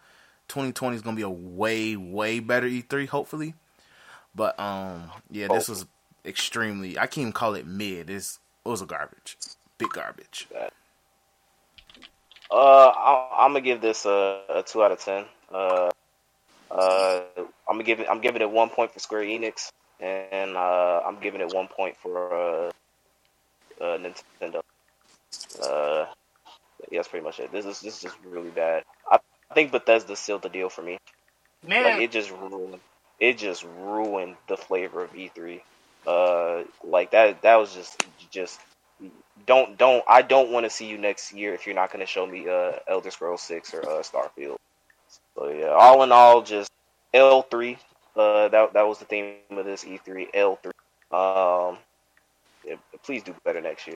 2020 is gonna be a way way better E3, hopefully. But um, yeah, this was extremely. I can't even call it mid. It's, it was a garbage, big garbage. Uh, I'm gonna give this a, a two out of ten. Uh, uh, I'm gonna give it. I'm giving it one point for Square Enix, and uh, I'm giving it one point for uh, uh, Nintendo. Uh, yeah, that's pretty much it. This is this is just really bad. I, I think Bethesda sealed the deal for me. Man, Like it just ruined. It just ruined the flavor of E3. Uh, like that. That was just just don't don't. I don't want to see you next year if you're not going to show me uh Elder Scrolls Six or uh, Starfield. So yeah, all in all, just L three. Uh, that that was the theme of this E3. L three. Um, yeah, please do better next year.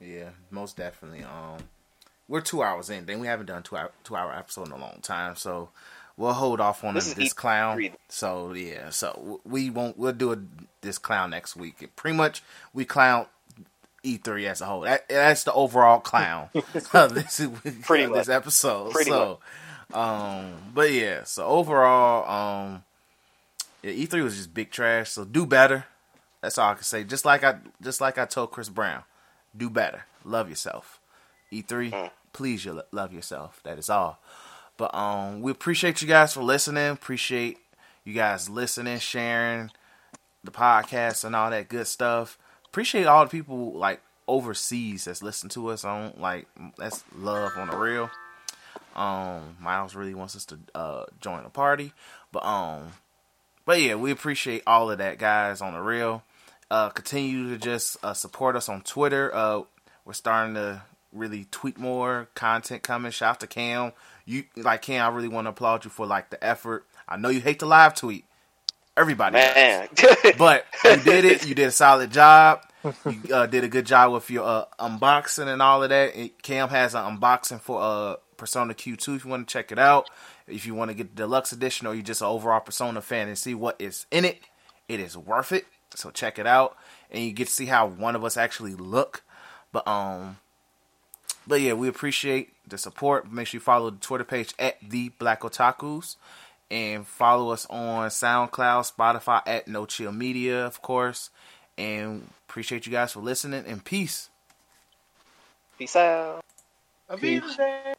Yeah, most definitely. Um, we're two hours in. Then we haven't done two hour two hour episode in a long time, so we'll hold off on This this, clown. E3. So yeah, so we won't. We'll do a, this clown next week. It, Pretty much, we clown E3 as a whole. That, that's the overall clown. of this Pretty much. this episode. Pretty so, um, but yeah. So overall, um, yeah, E3 was just big trash. So do better. That's all I can say. Just like I, just like I told Chris Brown, do better. Love yourself. E3, please you love yourself. That is all. But um, we appreciate you guys for listening. Appreciate you guys listening, sharing the podcast and all that good stuff. Appreciate all the people like overseas that's listening to us on like that's love on the real. Um, Miles really wants us to uh join the party, but um, but yeah, we appreciate all of that, guys, on the real. Uh, continue to just uh, support us on Twitter. Uh, we're starting to really tweet more content coming. Shout out to Cam. You like Cam. I really want to applaud you for like the effort. I know you hate the live tweet. Everybody. But you did it. You did a solid job. You uh, did a good job with your uh, unboxing and all of that. And Cam has an unboxing for uh, Persona Q2 if you want to check it out. If you want to get the deluxe edition or you're just an overall Persona fan and see what is in it, it is worth it. So check it out, and you get to see how one of us actually look. But um, but yeah, we appreciate the support. Make sure you follow the Twitter page at the Black Otakus, and follow us on SoundCloud, Spotify at No Chill Media, of course. And appreciate you guys for listening. And peace. peace out. Avita Day.